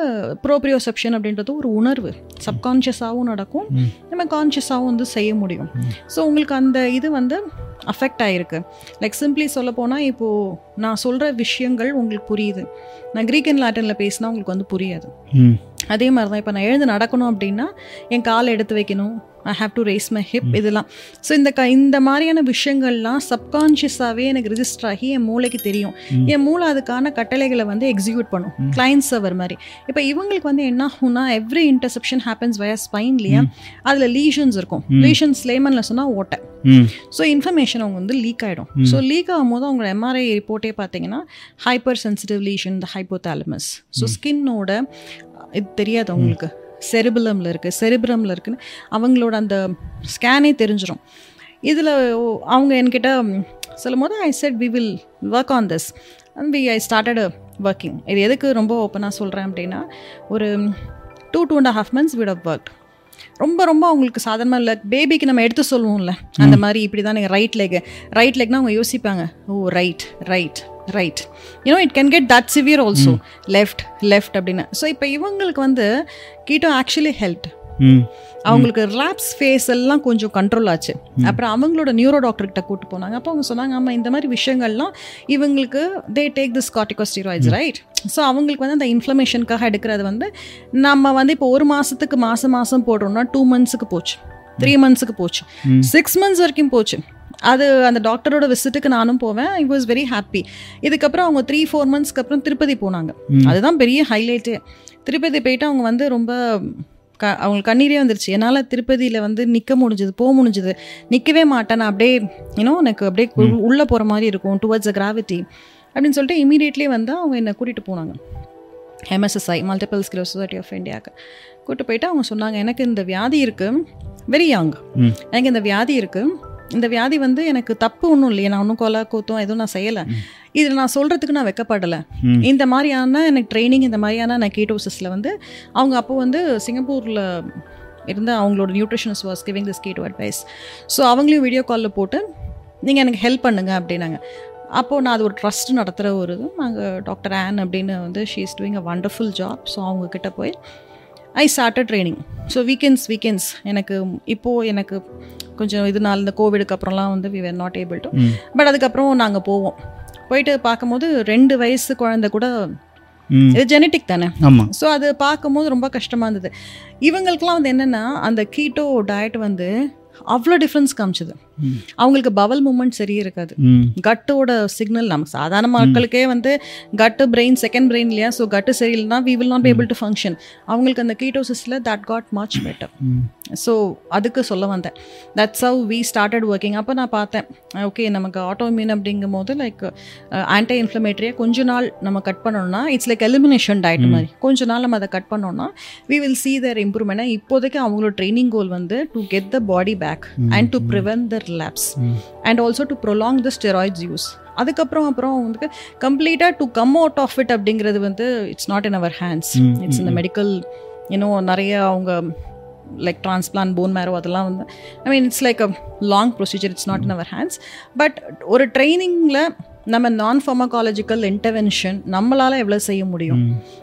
ப்ரோப்ரியோசெப்ஷன் அப்படின்றது ஒரு உணர்வு. சப்கான்ஷியஸாகவும் நடக்கும். நம்ம கான்ஷியஸாகவும் வந்து செய்ய முடியும். ஸோ உங்களுக்கு அந்த இது வந்து அஃபெக்ட் ஆகிருக்கு லைக் சிம்பிளி சொல்ல போனால் இப்போது நான் சொல்கிற விஷயங்கள் உங்களுக்கு புரியுது. நான் க்ரீக் அண்ட் லாட்டினில் பேசினா உங்களுக்கு வந்து புரியாது. அதே மாதிரி தான் இப்போ நான் எழுந்து நடக்கணும் அப்படின்னா என் காலை எடுத்து வைக்கணும். I have to raise my hip இதெல்லாம். ஸோ இந்த க இந்த மாதிரியான விஷயங்கள்லாம் சப்கான்ஷியஸாகவே எனக்கு ரிஜிஸ்டர் ஆகி என் மூளைக்கு தெரியும். என் மூளை அதுக்கான கட்டளைகளை வந்து எக்ஸிக்யூட் பண்ணும். கிளைண்ட் சர்வர் மாதிரி. இப்போ இவங்களுக்கு வந்து என்ன ஆகும்னா எவ்ரி இன்டர்செப்ஷன் ஹேப்பன்ஸ் வய ஸ்பைன்லேயே அதில் லீஷன்ஸ் இருக்கும். லீஷன்ஸ் லேமனில் சொன்னால் ஓட்டை. ஸோ இன்ஃபர்மேஷன் அவங்க வந்து லீக் ஆகிடும் ஸோ லீக் ஆகும்போது அவங்களோட எம்ஆர்ஐ ரிப்போர்ட்டே பார்த்தீங்கன்னா ஹைப்பர் சென்சிட்டிவ் லீஷன் இந்த ஹைப்போதாலமஸ் ஸோ ஸ்கின்னோட இது தெரியாது அவங்களுக்கு. செரிபிளமில் இருக்குது செரிபிரமில் இருக்குன்னு அவங்களோட அந்த ஸ்கேனே தெரிஞ்சிடும் இதில் அவங்க என்கிட்ட சொல்லும் போது I said we will work on this and we I started working இது எதுக்கு ரொம்ப ஓப்பனாக சொல்கிறேன் அப்படின்னா ஒரு two two and half months with work ரொம்ப ரொம்ப அவங்களுக்கு சாதாரணமாக இல்லை. பேபிக்கு நம்ம எடுத்து சொல்லுவோம்ல. அந்த மாதிரி இப்படி தான் நீங்கள் ரைட் லெக் ரைட் லெக்னா அவங்க யோசிப்பாங்க. ஓ right right right you know it can get that severe also left left அப்படின்னு. ஸோ இப்போ இவங்களுக்கு வந்து கீட்டோ ஆக்சுவலி ஹெல்ப் அவங்களுக்கு ரிலாப்ஸ் ஃபேஸ் எல்லாம் கொஞ்சம் கண்ட்ரோல் ஆச்சு. அப்புறம் அவங்களோட நியூரோ டாக்டர்கிட்ட கூட்டு போனாங்க. அப்போ அவங்க சொன்னாங்க ஆமாம் இந்த மாதிரி விஷயங்கள்லாம் இவங்களுக்கு they take this corticosteroids right so அவங்களுக்கு வந்து அந்த இன்ஃப்ளமேஷனுக்காக எடுக்கிறது வந்து நம்ம வந்து இப்போ ஒரு மாதத்துக்கு மாதம் மாதம் போடுறோம்னா டூ மந்த்ஸுக்கு போச்சு. த்ரீ மந்த்ஸுக்கு போச்சு. சிக்ஸ் மந்த்ஸ் வரைக்கும் போச்சு. அது அந்த டாக்டரோட விசிட்டுக்கு நானும் போவேன். ஐ வாஸ் வெரி ஹாப்பி இதுக்கப்புறம் அவங்க த்ரீ ஃபோர் மந்த்ஸ்க்கு அப்புறம் திருப்பதி போனாங்க. அதுதான் பெரிய ஹைலைட்டே திருப்பதி போயிட்டு அவங்க வந்து ரொம்ப க அவங்களுக்கு கண்ணீரே வந்துருச்சு. என்னால் திருப்பதியில் வந்து நிற்க முடிஞ்சது போக முடிஞ்சது. நிற்கவே மாட்டேன். நான் அப்படியே இன்னும் எனக்கு அப்படியே உள்- உள்ளே போகிற மாதிரி இருக்கும் டுவர்ட்ஸ் அ கிராவிட்டி அப்படின்னு சொல்லிட்டு இமீடியட்லி வந்து அவங்க என்னை கூட்டிகிட்டு போனாங்க. MSSI multiple sclerosis society of இந்தியாவுக்கு கூட்டு போயிட்டு அவங்க சொன்னாங்க எனக்கு இந்த வியாதி இருக்குது வெரி யங். எனக்கு இந்த வியாதி இருக்குது இந்த வியாதி வந்து எனக்கு தப்பு ஒன்றும் இல்லையே. நான் ஒன்றும் கொலை கூத்தம் எதுவும் நான் செய்யலை. இது நான் சொல்கிறதுக்கு நான் வெக்கப்படலை. இந்த மாதிரியான எனக்கு ட்ரைனிங் இந்த மாதிரியான நான் கீட்டோசிஸில் வந்து அவங்க அப்போ வந்து சிங்கப்பூரில் இருந்த அவங்களோட nutritions was giving this keto advice so அவங்களையும் வீடியோ காலில் போட்டு நீங்கள் எனக்கு ஹெல்ப் பண்ணுங்க அப்படின்னாங்க. அப்போது நான் அது ஒரு ட்ரஸ்ட் நடத்துகிற ஒரு இது. நாங்கள் டாக்டர் ஆன் அப்படின்னு வந்து she is doing a wonderful job so அவங்க கிட்ட போய் I started training so weekends weekends எனக்கு இப்போது எனக்கு கொஞ்சம் இதனால இந்த கோவிடுக்கு அப்புறம்லாம் வந்து we were not able to but அதுக்கப்புறம் நாங்கள் போவோம். போயிட்டு பார்க்கும்போது ரெண்டு வயசு குழந்தை கூட இது ஜெனட்டிக் தானே? ஸோ அது பார்க்கும்போது ரொம்ப கஷ்டமாக இருந்தது. இவங்களுக்குலாம் வந்து என்னென்னா அந்த கீட்டோ டயட் வந்து அவ்வளோ டிஃப்ரென்ஸ் காமிச்சது. அவங்களுக்கு பவல் மூமெண்ட் சரி இருக்காது. கட்டோட சிக்னல் நமக்கு சாதாரண மக்களுக்கே வந்து கட்டு பிரெயின் செகண்ட் பிரெயின் இல்லையா? ஸோ கட்டு சரியில்லைனா we will not able to function அவங்களுக்கு அந்த கீட்டோசிஸில் that got much better so அதுக்கு சொல்ல வந்தேன். That's how we started working அப்போ நான் பார்த்தேன். ஓகே நமக்கு ஆட்டோமியூன் அப்படிங்கும் போது லைக் ஆன்டி இன்ஃப்ளமேட்டரியாக கொஞ்ச நாள் நம்ம கட் பண்ணோம்னா இட்ஸ் லைக் எலிமினேஷன் டயட் மாதிரி. கொஞ்ச நாள் நம்ம அதை கட் பண்ணோம்னா we will see their improvement. இப்போதைக்கு அவங்களோட ட்ரைனிங் கோல் வந்து to get the body back and to prevent the relapse and also to prolong the steroids use அதுக்கப்புறம் அப்புறம் வந்து கம்ப்ளீட்டாக to come out of it அப்படிங்கிறது வந்து it's not in our hands it's இந்த மெடிக்கல் இன்னும் நிறைய அவங்க லைக் டிரான்ஸ்பிளான் போன் மேரோ அதெல்லாம் வந்து I mean it's like a long procedure it's not in our hands but ஒரு ட்ரைனிங்கில் நம்ம நான் ஃபார்மகாலஜிக்கல் இன்டர்வென்ஷன் நம்மளால் எவ்வளோ செய்ய முடியும்?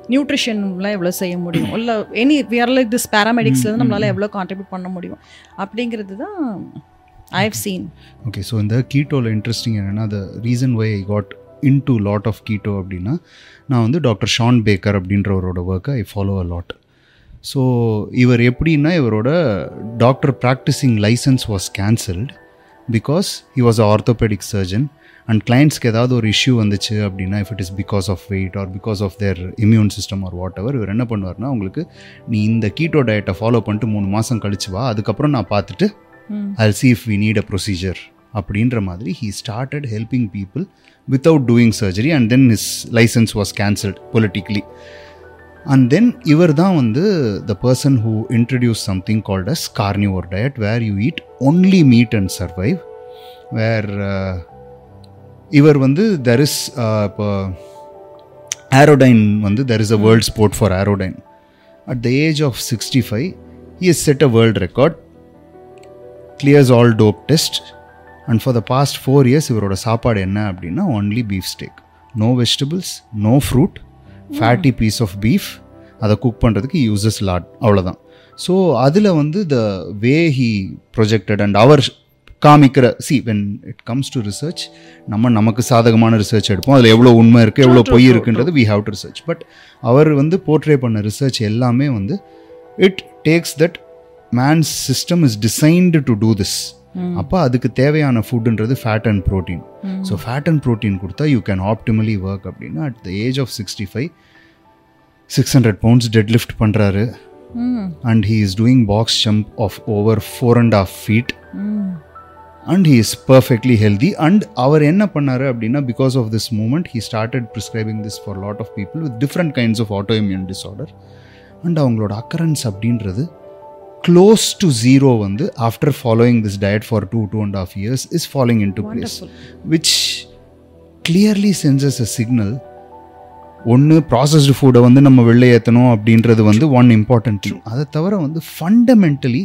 நியூட்ரிஷனில் எவ்வளோ செய்ய முடியும்? இல்லை எனி விஆர் லைக் திஸ் பேராமெடிக்ஸில் நம்மளால் எவ்வளோ கான்ட்ரிபியூட் பண்ண முடியும்? அப்படிங்கிறது தான் I have seen okay so இந்த கீட்டோவில் இன்ட்ரெஸ்டிங் என்னென்னா the reason why I got into lot of keto அப்படின்னா நான் வந்து டாக்டர் ஷான் பேக்கர் அப்படின்றவரோட ஒர்க்கை I follow a lot so இவர் எப்படின்னா இவரோட doctor practising licence was cancelled because he was a orthopaedic surgeon and கிளைண்ட்ஸ்க்கு ஏதாவது ஒரு இஷ்யூ வந்துச்சு அப்படின்னா if it is because of weight or because of their immune system or whatever இவர் என்ன பண்ணுவார்னா உங்களுக்கு நீ இந்த கீட்டோ டயட்டை ஃபாலோ பண்ணிட்டு மூணு மாதம் கழிச்சு வா அதுக்கப்புறம் நான் பார்த்துட்டு I see if we need a procedure அப்படின்ற மாதிரி he started helping people without doing surgery and then his licence was cancelled politically and then இவர் தான் வந்து the person who introduce something called as carnivore diet where you eat only meat and survive where இவர் வந்து there is இப்போ ஆரோடைன் வந்து there is a world sport for ஆரோடைன் at the age of sixty five he has set a world clears all dope test and for the past four years இவரோட சாப்பாடு என்ன அப்படின்னா only beef steak no vegetables no fruit fatty piece of beef அதை cook பண்ணுறதுக்கு uses lard அவ்வளோதான் so அதில் வந்து the way he projected and அவர் காமிக்கிற see when it comes to research நம்ம நமக்கு சாதகமான ரிசர்ச் எடுப்போம். அதில் எவ்வளோ உண்மை இருக்குது எவ்வளோ பொய் இருக்குன்றது we have to research but அவர் வந்து போர்ட்ரே பண்ண ரிசர்ச் எல்லாமே வந்து it takes that man's system is designed to do this அப்போ அதுக்கு தேவையான ஃபுட்டுன்றது fat and protein so fat and protein கொடுத்தா யூ கேன் ஆப்டிமலி ஒர்க் அப்படின்னா at the age of sixty five six hundred pounds deadlift பண்ணுறாரு and he is doing box jump of over four and half feet and he is perfectly healthy and அவர் என்ன பண்ணாரு அப்படின்னா because of this moment he started prescribing this for lot of people with different kinds of autoimmune disorder and அவங்களோட occurrence அப்படின்றது close to zero வந்து after following this diet for two two and half years is following into place which clearly senses a signal ஒன்று processed ஃபுட்டை வந்து நம்ம வெளில ஏற்றணும் அப்படின்றது வந்து ஒன் இம்பார்ட்டன்ட் திங் அதை தவிர வந்து ஃபண்டமெண்டலி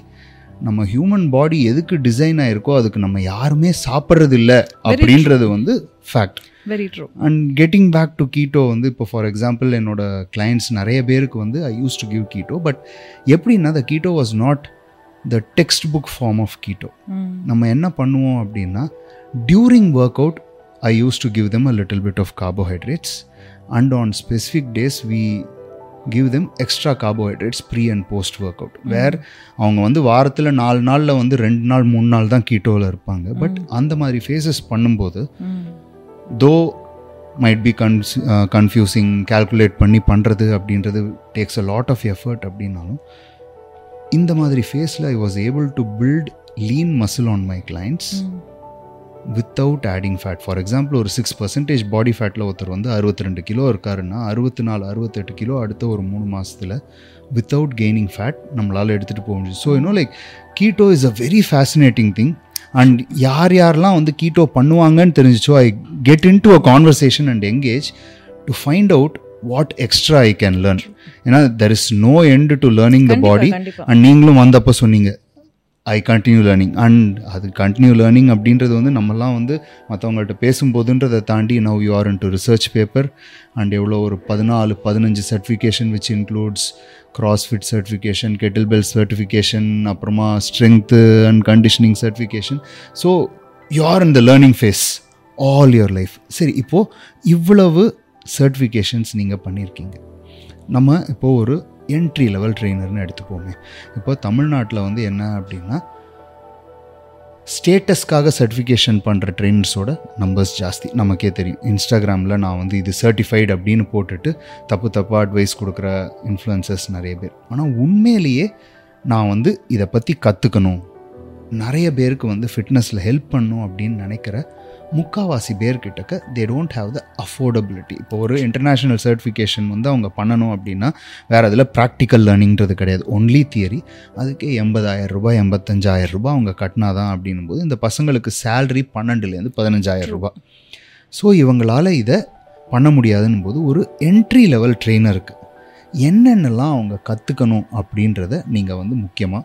நம்ம ஹியூமன் பாடி எதுக்கு டிசைன் ஆயிருக்கோ அதுக்கு நம்ம யாருமே சாப்பிட்றது இல்லை அப்படின்றது வந்து fact very true and getting back to keto வந்து இப்போ ஃபார் எக்ஸாம்பிள் என்னோட கிளைண்ட்ஸ் நிறைய பேருக்கு வந்து I use to give keto but எப்படின்னா the keto was not the textbook form of keto நம்ம என்ன பண்ணுவோம் அப்படின்னா during workout I use to give them a little bit of carbohydrates and on specific days we give them extra carbohydrates pre and post workout where அவங்க வந்து வாரத்தில் நாலு நாளில் வந்து ரெண்டு நாள் மூணு நாள் தான் கீட்டோவில் இருப்பாங்க. பட் அந்த மாதிரி ஃபேஸஸ் பண்ணும்போது though might be guns confusing calculate பண்ணி பண்ணுறது அப்படின்றது takes a lot of effort அப்படின்னாலும் இந்த மாதிரி ஃபேஸில் I was able to build lean muscle on my. Clients without adding fat for example ஒரு சிக்ஸ் பர்சன்டேஜ் பாடி ஃபேட்டில் ஒருத்தர் வந்து அறுபத்தி ரெண்டு கிலோ இருக்காருன்னா அறுபத்தி நாலு அறுபத்தெட்டு கிலோ அடுத்த ஒரு மூணு மாதத்தில் வித்தவுட் கெய்னிங் ஃபேட் நம்மளால் எடுத்துகிட்டு போக முடியும். ஸோ இன்னும் like keto is a very fascinating thing and யார் யாரெல்லாம் வந்து கீட்டோ பண்ணுவாங்கன்னு தெரிஞ்சிச்சோ I get into a conversation and engage to find out what extra I can learn ஏன்னா there is no end to learning the body and நீங்களும் வந்தப்போ சொன்னீங்க I continue learning and அது continue learning அப்படின்றது வந்து நம்மலாம் வந்து மற்றவங்கள்ட்ட பேசும்போதுன்றதை தாண்டி now you are into research paper and எவ்வளோ ஒரு பதினாலு பதினஞ்சு certification which includes CrossFit certification kettlebell certification அப்புறமா strength and conditioning certification so you are in the learning phase all your life சரி இப்போது இவ்வளவு சர்டிஃபிகேஷன்ஸ் நீங்கள் பண்ணியிருக்கீங்க நம்ம இப்போது ஒரு என்ட்ரி லெவல் ட்ரெயினர்னு எடுத்துப்போமே இப்போ தமிழ்நாட்டில் வந்து என்ன அப்படின்னா ஸ்டேட்டஸ்க்காக சர்டிஃபிகேஷன் பண்ணுற ட்ரெயினர்ஸோட நம்பர்ஸ் ஜாஸ்தி. நமக்கே தெரியும். இன்ஸ்டாகிராமில் நான் வந்து இது சர்டிஃபைடு அப்படின்னு போட்டுட்டு தப்பு தப்பாக அட்வைஸ் கொடுக்குற இன்ஃப்ளூயன்சர்ஸ் நிறைய பேர். ஆனால் உண்மையிலேயே நான் வந்து இதை பற்றி கற்றுக்கணும் நிறைய பேருக்கு வந்து ஃபிட்னஸில் ஹெல்ப் பண்ணும் அப்படின்னு நினைக்கிற முக்காவாசி பேர்கிட்டக்க they don't have the affordability இப்போ ஒரு இன்டர்நேஷ்னல் சர்டிஃபிகேஷன் வந்து அவங்க பண்ணணும் அப்படின்னா வேறு அதில் ப்ராக்டிக்கல் லேர்னிங்கிறது கிடையாது. ஒன்லி தியரி அதுக்கே எண்பதாயிரம் ரூபாய் எண்பத்தஞ்சாயிரம் ரூபாய் அவங்க கட்டினாதான் அப்படின்னும் போது இந்த பசங்களுக்கு சேல்ரி பன்னெண்டுலேருந்து பதினஞ்சாயிரம் ரூபாய். ஸோ இவங்களால் இதை பண்ண முடியாதுன்னும் போது ஒரு என்ட்ரி லெவல் ட்ரெயினருக்கு என்னென்னலாம் அவங்க கற்றுக்கணும் அப்படின்றத நீங்கள் வந்து முக்கியமாக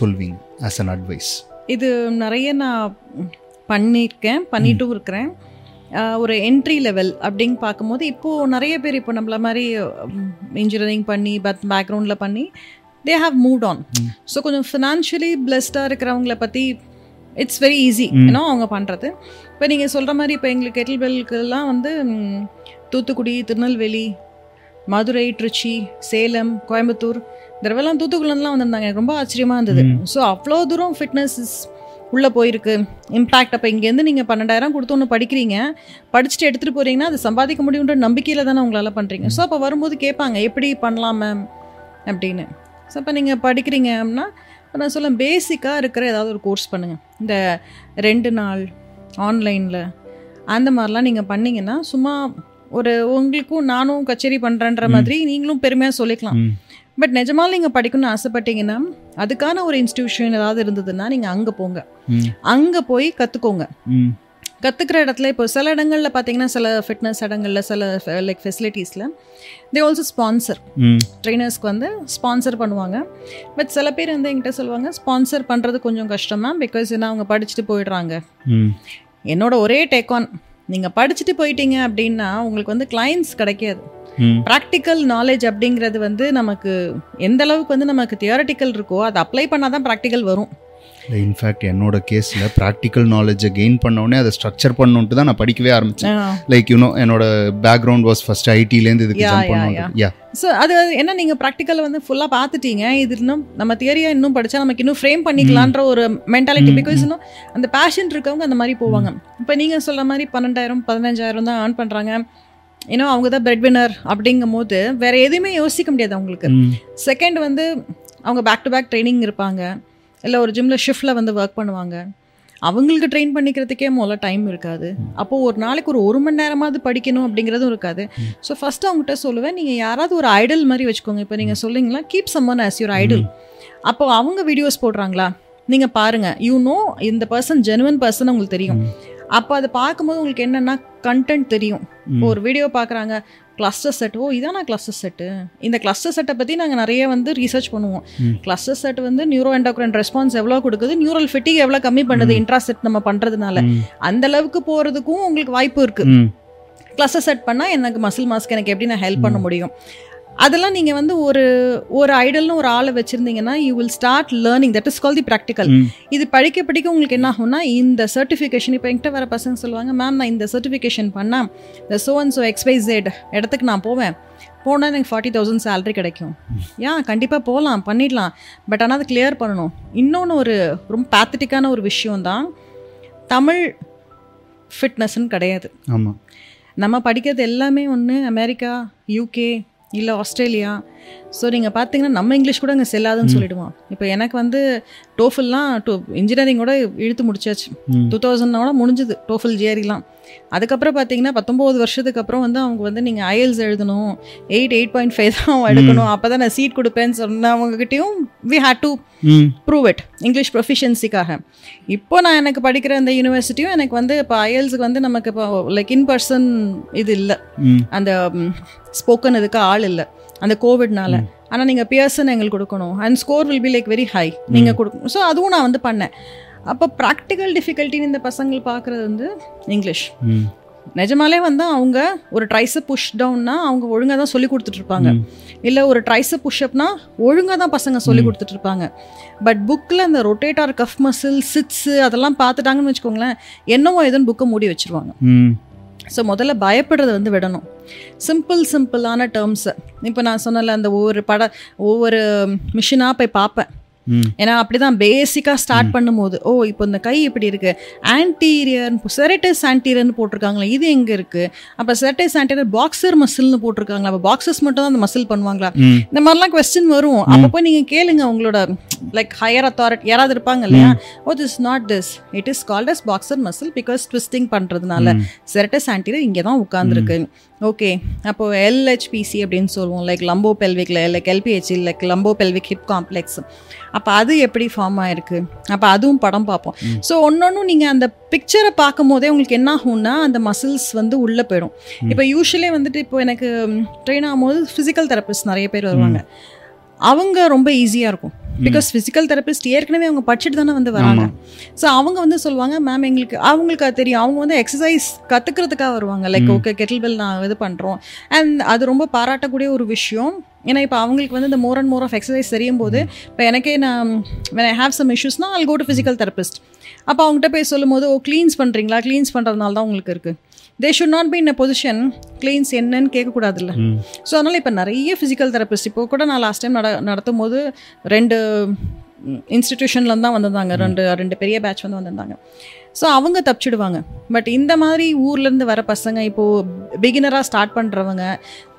சொல்வீங்க ஆஸ் அன் அட்வைஸ் இது நிறைய நான் பண்ணியிருக்கேன் பண்ணிட்டும் இருக்கிறேன். ஒரு என்ட்ரி லெவல் அப்படின்னு பார்க்கும்போது இப்போது நிறைய பேர் இப்போ நம்மள மாதிரி இன்ஜினியரிங் பண்ணி பத் பேக்ரவுண்டில் பண்ணி they have moved on so கொஞ்சம் ஃபினான்ஷியலி பிளஸ்டாக இருக்கிறவங்கள பற்றி இட்ஸ் வெரி ஈஸி ஏன்னா அவங்க பண்ணுறது இப்போ நீங்கள் சொல்கிற மாதிரி இப்போ எங்களுக்கு கெட்டில்பெல்க்கெல்லாம் வந்து ம், தூத்துக்குடி திருநெல்வேலி மதுரை திருச்சி சேலம் கோயம்புத்தூர் இந்த தடவைலாம் தூத்துக்குடிலாம் வந்திருந்தாங்க. எனக்கு ரொம்ப ஆச்சரியமாக இருந்தது. ஸோ அவ்வளோ தூரம் ஃபிட்னஸ் உள்ளே போயிருக்கு. இம்பேக்ட் அப்போ இங்கேருந்து நீங்கள் பன்னெண்டாயிரம் கொடுத்து ஒன்று படிக்கிறீங்க. படிச்சுட்டு எடுத்துகிட்டு போகிறீங்கன்னா அது சம்பாதிக்க முடியுன்ற நம்பிக்கையில் தானே உங்களால் பண்ணுறீங்க ஸோ அப்போ வரும்போது கேட்பாங்க எப்படி பண்ணலாம் மேம் அப்படின்னு. ஸோ அப்போ நீங்கள் படிக்கிறீங்க அப்படின்னா இப்ப நான் சொல்ல பேசிக்காக இருக்கிற ஏதாவது ஒரு கோர்ஸ் பண்ணுங்கள் இந்த ரெண்டு நாள் ஆன்லைனில் அந்த மாதிரிலாம் நீங்கள் பண்ணீங்கன்னா சும்மா ஒரு உங்களுக்கும் நானும் கச்சேரி பண்ணுறேன்ற மாதிரி நீங்களும் பெருமையாக சொல்லிக்கலாம். பட் நிஜமாலும் நீங்கள் படிக்கணும்னு ஆசைப்பட்டீங்கன்னா அதுக்கான ஒரு இன்ஸ்டிடியூஷன் ஏதாவது இருந்ததுன்னா நீங்கள் அங்கே போங்க. அங்கே போய் கற்றுக்கோங்க கற்றுக்கிற இடத்துல இப்போ சில இடங்களில் பார்த்தீங்கன்னா சில ஃபிட்னஸ் இடங்களில் சில லைக் ஃபெசிலிட்டிஸில் தே ஆல்சோ ஸ்பான்சர் ட்ரெயினர்ஸ்க்கு வந்து ஸ்பான்சர் பண்ணுவாங்க. பட் சில பேர் வந்து என்கிட்ட சொல்லுவாங்க ஸ்பான்சர் பண்ணுறது கொஞ்சம் கஷ்டம் தான் பிகாஸ் ஏன்னா அவங்க படிச்சுட்டு போயிடுறாங்க. என்னோட ஒரே டேக் ஆன் நீங்கள் படிச்சுட்டு போயிட்டீங்க அப்படின்னா உங்களுக்கு வந்து கிளைண்ட்ஸ் கிடைக்காது. ப்ராக்டிக்கல் நாலேஜ் அப்படிங்கிறது வந்து நமக்கு எந்த அளவுக்கு வந்து நமக்கு தியரட்டிக்கல் இருக்கோ அதை அப்ளை பண்ணால் தான் ப்ராக்டிக்கல் வரும் இன்ஃபேக்ட் என்னோட கேஸில் ப்ராக்டிக்கல் நாலேஜை கெயின் உடனே அதை ஸ்ட்ரக்சர் பண்ணணுன்ட்டு தான் நான் படிக்கவே ஆரம்பித்தேன் லைக் யூனோ என்னோட பேக்ரவுண்ட் வாஸ் ஃபர்ஸ்ட் ஐடிலேருந்து இதுக்கு ஜம்ப் பண்ணணும் யா ஸோ அது என்ன நீங்கள் ப்ராக்டிக்கல் வந்து ஃபுல்லாக பார்த்துட்டீங்க இது இன்னும் நம்ம தியரியாக இன்னும் படித்தா நமக்கு இன்னும் ஃப்ரேம் பண்ணிக்கலான்ற ஒரு மென்டாலிட்டி பிகாஸ் இன்னும் அந்த பேஷன் இருக்கவங்க அந்த மாதிரி போவாங்க. இப்போ நீங்கள் சொல்ல மாதிரி பன்னெண்டாயிரம் பதினஞ்சாயிரம் தான் ஏர்ன் பண்ணுறாங்க ஏன்னா அவங்க தான் பிரெட் வினர் அப்படிங்கும் போது வேற எதுவுமே யோசிக்க முடியாது அவங்களுக்கு. செகண்ட் வந்து அவங்க பேக் டு பேக் ட்ரைனிங் இருப்பாங்க. இல்லை ஒரு ஜிம்மில் ஷிஃப்ட்டில் வந்து ஒர்க் பண்ணுவாங்க. அவங்களுக்கு ட்ரெயின் பண்ணிக்கிறதுக்கே முதல்ல டைம் இருக்காது. அப்போது ஒரு நாளைக்கு ஒரு ஒரு மணி நேரமாவது படிக்கணும் அப்படிங்கிறதும் இருக்காது. ஸோ ஃபஸ்ட்டு அவங்ககிட்ட சொல்லுவேன் நீங்கள் யாராவது ஒரு ஐடல் மாதிரி வச்சுக்கோங்க. இப்போ நீங்கள் சொல்லிங்களா keep someone as your idol அப்போ அவங்க வீடியோஸ் போடுறாங்களா? நீங்கள் பாருங்கள் யூ நோ இந்த பர்சன் ஜெனுவன் பர்சன் உங்களுக்கு தெரியும். அப்போ அதை பார்க்கும்போது உங்களுக்கு என்னென்னா கண்டென்ட் தெரியும். இப்போ ஒரு வீடியோ பார்க்குறாங்க கிளஸ்டர் செட் ஓ இதானா கிளஸ்டர் செட்டு இந்த கிளஸ்டர் செட்டை பற்றி நாங்கள் நிறைய வந்து ரிசர்ச் பண்ணுவோம். கிளஸ்டர் செட் வந்து நியூரோ எண்டோக்ரைன் ரெஸ்பான்ஸ் எவ்வளோ கொடுக்குது நியூரல் ஃபிட்டிக் எவ்வளோ கம்மி பண்ணுது இன்ட்ராசெட் நம்ம பண்ணுறதுனால அந்த அளவுக்கு போகிறதுக்கும் உங்களுக்கு வாய்ப்பு இருக்குது கிளஸ்டர் செட் பண்ணால் எனக்கு மசில் மாஸ்க் எனக்கு எப்படி நான் ஹெல்ப் பண்ண முடியும்? அதெல்லாம் நீங்கள் வந்து ஒரு ஒரு ஐடல்னு ஒரு ஆளை வச்சுருந்தீங்கன்னா you will start learning that is call the practical. இது படிக்க படிக்க உங்களுக்கு என்ன ஆகும்னா இந்த சர்டிஃபிகேஷன் இப்போ என்கிட்ட வர பசங்க சொல்லுவாங்க மேம் நான் இந்த சர்டிஃபிகேஷன் பண்ணால் இந்த சோ அண்ட் ஸோ எக்ஸ்பைசேட் இடத்துக்கு நான் போவேன். போனால் எனக்கு ஃபார்ட்டி தௌசண்ட் சேலரி கிடைக்கும். ஏன் கண்டிப்பாக போகலாம் பண்ணிடலாம். பட் ஆனால் அதை கிளியர் பண்ணணும். இன்னொன்று ஒரு ரொம்ப பேத்தட்டிக்கான ஒரு விஷயம் தான் தமிழ் ஃபிட்னஸ்ன்னு கிடையாது. ஆமாம் நம்ம படிக்கிறது எல்லாமே ஒன்று அமெரிக்கா யூகே இல்லை ஆஸ்திரேலியா. ஸோ நீங்கள் பார்த்தீங்கன்னா நம்ம இங்கிலீஷ் கூட அங்கே செல்லாதுன்னு சொல்லிடுவோம். இப்போ எனக்கு வந்து டோஃபில்லாம் டோ இன்ஜினியரிங்கோட இழுத்து முடிச்சாச்சு. டூ தௌசண்டோட முடிஞ்சுது டோஃபில் ஜிஆரிலாம் அதுக்கப்புறம் பார்த்தீங்கன்னா பத்தொம்போது வருஷத்துக்கு அப்புறம் வந்து அவங்க வந்து நீங்கள் ஐஎல்ஸ் எழுதணும். எயிட் எயிட் பாயிண்ட் ஃபைவ் தான் எடுக்கணும். அப்போ தான் நான் சீட் கொடுப்பேன்னு சொன்னவங்ககிட்டயும் we had to prove it English ப்ரொஃபிஷியன்சிக்காக இப்போ நான் எனக்கு படிக்கிற அந்த யூனிவர்சிட்டியும் எனக்கு வந்து இப்போ ஐஎல்ஸுக்கு வந்து நமக்கு இப்போ லைக் இன் பர்சன் இது இல்லை. அந்த ஸ்போக்கன் இதுக்கு ஆள் இல்லை. அந்த கோவிட்னால ஆனால் நீங்கள் பியர்சன் எங்களுக்கு கொடுக்கணும். And score will be like very high நீங்கள் கொடுக்கணும். ஸோ அதுவும் நான் வந்து பண்ணேன். அப்போ ப்ராக்டிக்கல் டிஃபிகல்ட்டின்னு இந்த பசங்கள் பார்க்குறது வந்து இங்கிலீஷ் நிஜமாலே வந்து அவங்க ஒரு ட்ரைஸை புஷ் டவுன்னா அவங்க ஒழுங்காக தான் சொல்லி கொடுத்துட்ருப்பாங்க இல்லை ஒரு ட்ரைஸை புஷ்அப்னா ஒழுங்காக தான் பசங்க சொல்லி கொடுத்துட்ருப்பாங்க பட் புக்கில் அந்த ரொட்டேட்டார் கஃப் மசில் சிட்ஸு அதெல்லாம் பார்த்துட்டாங்கன்னு வச்சுக்கோங்களேன் என்னவோ எதுன்னு புக்கை மூடி வச்சிருவாங்க. ஸோ முதல்ல பயப்படுறத வந்து விடணும். சிம்பிள் சிம்பிளான டேர்ம்ஸு இப்போ நான் சொன்னல அந்த ஒவ்வொரு பட ஒவ்வொரு மிஷினாக போய் பார்ப்பேன். ஏன்னா அப்படிதான் பேசிக்காக ஸ்டார்ட் பண்ணும்போது ஓ இப்போ இந்த கை இப்படி இருக்கு. ஆன்டீரியர் செரட்டஸ் ஆன்டீரியர்னு போட்டிருக்காங்களா இது எங்கே இருக்கு? அப்போ செரட்டஸ் ஆன்டீரியர் பாக்ஸர் மசில்னு போட்டிருக்காங்களா அப்போ பாக்ஸர்ஸ் மட்டும் தான் அந்த மசில் பண்ணுவாங்களா? இந்த மாதிரிலாம் கொஸ்டின் வரும். அப்போ போய் நீங்கள் கேளுங்க உங்களோட லைக் ஹையர் அத்தாரிட்டி யாராவது இருப்பாங்க இல்லையா? ஓ this not this it is called as boxer muscle because twisting பண்ணுறதுனால செரட்டஸ் ஆன்டீரியர் இங்கே தான் உட்காந்துருக்கு ஓகே அப்போ எல்ஹெச்பிசி அப்படின்னு சொல்லுவோம். Like lumbo பெல்விக்ல like LPHC like lumbo pelvic hip complex அப்போ அது எப்படி ஃபார்ம் ஆயிருக்கு? அப்போ அதுவும் படம் பார்ப்போம். ஸோ ஒன்னொன்னும் நீங்கள் அந்த பிக்சரை பார்க்கும் போதே உங்களுக்கு என்ன ஆகும்னா அந்த மசில்ஸ் வந்து உள்ளே போயிடும். இப்போ யூஸ்வலி வந்துட்டு இப்போ எனக்கு ட்ரெயின் ஆகும்போது ஃபிசிக்கல் தெரபிஸ்ட் நிறைய பேர் வருவாங்க. அவங்க ரொம்ப ஈஸியாக இருக்கும். பிகாஸ் ஃபிசிக்கல் தெரபிஸ்ட் ஏற்கனவே அவங்க படிச்சுட்டு தானே வந்து வராங்க. ஸோ அவங்க வந்து சொல்லுவாங்க மேம் எங்களுக்கு அவங்களுக்கு அது தெரியும். அவங்க வந்து எக்ஸசைஸ் கற்றுக்கிறதுக்காக வருவாங்க. லைக் ஓகே கெட்டில் பெல் நான் இது பண்ணுறோம் அண்ட் அது ரொம்ப பாராட்டக்கூடிய ஒரு விஷயம். ஏன்னா இப்போ அவங்களுக்கு வந்து இந்த more and more of exercise தெரியும் போது இப்போ எனக்கே நான் I have some issuesனா I'll go to physical therapist. அப்போ அவங்ககிட்ட போய் சொல்லும்போது ஓ க்ளீன்ஸ் பண்ணுறீங்களா க்ளீன்ஸ் பண்ணுறதுனால தான் உங்களுக்கு இருக்குது they should not be in a position cleans என்னன்னு கேட்கக்கூடாதுல்ல. ஸோ அதனால் இப்போ நிறைய ஃபிசிக்கல் தெரபிஸ்ட் இப்போ கூட நான் லாஸ்ட் டைம் நட நடத்தும் போது ரெண்டு இன்ஸ்டிடியூஷன்ல தான் வந்திருந்தாங்க. ரெண்டு ரெண்டு பெரிய பேட்ச் வந்து வந்திருந்தாங்க. ஸோ அவங்க தப்பிச்சிடுவாங்க. பட் இந்த மாதிரி ஊர்லேருந்து வர பசங்க இப்போது பிகினராக ஸ்டார்ட் பண்ணுறவங்க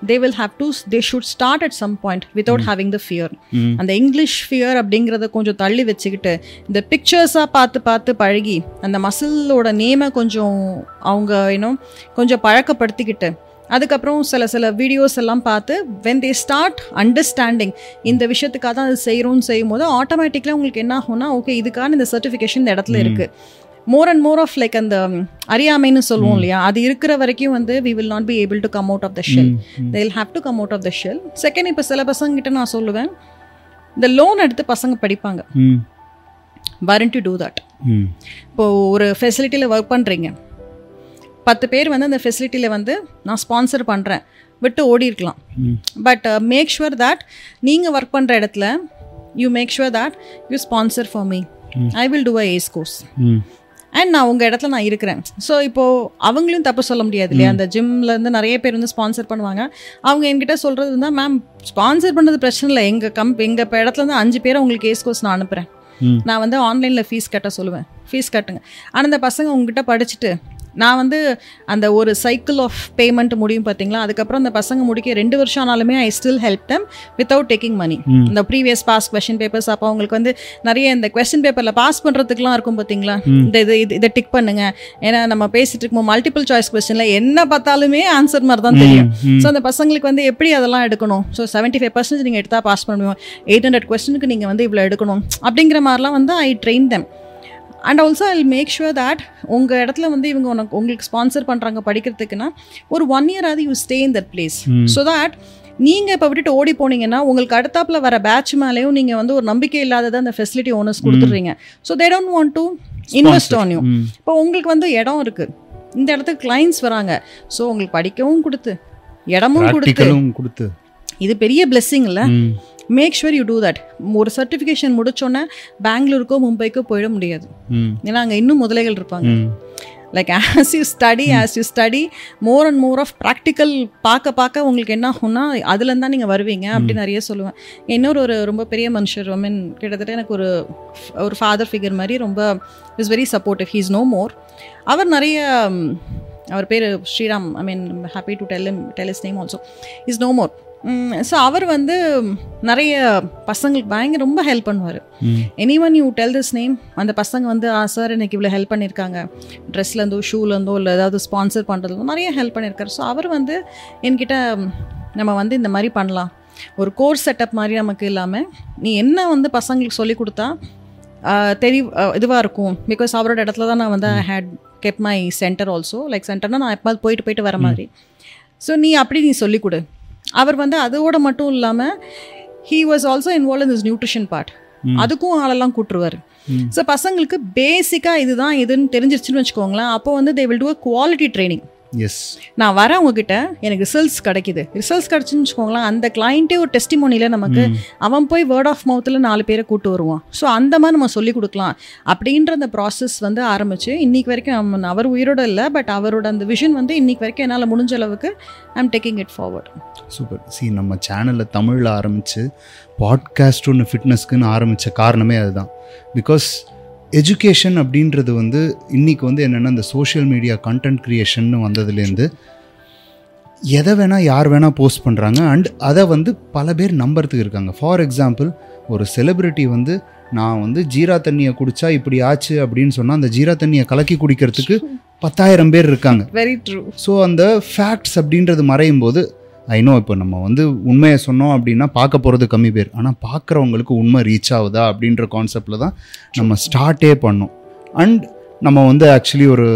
they will have to they should start at some point without having the fear அந்த இங்கிலீஷ் ஃபியர் அப்படிங்கிறத கொஞ்சம் தள்ளி வச்சுக்கிட்டு இந்த பிக்சர்ஸாக பார்த்து பார்த்து பழகி அந்த மசிலோட நேமை கொஞ்சம் அவங்க இன்னும் கொஞ்சம் பழக்கப்படுத்திக்கிட்டு அதுக்கப்புறம் சில சில வீடியோஸ் எல்லாம் பார்த்து வென் தே ஸ்டார்ட் அண்டர்ஸ்டாண்டிங் இந்த விஷயத்துக்காக தான் அது செய்கிறோம்னு செய்யும் போது ஆட்டோமேட்டிக்கலாக உங்களுக்கு என்ன ஆகும்னா ஓகே இதுக்கான இந்த சர்டிஃபிகேஷன் இந்த இடத்துல இருக்குது more and more of like அந்த ம், அறியாமைன்னு சொல்லுவோம் இல்லையா? அது இருக்கிற வரைக்கும் வந்து we will not be able to come out of the shell they will have to come out of the shell second இப்போ சில பசங்க கிட்ட நான் சொல்லுவேன் இந்த லோன் எடுத்து பசங்க படிப்பாங்க. வரண்ட் டு டூ தட் ம் இப்போ ஒரு ஃபெசிலிட்டியில் ஒர்க் பண்ணுறீங்க பத்து பேர் வந்து அந்த ஃபெசிலிட்டியில் வந்து நான் ஸ்பான்சர் பண்ணுறேன் விட்டு ஓடி இருக்கலாம் பட் மேக் ஷுவர் தட் நீங்கள் ஒர்க் பண்ணுற இடத்துல you make sure that you sponsor for me I will do a ace course and நான் உங்கள் இடத்துல நான் இருக்கிறேன். ஸோ இப்போது அவங்களையும் தப்பு சொல்ல முடியாது இல்லையா? அந்த ஜிம்லேருந்து நிறைய பேர் வந்து ஸ்பான்சர் பண்ணுவாங்க. அவங்க என்கிட்ட சொல்கிறது இருந்தால் மேம் ஸ்பான்சர் பண்ணுறது பிரச்சனை இல்லை. எங்கள் கம்ப் எங்கள் இப்போ இடத்துல இருந்து அஞ்சு பேரை உங்களுக்கு ஏஸ் கோர்ஸ் நான் அனுப்புகிறேன். நான் வந்து ஆன்லைனில் ஃபீஸ் கட்ட சொல்லுவேன். ஃபீஸ் கட்டுங்க. ஆனால் இந்த பசங்க உங்ககிட்ட படிச்சுட்டு நான் வந்து அந்த ஒரு சைக்கிள் ஆஃப் பேமெண்ட் முடியும் பார்த்தீங்களா? அதுக்கப்புறம் அந்த பசங்க முடிக்க ரெண்டு வருஷம் ஆனாலுமே I still help them without taking money இந்த ப்ரீவியஸ் பாஸ் கொஷின் பேப்பர்ஸ் அப்போ அவங்களுக்கு வந்து நிறைய இந்த கொஸ்டின் பேப்பரில் பாஸ் பண்ணுறதுக்குலாம் இருக்கும் பார்த்தீங்களா? இந்த இது இது- இதை டிக் பண்ணுங்க. ஏன்னா நம்ம பேசிட்டு இருக்கும்போது மல்டிபிள் சாய்ஸ் கொஸ்டினில் என்ன பார்த்தாலுமே ஆன்சர் மாதிரி தான் தெரியும். ஸோ அந்த பசங்களுக்கு வந்து எப்படி அதெல்லாம் எடுக்கணும்? ஸோ செவன்ட்டி ஃபைவ் பர்சன்ட் நீங்கள் எடுத்தால் பாஸ் பண்ணுவோம் எயிட் ஹண்ட்ரட் கொஸ்டினுக்கு நீங்கள் வந்து இவ்வளோ எடுக்கணும்? அப்படிங்கிற மாதிரிலாம் வந்து I train them. And also I make sure that உங்கள் இடத்துல வந்து இவங்க உனக்கு உங்களுக்கு ஸ்பான்சர் பண்ணுறாங்க படிக்கிறதுக்குன்னா ஒரு ஒன் இயர் ஆகுது you stay in that place so that நீங்கள் இப்போ விட்டுட்டு ஓடி போனீங்கன்னா உங்களுக்கு அடுத்தாப்புல வர பேட்ச் மேலேயும் நீங்கள் வந்து ஒரு நம்பிக்கை இல்லாததை அந்த facility owners கொடுத்துட்றீங்க. So they don't want to invest on you இப்போ உங்களுக்கு வந்து இடம் இருக்குது இந்த இடத்துக்கு கிளைண்ட்ஸ் வராங்க. ஸோ உங்களுக்கு படிக்கவும் கொடுத்து இடமும் கொடுத்து. கொடுத்து. இது பெரிய பிளெஸ்ஸிங் இல்லை. ம் make sure you do that ஒரு சர்டிஃபிகேஷன் முடிச்சோன்னே பெங்களூருக்கோ மும்பைக்கோ போயிட முடியாது. ஏன்னா அங்கே இன்னும் முதலைகள் இருப்பாங்க. Like as you study as you study more and more of practical பார்க்க பார்க்க உங்களுக்கு என்ன ஆகும்னா அதுலேருந்து தான் நீங்கள் வருவீங்க அப்படி நிறைய சொல்லுவேன். இன்னொரு ஒரு ரொம்ப பெரிய மனுஷர் ஐ மீன் கிட்டத்தட்ட எனக்கு ஒரு ஒரு ஃபாதர் ஃபிகர் மாதிரி ரொம்ப is very supportive he's no more அவர் நிறைய அவர் பேர் Sriram. I mean happy to tell tell is name also is no more so அவர் வந்து நிறைய பசங்களுக்கு பயங்கர ரொம்ப ஹெல்ப் பண்ணுவார். Any one you tell this name அந்த பசங்க வந்து ஆ சார் எனக்கு இவ்வளோ ஹெல்ப் பண்ணியிருக்காங்க ட்ரெஸ்லேருந்தோ ஷூலேருந்தோ இல்லை ஏதாவது ஸ்பான்சர் பண்ணுறதுலோ நிறைய ஹெல்ப் பண்ணியிருக்காரு ஸோ அவர் வந்து என்கிட்ட நம்ம வந்து இந்த மாதிரி பண்ணலாம். ஒரு கோர்ஸ் செட்டப் மாதிரி நமக்கு இல்லாமல் நீ என்ன வந்து பசங்களுக்கு சொல்லி கொடுத்தா தெரி இதுவாக இருக்கும். பிகாஸ் அவரோட இடத்துல தான் நான் வந்து I had kept my center also like சென்டர்னா நான் எப்போ போயிட்டு போயிட்டு வர மாதிரி. ஸோ நீ அப்படி நீ சொல்லிக் கொடு. அவர் வந்து அதோட மட்டும் இல்லாமல் he was also involve in this nutrition part அதுக்கும் ஆளெல்லாம் கூட்டுருவார். ஸோ பசங்களுக்கு பேசிக்காக இதுதான் இதுன்னு தெரிஞ்சிருச்சுன்னு வச்சுக்கோங்களேன். அப்போ வந்து they will do a quality training yes நான் வரேன் உங்ககிட்ட எனக்கு ரிசல்ட்ஸ் கிடைக்குது. ரிசல்ட்ஸ் கிடச்சுன்னு வச்சுக்கோங்களேன் அந்த கிளைண்ட்டே ஒரு டெஸ்டிமோனியில் நமக்கு அவன் போய் வேர்ட் ஆஃப் மவுத்தில் நாலு பேரை கூட்டு வருவான். ஸோ அந்த மாதிரி நம்ம சொல்லி கொடுக்கலாம். அப்படின்ற அந்த ப்ராசஸ் வந்து ஆரம்பிச்சு இன்னைக்கு வரைக்கும் அவர் உயிரோட இல்லை பட் அவரோட அந்த விஷன் வந்து இன்னைக்கு வரைக்கும் என்னால் முடிஞ்ச அளவுக்கு I am taking it forward super C நம்ம சேனலில் தமிழில் ஆரம்பித்து பாட்காஸ்ட் ஒன்று ஃபிட்னஸ்க்குன்னு ஆரம்பித்த காரணமே அதுதான். பிகாஸ் எஜுகேஷன் அப்படின்றது வந்து இன்னைக்கு வந்து என்னென்னா இந்த சோஷியல் மீடியா கண்டென்ட் க்ரியேஷன் வந்ததுலேருந்து எதை வேணால் யார் வேணால் போஸ்ட் பண்ணுறாங்க அண்ட் அதை வந்து பல பேர் நம்புறதுக்கு இருக்காங்க. ஃபார் எக்ஸாம்பிள் ஒரு செலிபிரிட்டி வந்து நான் வந்து ஜீரா தண்ணியை குடிச்சா இப்படி ஆச்சு அப்படின்னு சொன்னால் அந்த ஜீரா தண்ணியை கலக்கி குடிக்கிறதுக்கு பத்தாயிரம் பேர் இருக்காங்க. வெரி ட்ரூ ஸோ அந்த ஃபேக்ட்ஸ் அப்படின்றது மறையும் போது ஐநோ இப்போ நம்ம வந்து உண்மையை சொன்னோம் அப்படின்னா பார்க்க போகிறது கம்மி பேர். ஆனால் பார்க்குறவங்களுக்கு உண்மை ரீச் ஆகுதா அப்படின்ற கான்செப்டில் தான் நம்ம ஸ்டார்ட்டே பண்ணோம். அண்ட் நம்ம வந்து ஆக்சுவலி ஒரு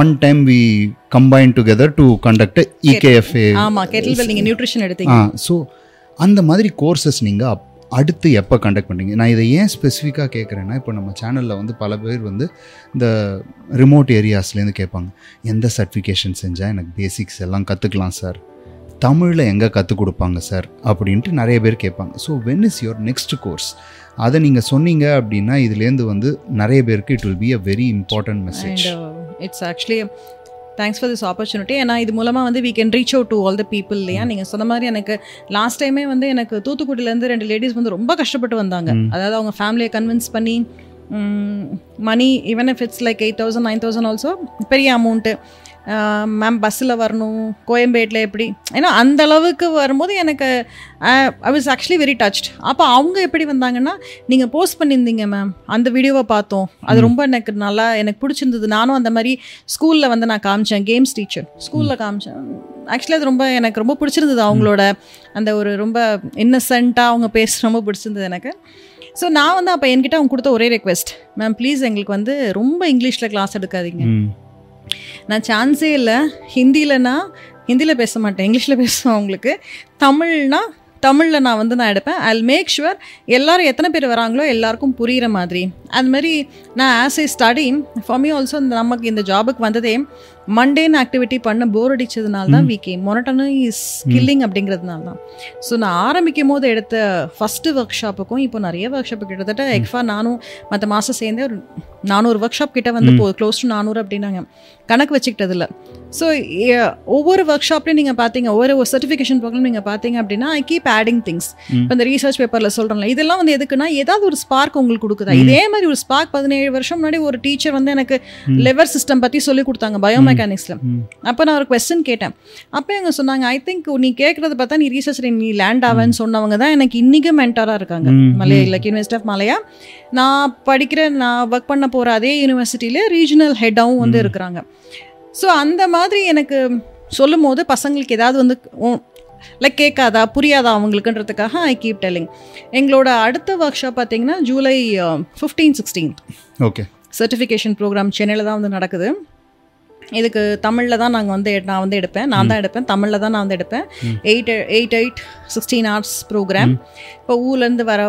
one time we combine together to conduct EKFA நீங்கள் நியூட்ரிஷன் எடுத்தீங்க. ஸோ அந்த மாதிரி கோர்சஸ் நீங்கள் அடுத்து எப்போ கண்டக்ட் பண்ணீங்க நான் இதை ஏன் ஸ்பெசிஃபிக்காக கேட்குறேன்னா இப்போ நம்ம சேனலில் வந்து பல பேர் வந்து இந்த ரிமோட் ஏரியாஸ்லேருந்து கேட்பாங்க. எந்த சர்டிஃபிகேஷன் செஞ்சால் எனக்கு பேசிக்ஸ் எல்லாம் கற்றுக்கலாம் சார் தமிழில் எங்கே கற்றுக் கொடுப்பாங்க சார் அப்படின்ட்டு நிறைய பேர் கேட்பாங்க. So when is your next course அதை நீங்கள் சொன்னீங்க அப்படின்னா இதுலேருந்து வந்து நிறைய பேருக்கு it will be a very important message it's actually thanks for this opportunity ஏன்னா இது மூலமாக வந்து we can reach out to all the people இல்லையா? நீங்கள் சொன்ன மாதிரி எனக்கு லாஸ்ட் டைமே வந்து எனக்கு தூத்துக்குடியிலேருந்து ரெண்டு லேடிஸ் வந்து ரொம்ப கஷ்டப்பட்டு வந்தாங்க. அதாவது அவங்க ஃபேமிலியை கன்வின்ஸ் பண்ணி money even if it's like eight thousand nine thousand also பெரிய அமௌண்ட்டு மேம் பஸ்ஸில் வரணும் கோயம்பேட்டில் எப்படி? ஏன்னா அந்த அளவுக்கு வரும்போது எனக்கு I was actually very touched அப்போ அவங்க எப்படி வந்தாங்கன்னா நீங்கள் போஸ்ட் பண்ணியிருந்தீங்க மேம் அந்த வீடியோவை பார்த்தோம். அது ரொம்ப எனக்கு நல்லா எனக்கு பிடிச்சிருந்தது. நானும் அந்த மாதிரி ஸ்கூலில் வந்து நான் காமிச்சேன் கேம்ஸ் டீச்சர் ஸ்கூலில் காமிச்சேன். ஆக்சுவலி அது ரொம்ப எனக்கு ரொம்ப பிடிச்சிருந்தது அவங்களோட அந்த ஒரு ரொம்ப இன்னசென்ட்டாக அவங்க பேச ரொம்ப பிடிச்சிருந்தது எனக்கு. ஸோ நான் வந்து அப்போ என்கிட்ட அவங்க கொடுத்த ஒரே ரெக்வெஸ்ட் மேம் ப்ளீஸ் எங்களுக்கு வந்து ரொம்ப இங்கிலீஷில் கிளாஸ் எடுக்காதீங்க. நான் சான்ஸே இல்லை. ஹிந்திலனா ஹிந்தியில் பேச மாட்டேன். இங்கிலீஷில் பேசுவேன் உங்களுக்கு. தமிழ்னா தமிழில் நான் வந்து நான் எடுப்பேன். ஐ மேக் ஷுவர் எல்லாரும் எத்தனை பேர் வராங்களோ எல்லாருக்கும் புரிகிற மாதிரி. அது மாதிரி நான் as a study for me also இந்த நமக்கு இந்த ஜாபுக்கு வந்ததே மண்டேன் ஆக்டிவிட்டி பண்ண போர் அடிச்சதுனால தான் வீக்கே மொனட்டனும் இஸ் கில்லிங் அப்படிங்கிறதுனால தான் ஸோ நான் ஆரம்பிக்கும் போது எடுத்த ஃபஸ்ட்டு ஒர்க் ஷாப்புக்கும் இப்போ நிறைய ஒர்க் ஷாப்பு கிட்டத்தட்ட எக்ஃபா நானும் மற்ற மாதம் சேர்ந்தே ஒரு நானூறு ஒர்க் ஷாப் கிட்ட வந்து போ க்ளோஸ் டு நானூறு அப்படின்னாங்க. கணக்கு வச்சுக்கிட்டதில்ல. ஸோ ஒவ்வொரு ஒர்க் ஷாப்லையும் நீங்கள் பார்த்தீங்க ஒவ்வொரு சர்டிஃபிகேஷன் ப்ரோக்ராம் நீங்கள் பார்த்தீங்க அப்படின்னா ஐ கீப் ஆடிங் திங்ஸ் இப்போ இந்த ரீசர்ச் பேப்பரில் சொல்கிறோம்ல இதெல்லாம் வந்து எதுக்குன்னா ஏதாவது ஒரு ஸ்பார்க் உங்களுக்கு கொடுக்குதா? இதே மாதிரி ஒரு ஸ்பார்க் பதினேழு வருஷம் முன்னாடி ஒரு டீச்சர் வந்து எனக்கு லெவர் சிஸ்டம் பற்றி சொல்லி கொடுத்தாங்க பயோமெக்கானிக்ஸில் அப்போ நான் ஒரு கொஸ்டின் கேட்டேன். அப்போ எங்க சொன்னாங்க ஐ திங்க் நீ கேட்குறத பார்த்தா நீ ரீசர்ச் நீ லேண்ட் ஆவேன்னு சொன்னவங்க தான் எனக்கு இன்றைக்கும் மென்டாராக இருக்காங்க. மலையா லைக் யூனிவர்சிட்டி ஆஃப் மலையா நான் படிக்கிற நான் ஒர்க் பண்ண போகிற அதே யூனிவர்சிட்டியில் ரீஜனல் ஹெட்டாகவும் வந்து இருக்கிறாங்க. ஸோ அந்த மாதிரி எனக்கு சொல்லும் போது பசங்களுக்கு ஏதாவது வந்து லைக் கேட்காதா புரியாதா அவங்களுக்குன்றதுக்காக ஐ கீப் டெல்லிங் எங்களோட அடுத்த ஒர்க் ஷாப் பார்த்தீங்கன்னா July fifteen sixteenth okay certification program சென்னையில் தான் வந்து நடக்குது. இதுக்கு தமிழில் தான் நாங்கள் வந்து நான் வந்து எடுப்பேன். நான் தான் எடுப்பேன். தமிழில் தான் நான் வந்து எடுப்பேன். Eight eight eight sixteen hours program இப்போ ஊர்லேருந்து வர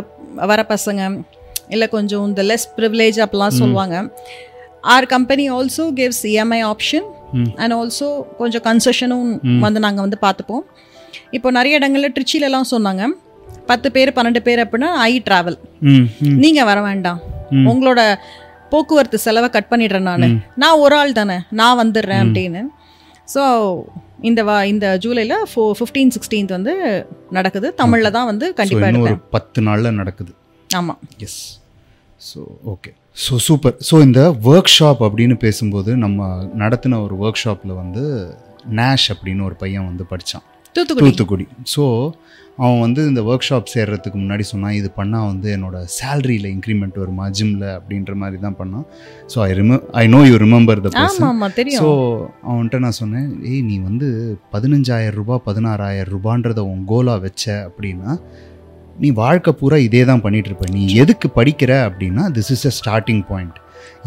வர பசங்க இல்லை கொஞ்சம் இந்த லெஸ் ப்ரிவிலேஜ் அப்படிலாம் சொல்லுவாங்க. Our company also gives EMI option and also கொஞ்சம் கன்செஷனும் வந்து நாங்கள் வந்து பார்த்துப்போம். இப்போ நிறைய இடங்கள்ல ட்ரிச்சிலலாம் சொன்னாங்க. பத்து பேர் பன்னெண்டு பேர் அப்படின்னா ஐ ட்ராவல் நீங்கள் வர வேண்டாம். உங்களோட போக்குவரத்து செலவை கட் பண்ணிடுறேன் நான். நான் ஒரு ஆள் தானே நான் வந்துடுறேன் அப்படின்னு. ஸோ இந்த வா இந்த ஜூலையில் ஃபோ ஃபிஃப்டீன் சிக்ஸ்டீன்த் வந்து நடக்குது. தமிழில் தான் வந்து கண்டிப்பாக ஒரு பத்து நாளில் நடக்குது. ஆமாம் yes so okay so super so இந்த ஒர்க் ஷாப் அப்படின்னு பேசும்போது நம்ம நடத்தின ஒரு ஒர்க் ஷாப்பில் வந்து நேஷ் அப்படின்னு ஒரு பையன் வந்து படித்தான் தூத்துக்குடி. தூத்துக்குடி. ஸோ அவன் வந்து இந்த ஒர்க் ஷாப் சேர்றதுக்கு முன்னாடி சொன்னான் இது பண்ணால் வந்து என்னோட சேலரியில் இன்க்ரிமெண்ட் வருமா? ஜிம்மில் அப்படின்ற மாதிரி தான் பண்ணான். So I ரிம I know you remember the person so அவன்கிட்ட நான் சொன்னேன் ஏய் நீ வந்து பதினஞ்சாயிரம் ரூபாய் பதினாறாயிரம் ரூபான்றத உன் கோலாக வச்ச அப்படின்னா நீ வாழ்க்கை பூரா இதே தான் பண்ணிட்டு இருப்ப. நீ எதுக்கு படிக்கிற அப்படின்னா this is a starting point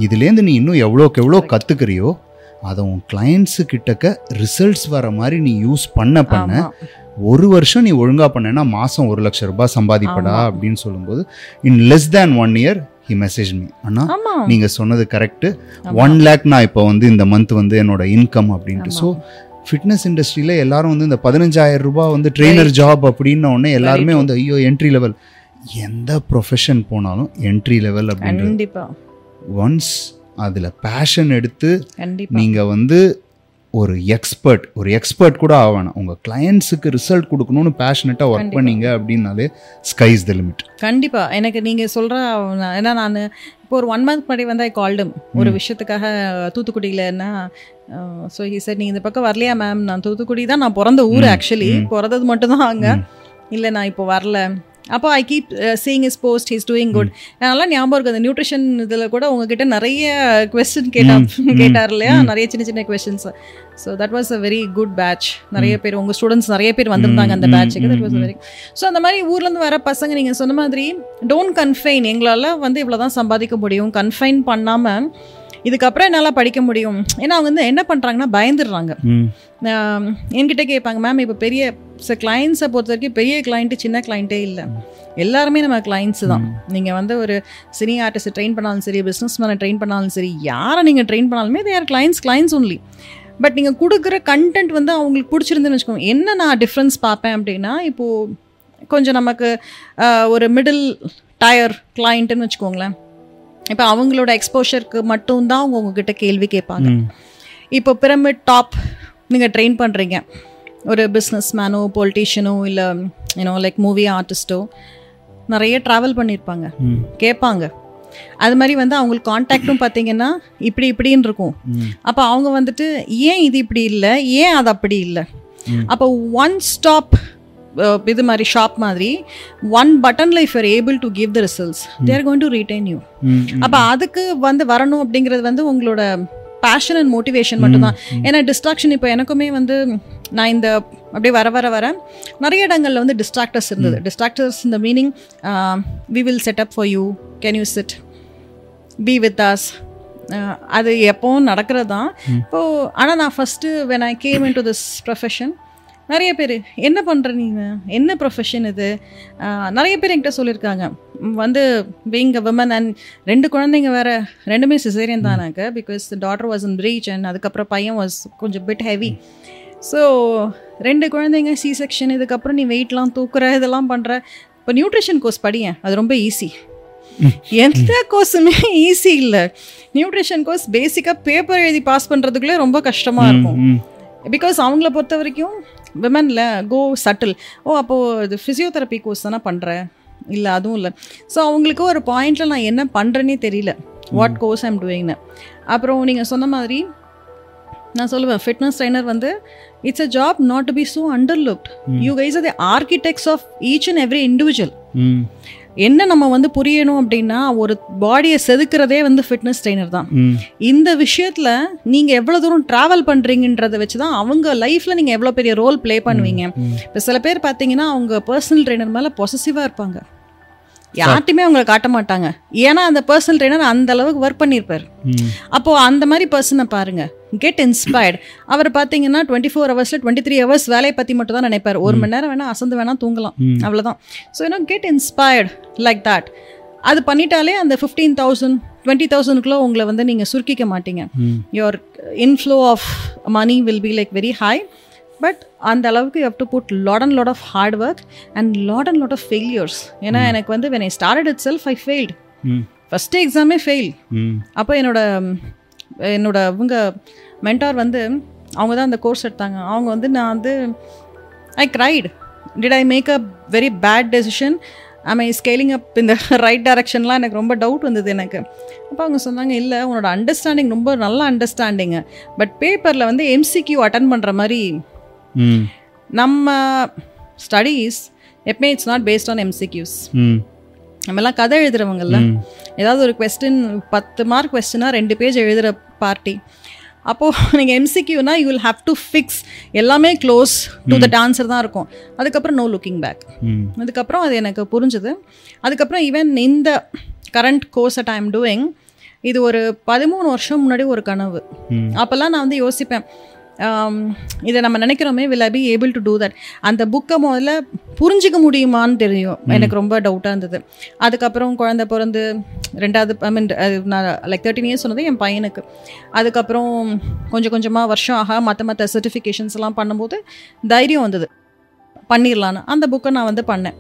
இதுலேருந்து நீ இன்னும் எவ்வளோக்கு எவ்வளோ கற்றுக்கிறியோ அதை உன் கிளைண்ட்ஸு கிட்டக்க ரிசல்ட்ஸ் வர மாதிரி நீ யூஸ் பண்ண பண்ண ஒரு வருஷம் நீ ஒழுங்கா பண்ணேன்னா மாசம் ஒரு லட்சம் ரூபாய் சம்பாதிப்படா. அப்படின்னு சொல்லும்போது in less than one year he message me அண்ணா ஆமாம் நீங்க சொன்னது கரெக்ட். ஒன் லேக் நான் இப்போ வந்து இந்த மந்த் வந்து என்னோட இன்கம் அப்படின்ட்டு. ஸோ ஃபிட்னஸ் இண்டஸ்ட்ரியில எல்லாரும் வந்து இந்த பதினஞ்சாயிரம் ரூபாய் வந்து ட்ரெயினர் ஜாப் அப்படின்ன உடனே எல்லாருமே வந்து ஐயோ என்ட்ரி லெவல் எந்த ப்ரொஃபஷன் போனாலும் என்ட்ரி லெவல் அப்படின்றது. கண்டிப்பா. ஒன்ஸ் அதில் பேஷன் எடுத்து நீங்கள் வந்து ஒரு எக்ஸ்பர்ட் ஒரு எக்ஸ்பர்ட் கூட ஆகணும். உங்கள் கிளையண்ட்ஸுக்கு ரிசல்ட் கொடுக்கணும்னு பேஷனட்டாக ஒர்க். பண்ணீங்க அப்படின்னாலே ஸ்கைஸ் த லிமிட் கண்டிப்பா. எனக்கு நீங்க சொல்ற ஏன்னா நான் இப்போ ஒரு ஒன் மந்த் முன்னாடி வந்து ஐ கால்டும் ஒரு விஷயத்துக்காக தூத்துக்குடியிலன்னா ஸோ ஹி சார் நீங்க இந்த பக்கம் வரலையா மேம் நான் தூத்துக்குடி தான் நான் பிறந்த ஊர் ஆக்சுவலி. பிறந்தது மட்டும் தான் அங்க. இல்லை நான் இப்போ வரல. அப்போ I keep seeing is post he's doing good அதனால ஞாபகம் இருக்கு அந்த நியூட்ரிஷன் இதில் கூட உங்ககிட்ட நிறைய கொஸ்டின் கேட்டா கேட்டார் இல்லையா. நிறைய சின்ன சின்ன questions so that was a very good batch நிறைய பேர் உங்கள் ஸ்டூடெண்ட்ஸ் நிறைய பேர் வந்திருந்தாங்க அந்த பேட்சுக்கு தட் வாஸ் வெரி ஸோ அந்த மாதிரி ஊர்லேருந்து வர பசங்க நீங்கள் சொன்ன மாதிரி டோன்ட் கன்ஃபைன் எங்களால் வந்து இவ்வளோ தான் சம்பாதிக்க முடியும். கன்ஃபைன் பண்ணாமல் இதுக்கப்புறம் என்னால் படிக்க முடியும். ஏன்னா அவங்க வந்து என்ன பண்ணுறாங்கன்னா பயந்துடுறாங்க. என்கிட்ட கேட்பாங்க மேம் இப்போ பெரிய கிளைண்ட்ஸை பொறுத்த வரைக்கும் பெரிய கிளைண்ட்டு சின்ன கிளைண்ட்டே இல்லை. எல்லாருமே நம்ம கிளைண்ட்ஸ் தான். நீங்கள் வந்து ஒரு சினி ஆர்டிஸ்ட் ட்ரெயின் பண்ணாலும் சரி பிஸ்னஸ் மேனை ட்ரெயின் பண்ணாலும் சரி யாரை நீங்கள் ட்ரெயின் பண்ணாலுமே their clients clients only but நீங்கள் கொடுக்குற கண்டென்ட் வந்து அவங்களுக்கு பிடிச்சிருந்துன்னு வச்சுக்கோங்க. என்ன நான் டிஃப்ரென்ஸ் பார்ப்பேன் அப்படின்னா இப்போது கொஞ்சம் நமக்கு ஒரு மிடில் டயர் கிளைண்ட்டுன்னு வச்சுக்கோங்களேன். இப்போ அவங்களோட எக்ஸ்போஷருக்கு மட்டும்தான் அவங்க உங்ககிட்ட கேள்வி கேட்பாங்க. இப்போ பிரமிட் டாப் நீங்கள் ட்ரெயின் பண்ணுறீங்க ஒரு பிஸ்னஸ் மேனோ பொலிட்டீஷியனோ இல்லை யூனோ லைக் மூவி ஆர்டிஸ்ட்டோ நிறைய ட்ராவல் பண்ணியிருப்பாங்க கேட்பாங்க. அது மாதிரி வந்து அவங்களுக்கு காண்டாக்டும் பார்த்தீங்கன்னா இப்படி இப்படின்னு இருக்கும். அப்போ அவங்க வந்துட்டு ஏன் இது இப்படி இல்லை? ஏன் அது அப்படி இல்லை. அப்போ ஒன் ஸ்டாப் இது மாதிரி ஷாப் மாதிரி one பட்டன்ல if you're able to give the results they're going to retain you அப்போ அதுக்கு வந்து வரணும் அப்படிங்கிறது வந்து உங்களோட பேஷன் அண்ட் மோட்டிவேஷன் மட்டும்தான். ஏன்னா டிஸ்ட்ராக்ஷன் இப்போ எனக்குமே வந்து நான் இந்த அப்படியே வர வர வர நிறைய இடங்களில் வந்து டிஸ்ட்ராக்டர்ஸ் இருந்தது. டிஸ்ட்ராக்டர்ஸ் இந்த meaning we will set up for you can you sit by with us அது எப்போவும் நடக்கிறது தான் இப்போது ஆனால் நான் first when I came in to this profession நிறைய பேர் என்ன பண்ணுற நீங்கள் என்ன ப்ரொஃபஷன் இது? நிறைய பேர் என்கிட்ட சொல்லியிருக்காங்க. வந்து பீங் அ விமன் அண்ட் ரெண்டு குழந்தைங்க வேற ரெண்டுமே caesarean தானாக்க because daughter was in reach and அதுக்கப்புறம் பையன் வாஸ் கொஞ்சம் பிட் ஹெவி ஸோ ரெண்டு குழந்தைங்க சி செக்ஷன் இதுக்கப்புறம் நீ வெயிட்லாம் தூக்குற இதெல்லாம் பண்ணுற இப்போ நியூட்ரிஷன் கோர்ஸ் படியேன் அது ரொம்ப ஈஸி எந்த கோர்ஸுமே ஈஸி இல்லை. நியூட்ரிஷன் கோர்ஸ் பேசிக்காக பேப்பர் எழுதி பாஸ் பண்ணுறதுக்குள்ளே ரொம்ப கஷ்டமாக இருக்கும். பிகாஸ் அவங்கள பொறுத்த வரைக்கும் விமனில் கோ சட்டில் ஓ அப்போது இது ஃபிசியோதெரப்பி கோர்ஸ் தானே பண்ணுறேன் இல்லை அதுவும் இல்லை. ஸோ அவங்களுக்கு ஒரு பாயிண்டில் நான் என்ன பண்ணுறேனே தெரியல. வாட் கோர்ஸ் ஐம் டூயிங்னு அப்புறம் நீங்கள் சொன்ன மாதிரி நான் சொல்லுவேன் ஃபிட்னஸ் ட்ரைனர் வந்து it's a job not to be so under looked you guys are the architects of each and every individual என்ன நம்ம வந்து புரியணும் அப்படின்னா ஒரு பாடியை செதுக்கிறதே வந்து ஃபிட்னஸ் ட்ரைனர் தான். இந்த விஷயத்துல நீங்க எவ்வளவு தூரம் டிராவல் பண்றீங்கன்றத வச்சு தான் அவங்க லைஃப்ல நீங்க எவ்வளவு பெரிய ரோல் ப்ளே பண்ணுவீங்க. இப்போ சில பேர் பார்த்தீங்கன்னா அவங்க பர்சனல் ட்ரைனர் மேல பொசசிவா இருப்பாங்க. யார்ட்டையுமே அவங்கள காட்ட மாட்டாங்க. ஏன்னா அந்த பர்சனல் ட்ரைனர் அந்த அளவுக்கு ஒர்க் பண்ணியிருப்பார் ம், அப்போ அந்த மாதிரி பர்சனை பாருங்க. கெட் இன்ஸ்பயர்ட் அவர் பார்த்தீங்கன்னா டுவெண்ட்டி ஃபோர் ஹவர்ஸில் டுவெண்ட்டி த்ரீ ஹவர்ஸ் வேலையை பற்றி மட்டும் தான் நினைப்பார். ஒரு மணி நேரம் வேணா அசந்து வேணா தூங்கலாம். அவ்வளோதான் ஸோ இன்னும் கெட் இன்ஸ்பயர்ட் லைக் தட் அது பண்ணிட்டாலே அந்த ஃபிஃப்டீன் தௌசண்ட் டுவெண்ட்டி தௌசண்ட்குள்ளே உங்களை வந்து நீங்கள் சுருக்கிக்க மாட்டீங்க. Your inflow of money will be like very high but அந்த அளவுக்கு you have to put lot and lot of hard work and lot and lot of failures ஏன்னா எனக்கு வந்து when I started itself I failed first எக்ஸாமே fail அப்போ என்னோட என்னோட இவங்க mentor வந்து அவங்க தான் அந்த கோர்ஸ் எடுத்தாங்க. அவங்க வந்து நான் வந்து I cried did I make a very bad decision I scaling up இந்த ரைட் டைரக்ஷன்லாம் எனக்கு ரொம்ப டவுட் வந்தது எனக்கு. அப்போ அவங்க சொன்னாங்க இல்லை உன்னோட அண்டர்ஸ்டாண்டிங் ரொம்ப நல்ல அண்டர்ஸ்டாண்டிங்கு பட் பேப்பரில் வந்து எம்சிக்யூ அட்டன் பண்ணுற மாதிரி நம்ம ஸ்டடீஸ் எப்பவுமே it's not based on MCQs நம்மலாம் கதை எழுதுறவங்கல்ல. ம். ஏதாவது ஒரு கொஸ்டின் பத்து மார்க் கொஸ்டினாக ரெண்டு பேஜ் எழுதுகிற பார்ட்டி அப்போது நீங்கள் எம்சிக்யூனா you will have to fix எல்லாமே க்ளோஸ் டு தட் ஆன்சர் தான் இருக்கும். அதுக்கப்புறம் நோ லுக்கிங் பேக் அதுக்கப்புறம் அது எனக்கு புரிஞ்சுது. அதுக்கப்புறம் ஈவன் இந்த current course at I am doing இது ஒரு பதிமூணு வருஷம் முன்னாடி ஒரு கனவு. அப்போல்லாம் நான் வந்து யோசிப்பேன் இதை நம்ம நினைக்கிறோமே will I be able to do that அந்த புக்கை முதல்ல புரிஞ்சிக்க முடியுமான்னு தெரியும். எனக்கு ரொம்ப டவுட்டாக இருந்தது. அதுக்கப்புறம் குழந்தை பிறந்து ரெண்டாவது ஐ மீன் நான் லைக் தேர்ட்டின் இயர்ஸ் சொன்னது என் பையனுக்கு. அதுக்கப்புறம் கொஞ்சம் கொஞ்சமாக வருஷம் ஆக மற்ற மற்ற சர்டிஃபிகேஷன்ஸ் எல்லாம் பண்ணும்போது தைரியம் வந்தது. பண்ணிடலான்னு அந்த புக்கை நான் வந்து பண்ணேன்.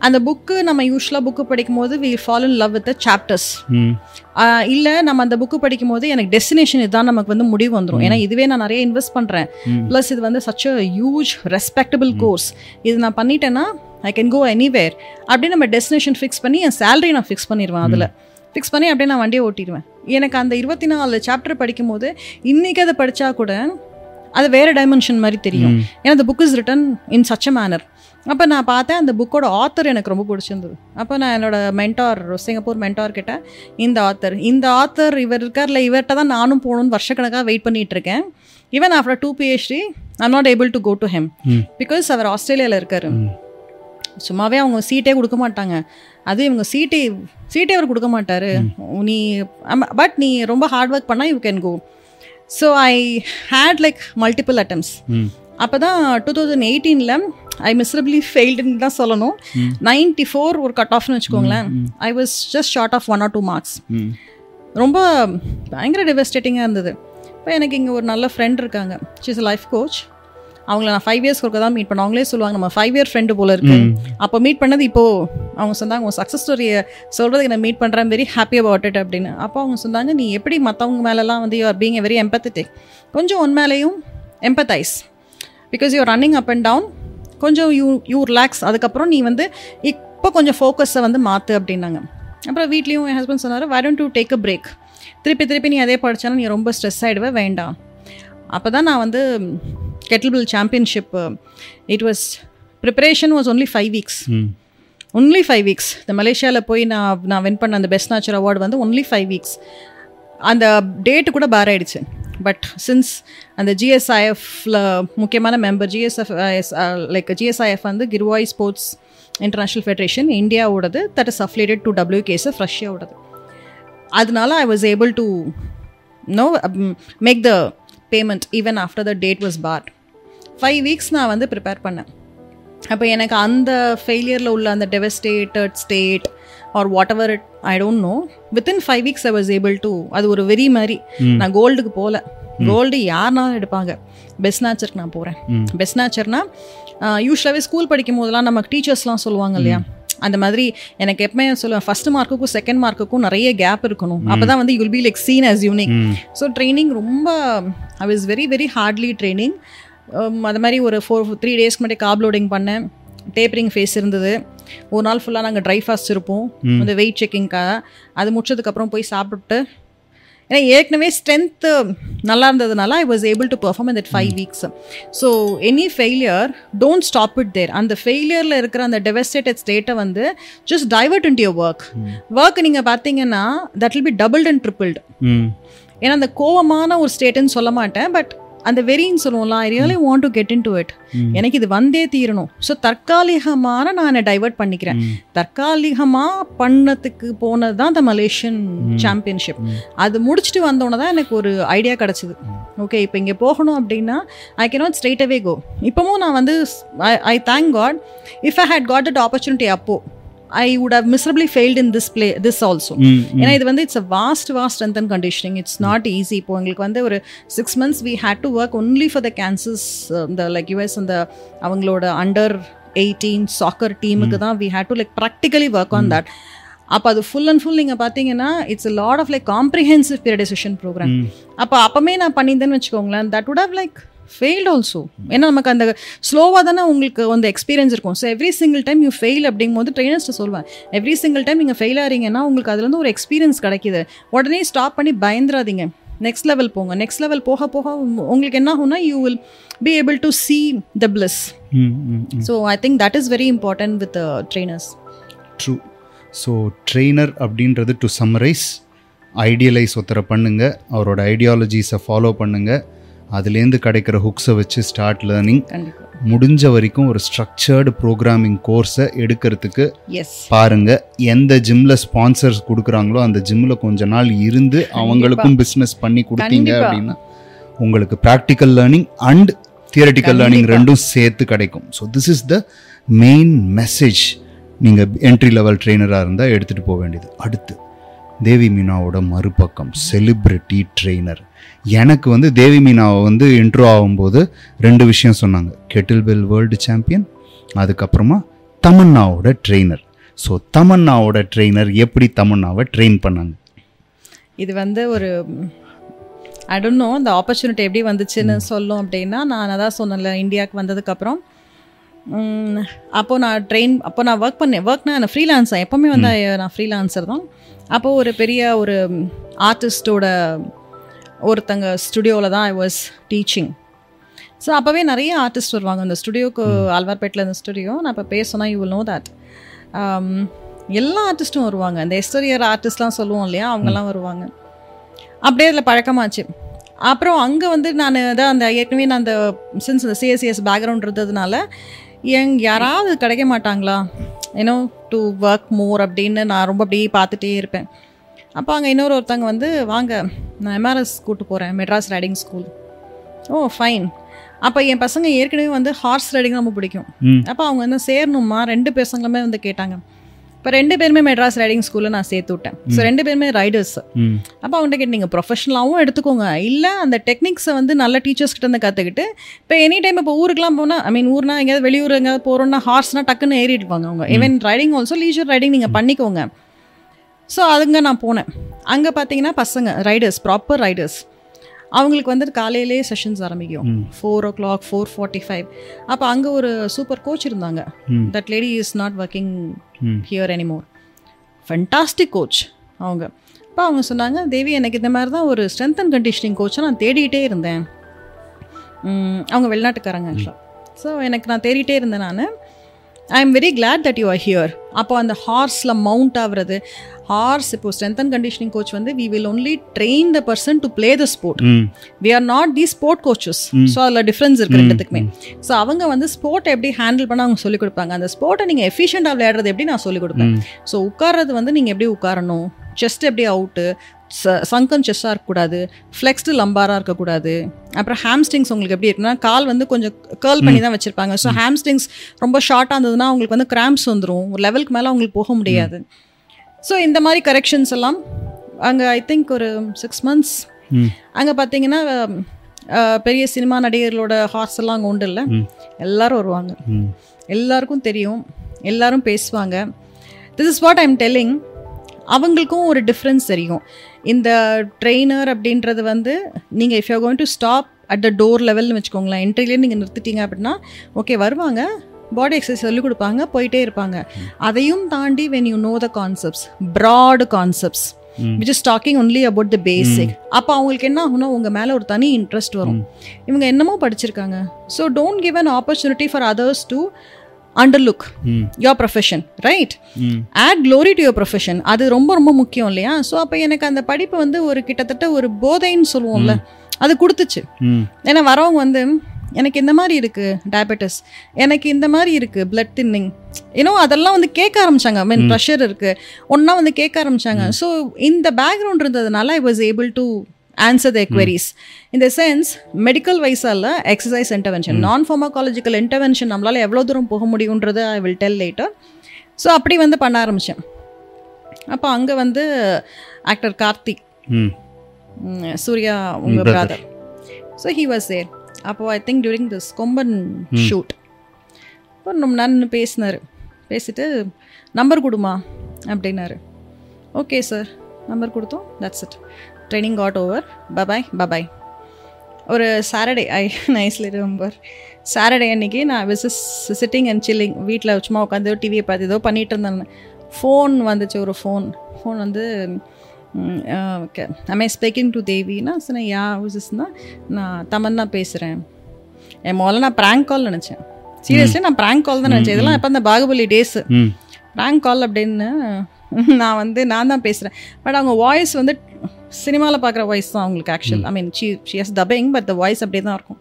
அந்த புக்கு நம்ம யூஸ்வலாக புக்கு படிக்கும்போது we follow in love with chapters இல்லை நம்ம அந்த புக்கு படிக்கும்போது எனக்கு டெஸ்டினேஷன் இதுதான் நமக்கு வந்து முடிவு வந்துடும் ஏன்னா இதுவே நான் நிறைய இன்வெஸ்ட் பண்ணுறேன். ப்ளஸ் இது வந்து such a huge respectable course இது நான் பண்ணிட்டேன்னா ஐ கேன் கோ எனிவேர் அப்படியே நம்ம டெஸ்டினேஷன் ஃபிக்ஸ் பண்ணி என் சேலரி நான் ஃபிக்ஸ் பண்ணிடுவேன் அதில். ஃபிக்ஸ் பண்ணி அப்படியே நான் வண்டியை ஓட்டிடுவேன் எனக்கு அந்த இருபத்தி நாலு சாப்டர் படிக்கும்போது இன்றைக்கி அதை படித்தா கூட அது வேறு டைமென்ஷன் மாதிரி தெரியும். ஏன்னா அந்த book is written in such a manner அப்போ நான் பார்த்தேன் அந்த புக்கோட ஆத்தர் எனக்கு ரொம்ப பிடிச்சிருந்தது. அப்போ நான் என்னோட மென்டார் சிங்கப்பூர் மென்டார் கிட்ட இந்த ஆத்தர் இந்த ஆத்தர் இவர் இருக்கார்ல இவர்கிட்ட தான் நானும் போகணும்னு வருஷக்கணக்காக வெயிட் பண்ணிட்டு இருக்கேன். Even after do PhD I'm not able to go to him. Because அவர் ஆஸ்திரேலியாவில் இருக்காரு. சும்மாவே அவங்க சீட்டே கொடுக்க மாட்டாங்க. அது இவங்க சீட்டே சீட்டே அவர் கொடுக்க மாட்டாரு. நீ பட் நீ ரொம்ப ஹார்ட் ஒர்க் பண்ணால் you can go so I had like multiple attempts. அப்போ தான் டூ தௌசண்ட் எயிட்டீனில் ஐ மிஸ்ரபிளி ஃபெயில்டுன்னு தான் சொல்லணும். நைன்டி ஃபோர் ஒரு கட் ஆஃப்னு வச்சுக்கோங்களேன் I was just short of one or two marks. ரொம்ப பயங்கர டெவஸ்டேட்டிங்காக இருந்தது. இப்போ எனக்கு இங்கே ஒரு நல்ல ஃப்ரெண்ட் இருக்காங்க. ஷீஸ் லைஃப் கோச் அவங்கள நான் ஃபைவ் இயர்ஸ் ஒருக்க தான் மீட் பண்ணேன். அவங்களே சொல்லுவாங்க நம்ம ஃபைவ் இயர் ஃப்ரெண்டு போல இருக்கு. அப்போ மீட் பண்ணது இப்போது அவங்க சொன்னாங்க உங்கள் சக்ஸஸ் ஸ்டோரியை சொல்கிறதுக்கு நான் மீட் பண்ணுறேன் வெரி ஹாப்பி அபவுட் இட் அப்படின்னு. அப்போ அவங்க சொன்னாங்க நீ எப்படி மற்றவங்க மேலெலாம் வந்து you are being a very empathetic கொஞ்சம் உன் மேலேயும் empathize because you running up and down கொஞ்சம் யூ யூ ரிலாக்ஸ் அதுக்கப்புறம் நீ வந்து இப்போ கொஞ்சம் ஃபோக்கஸை வந்து மாற்று அப்படின்னாங்க. அப்புறம் வீட்லேயும் என் ஹஸ்பண்ட் சொன்னார் why don't you take a break திருப்பி திருப்பி நீ அதே படித்தாலும் நீ ரொம்ப ஸ்ட்ரெஸ் ஆகிடுவே வேண்டாம். அப்போ தான் நான் வந்து kettlebell championship it was preparation was only five weeks. Only five weeks இந்த மலேசியாவில் போய் நான் நான் வின் பண்ண அந்த பெஸ்ட் நேச்சர் அவார்டு வந்து ஒன்லி ஃபைவ் வீக்ஸ் அந்த டேட்டு கூட பேர் ஆயிடுச்சு. பட் சின்ஸ் அந்த ஜிஎஸ்ஐஎஃப்ல முக்கியமான மெம்பர் ஜிஎஸ்எஃப் லைக் ஜிஎஸ்ஐஎஃப் வந்து கிர்வாய் sports international federation இந்தியாவோடது that is affiliated to WKSF ரஷ்யாவோடது அதனால I was able to no make the payment even after the date was past five weeks நான் வந்து ப்ரிப்பேர் பண்ணேன். அப்போ எனக்கு அந்த ஃபெயிலியரில் உள்ள அந்த devastated state or whatever it I don't know within five weeks I was able to அது ஒரு வெரி மாதிரி. நான் கோல்டுக்கு போகல கோல்டு யாருனாலும் எடுப்பாங்க. பெஸ்ட் நேச்சருக்கு நான் போகிறேன் பெஸ்ட் நேச்சர்னா யூஸ்வலாகவே ஸ்கூல் படிக்கும் போதெல்லாம் நமக்கு டீச்சர்ஸ்லாம் சொல்லுவாங்க இல்லையா? அந்த மாதிரி எனக்கு எப்பவுமே சொல்லுவேன் ஃபர்ஸ்ட் மார்க்குக்கும் செகண்ட் மார்க்குக்கும் நிறைய கேப் இருக்கணும். அப்போ தான் வந்து you'll be like seen as unique so training ரொம்ப I was very very hardly training அது மாதிரி ஒரு ஃபோர் த்ரீ டேஸ்க்கு முன்னாடி காப் லோடிங் பண்ணேன். டேப்பரிங் ஃபேஸ் இருந்தது. ஒரு நாள் ஃபுல்லாக நாங்கள் ட்ரை ஃபாஸ்ட் இருப்போம். அந்த வெயிட் செக்கிங்க்காக அது முடிச்சதுக்கப்புறம் போய் சாப்பிட்டு ஏன்னா ஏற்கனவே ஸ்ட்ரென்த்து நல்லா இருந்ததுனால I was able to perform in that five weeks so any failure don't stop it there அந்த ஃபெயிலியரில் இருக்கிற அந்த டெவஸ்டேட்டட் ஸ்டேட்டை வந்து just divert into your work work நீங்கள் பார்த்தீங்கன்னா that will be doubled and tripled ஏன்னா அந்த கோவமான ஒரு ஸ்டேட்டுன்னு சொல்ல மாட்டேன் பட் அந்த வெறின்னு சொல்லுவோம்ல I really want to get in to it எனக்கு இது வந்தே தீரணும். ஸோ தற்காலிகமான நான் என்னை டைவர்ட் பண்ணிக்கிறேன். தற்காலிகமாக பண்ணதுக்கு போனது தான் இந்த மலேசியன் சாம்பியன்ஷிப் அது முடிச்சுட்டு வந்தோன்னே தான் எனக்கு ஒரு ஐடியா கிடச்சிது. ஓகே இப்போ இங்கே போகணும் அப்படின்னா I cannot straight away go இப்போவும் நான் வந்து I thank God if I had got that opportunity அப்போ I would have miserably failed in this play this also ஏன்னா இது வந்து it's a vast vast strength and conditioning it's not easy இப்போ எங்களுக்கு வந்து ஒரு six months we had to work only for the cancers இந்த like US அந்த அவங்களோட அண்டர் எயிட்டீன் சாக்கர் டீமுக்கு தான் we had to like practically work on that அப்போ அது ஃபுல் அண்ட் ஃபுல் நீங்கள் பார்த்தீங்கன்னா it's lot of like comprehensive periodization program அப்போ அப்போமே நான் பண்ணியிருந்தேன்னு வச்சுக்கோங்களேன் that would have like failed also ஏன்னா நமக்கு அந்த ஸ்லோவாக தானே உங்களுக்கு அந்த எக்ஸ்பீரியன்ஸ் இருக்கும். So every single time you fail அப்படிங்கும்போது ட்ரெயினர்ஸ்ட்டு சொல்லுவேன் எவ்ரி சிங்கிள் டைம் நீங்கள் ஃபெயில் ஆகிறீங்கன்னா உங்களுக்கு அதுலேருந்து ஒரு எக்ஸ்பீரியன்ஸ் கிடைக்குது. உடனே ஸ்டாப் பண்ணி பயந்துராதீங்க நெக்ஸ்ட் லெவல் போங்க. நெக்ஸ்ட் லெவல் போக போக உங்க- உங்களுக்கு என்ன ஆகும்னா you will be able to see the hmm so I think that is very important with trainers true so trainer அப்படின்றது டு சம்மரைஸ் ஐடியலைஸ் ஒருத்தரை பண்ணுங்க. அவரோட ஐடியாலஜிஸை ஃபாலோ பண்ணுங்க. அதுலேருந்து கிடைக்கிற ஹுக்ஸை வச்சு ஸ்டார்ட் லேர்னிங் முடிஞ்ச வரைக்கும் ஒரு ஸ்ட்ரக்சர்டு ப்ரோக்ராமிங் கோர்ஸை எடுக்கிறதுக்கு பாருங்க எந்த ஜிம்ல ஸ்பான்சர்ஸ் கொடுக்குறாங்களோ அந்த ஜிம்ல கொஞ்ச நாள் இருந்து அவங்களுக்கும் பிஸ்னஸ் பண்ணி கொடுத்தீங்க. அப்படின்னா உங்களுக்கு practical learning and theoretical learning ரெண்டும் சேர்த்து கிடைக்கும். So this is the main message நீங்கள் என்ட்ரி லெவல் ட்ரெயினராக இருந்தால் எடுத்துகிட்டு போக வேண்டியது. அடுத்து தேவி மீனாவோட மறுபக்கம் செலிப்ரிட்டி ட்ரெயினர் எனக்கு வந்து தேவி மீனாவை வந்து இன்ட்ரோ ஆகும்போது ரெண்டு விஷயம் சொன்னாங்க. கெட்டில் பெல் வேர்ல்டு சாம்பியன் அதுக்கப்புறமா தமன்னாவோட ட்ரெயினர் ஸோ தமன்னாவோட ட்ரெயினர் எப்படி தமன்னாவை ட்ரெயின் பண்ணாங்க? இது வந்து ஒரு நோ அந்த ஆப்பர்ச்சுனிட்டி எப்படி வந்துச்சுன்னு சொல்லும் அப்படின்னா நான் அதான் சொன்னேன்ல இந்தியாவுக்கு வந்ததுக்கப்புறம். அப்போ நான் ட்ரெயின் அப்போ நான் ஒர்க் பண்ணேன். ஒர்க்னா நான் ஃப்ரீலான்ஸர் எப்போவுமே வந்து நான் ஃப்ரீலான்சர் தான். அப்போது ஒரு பெரிய ஒரு ஆர்டிஸ்டோட ஒருத்தங்க ஸ்டுடியோவில் தான் ஐ வாஸ் டீச்சிங் ஸோ அப்போவே நிறைய ஆர்டிஸ்ட் வருவாங்க. அந்த ஸ்டுடியோக்கு ஆல்வார்பேட்டில் இந்த ஸ்டுடியோ நான் இப்போ பேசணும் யூ வில் நோ தட் எல்லா ஆர்டிஸ்ட்டும் வருவாங்க. அந்த எஸ்டரியர் ஆர்டிஸ்ட்லாம் சொல்லுவோம் இல்லையா? அவங்கெல்லாம் வருவாங்க. அப்படியே அதில் பழக்கமாச்சு. அப்புறம் அங்கே வந்து நான் தான் அந்த ஏற்கனவே நான் அந்த சின்ஸ் அந்த சிஎஸ்சிஎஸ் பேக்ரவுண்ட் இருந்ததுனால எங் யாராவது கிடைக்க மாட்டாங்களா? ஏன்னோ டு ஒர்க் மோர் அப்படின்னு நான் ரொம்ப அப்படியே பார்த்துட்டே இருப்பேன். அப்போ அங்கே இன்னொரு ஒருத்தவங்க வந்து வாங்க நான் எம்ஆர்எஸ் கூட்டு போகிறேன் Madras riding school. Oh fine அப்போ என் பசங்க ஏற்கனவே வந்து ஹார்ஸ் ரைடிங் ரொம்ப பிடிக்கும். அப்போ அவங்க வந்து சேரணுமா ரெண்டு பசங்களுமே வந்து கேட்டாங்க. இப்போ ரெண்டு பேருமே மெட்ராஸ் ரைடிங் ஸ்கூலில் நான் சேர்த்து விட்டேன். ஸோ ரெண்டு பேருமே ரைடர்ஸ். அப்போ அவங்கள்ட்ட கேட்டு நீங்கள் ப்ரொஃபஷனலாகவும் எடுத்துக்கோங்க. இல்லை அந்த டெக்னிக்ஸை வந்து நல்ல டீச்சர்ஸ் கிட்ட இருந்து கற்றுக்கிட்டு இப்போ எனி டைம் இப்போ ஊருக்குலாம் போனால் ஐ மீன் ஊர்னா எங்கேயாவது வெளியூர் எங்கேயாவது போகிறோம்னா ஹார்ஸ்னா டக்குன்னு ஏறிடுவாங்க அவங்க. Even riding also leisure riding நீங்கள் பண்ணிக்கோங்க. ஸோ அதுங்க நான் போனேன். அங்கே பார்த்தீங்கன்னா பசங்க ரைடர்ஸ் ப்ராப்பர் ரைடர்ஸ் அவங்களுக்கு வந்து காலையிலே செஷன்ஸ் ஆரம்பிக்கும். Four o'clock four forty five அப்போ அங்கே ஒரு சூப்பர் கோச் இருந்தாங்க. That lady is not working. Here anymore fantastic coach அவங்க. அப்போ அவங்க சொன்னாங்க தேவி எனக்கு இந்த மாதிரி தான் ஒரு ஸ்ட்ரென்த் அண்ட் கண்டிஷனிங் கோச்சை நான் தேடிட்டே இருந்தேன். அவங்க வெளிநாட்டுக்காரங்க ஆக்சுவலாக ஸோ எனக்கு நான் தேடிட்டே இருந்தேன் நான். I am very glad that you are here அப்போ அந்த ஹார்ஸில் மவுண்ட் ஆகுறது ஹார்ஸ் இப்போ ஸ்ட்ரென்த் அண்ட் கண்டிஷனிங் கோச் வந்து we will only train the person to play the sport we are not the sport coaches so அதில் difference இருக்கு ரெண்டுத்துக்குமே. So அவங்க வந்து ஸ்போர்ட்டை எப்படி ஹேண்டில் பண்ண அவங்க சொல்லிக் கொடுப்பாங்க. அந்த ஸ்போர்ட்டை நீங்கள் எஃபிஷியண்டாக விளையாடுறது எப்படி நான் சொல்லிக் கொடுப்பேன். ஸோ உட்கார்றது வந்து நீங்கள் எப்படி உட்காரணும்? செஸ்ட் எப்படி அவுட்டு சங்கன் செஸ்ஸாக இருக்கக்கூடாது ஃப்ளெக்ஸ்டு லம்பாராக இருக்கக்கூடாது. அப்புறம் ஹாம்ஸ்டிங்ஸ் உங்களுக்கு எப்படி இருக்குன்னா கால் வந்து கொஞ்சம் கேர்ள் பண்ணி தான் வச்சுருப்பாங்க. ஸோ ஹாம்ஸ்டிங்ஸ் ரொம்ப ஷார்ட்டாக இருந்ததுன்னா உங்களுக்கு வந்து கிராம்ப்ஸ் வந்துடும் ஒரு லெவலுக்கு மேலே அவங்களுக்கு போக முடியாது. ஸோ இந்த மாதிரி கரெக்ஷன்ஸ் எல்லாம் அங்கே ஐ திங்க் ஒரு சிக்ஸ் மந்த்ஸ் அங்கே பார்த்தீங்கன்னா பெரிய சினிமா நடிகர்களோட ஹார்ஸ் எல்லாம் அங்கே உண்டு இல்லை? எல்லாரும் வருவாங்க. எல்லாருக்கும் தெரியும். எல்லாரும் பேசுவாங்க. This is what I'm telling அவங்களுக்கும் ஒரு டிஃப்ரென்ஸ் தெரியும். இந்த ட்ரெயினர் அப்படின்றது வந்து நீங்கள் if you going to stop at the door லெவல்னு வச்சுக்கோங்களேன் என்ட்ரிலே நீங்கள் நிறுத்திட்டீங்க அப்படின்னா ஓகே வருவாங்க. பாடி எக்ஸசைஸ் சொல்லிக் கொடுப்பாங்க போயிட்டே இருப்பாங்க. அதையும் தாண்டி when you know the concepts broad concepts which is talking only about the basic அப்போ அவங்களுக்கு என்ன ஆகும்னா உங்கள் மேலே ஒரு தனி இன்ட்ரெஸ்ட் வரும். இவங்க என்னமோ படிச்சிருக்காங்க. So don't give an opportunity for others to underlook your profession right add glory to your profession அது ரொம்ப ரொம்ப முக்கியம் இல்லையா? ஸோ அப்போ எனக்கு அந்த படிப்பு வந்து ஒரு கிட்டத்தட்ட ஒரு போதைன்னு சொல்லுவோம்ல அது கொடுத்துச்சு. ம் ஏன்னா வரவங்க வந்து எனக்கு இந்த மாதிரி இருக்கு டயபெட்டிஸ் எனக்கு இந்த மாதிரி இருக்கு பிளட் தின்னிங் ஏன்னோ அதெல்லாம் வந்து கேட்க ஆரம்பிச்சாங்க. ஐ மீன் ப்ரெஷர் இருக்கு ஒன்றா வந்து கேட்க ஆரம்பிச்சாங்க. ஸோ இந்த பேக்ரவுண்ட் இருந்ததுனால I was able to answer the queries. இந்த sense medical வைஸால exercise intervention non pharmacological intervention நம்மளால எவ்வளோ தூரம் போக முடியுன்றது I will tell later so அப்படி வந்து பண்ண ஆரம்பித்தேன் அப்போ அங்கே வந்து ஆக்டர் கார்த்திக். சூர்யா உங்க brother. Brother so he was there அப்போ I think during this Komban shoot இப்போ ரொம்ப நேரம் பேசினார். பேசிட்டு நம்பர் கொடுமா? அப்படின்னாரு. ஓகே சார் நம்பர் கொடுத்தோம். That's it training got over bye bye பபாய் ஒரு Saturday I nicely remember Saturday அன்னைக்கு நான் விஸ் சிட்டிங் அண்ட் சில்லிங் வீட்டில் சும்மா உட்காந்து டிவியை பார்த்து ஏதோ பண்ணிட்டு இருந்தேன் ஃபோன் வந்துச்சு ஒரு ஃபோன் ஃபோன் வந்து ஓகே. ஐ ஸ்பீக்கிங் டு தேவினா சொன்னேன் யா விசஸ்னா நான் தமன்னா பேசுகிறேன் என் முதல்ல நான் ப்ராங்க் கால் நினச்சேன். சீரியஸ்லி நான் ப்ராங்க் கால் தான் நினச்சேன். இதெல்லாம் இப்போ அந்த பாகுபலி டேஸு ப்ராங்க் கால் அப்படின்னு நான் வந்து நான் தான் பேசுகிறேன் பட் அவங்க வாய்ஸ் வந்து சினிமாவில் பார்க்குற வாய்ஸ் தான் அவங்களுக்கு actual I mean she she has dubbing but the voice அப்படியே தான் இருக்கும்.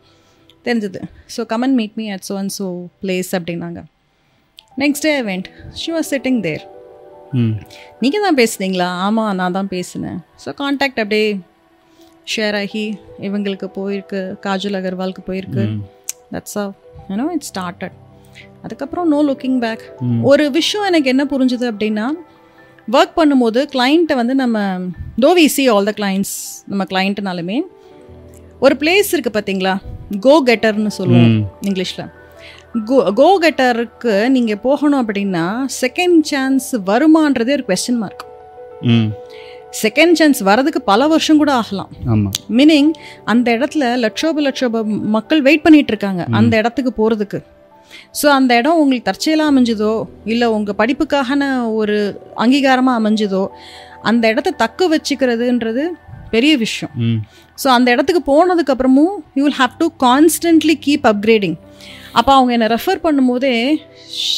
தெரிஞ்சது. So come on meet me at so and so place அப்படின்னாங்க next day went she was sitting there நீங்கள் தான் பேசுனீங்களா? ஆமாம் நான் தான் பேசினேன். ஸோ காண்டாக்ட் அப்படியே ஷேர் ஆகி இவங்களுக்கு போயிருக்கு காஜல் அகர்வாலுக்கு போயிருக்கு. That's ah you know it started அதுக்கப்புறம் நோ லுக்கிங் பேக் ஒரு விஷயம் எனக்கு என்ன புரிஞ்சுது அப்படின்னா ஒர்க் பண்ணும்போது கிளைண்ட்டை வந்து நம்ம though we see all the clients நம்ம கிளைண்ட்டுனாலுமே ஒரு பிளேஸ் இருக்குது பார்த்தீங்களா கோ கெட்டர்னு சொல்லுவோம் இங்கிலீஷில். கோ கோ கெட்டருக்கு நீங்கள் போகணும் அப்படின்னா செகண்ட் சான்ஸ் வருமான்றதே ஒரு கொஸ்டின் மார்க் செகண்ட் சான்ஸ் வரதுக்கு பல வருஷம் கூட ஆகலாம். மீனிங் அந்த இடத்துல லட்சோப லட்சோப மக்கள் வெயிட் பண்ணிட்டு இருக்காங்க. அந்த இடத்துக்கு போகிறதுக்கு ஸோ அந்த இடம் உங்களுக்கு தற்செயலாக அமைஞ்சதோ இல்லை உங்கள் படிப்புக்கான ஒரு அங்கீகாரமாக அமைஞ்சதோ அந்த இடத்த தக்க வச்சுக்கிறதுன்றது பெரிய விஷயம். ஸோ அந்த இடத்துக்கு போனதுக்கு அப்புறமும் you will have to constantly keep upgrading அப்போ அவங்க என்னை ரெஃபர் பண்ணும்போதே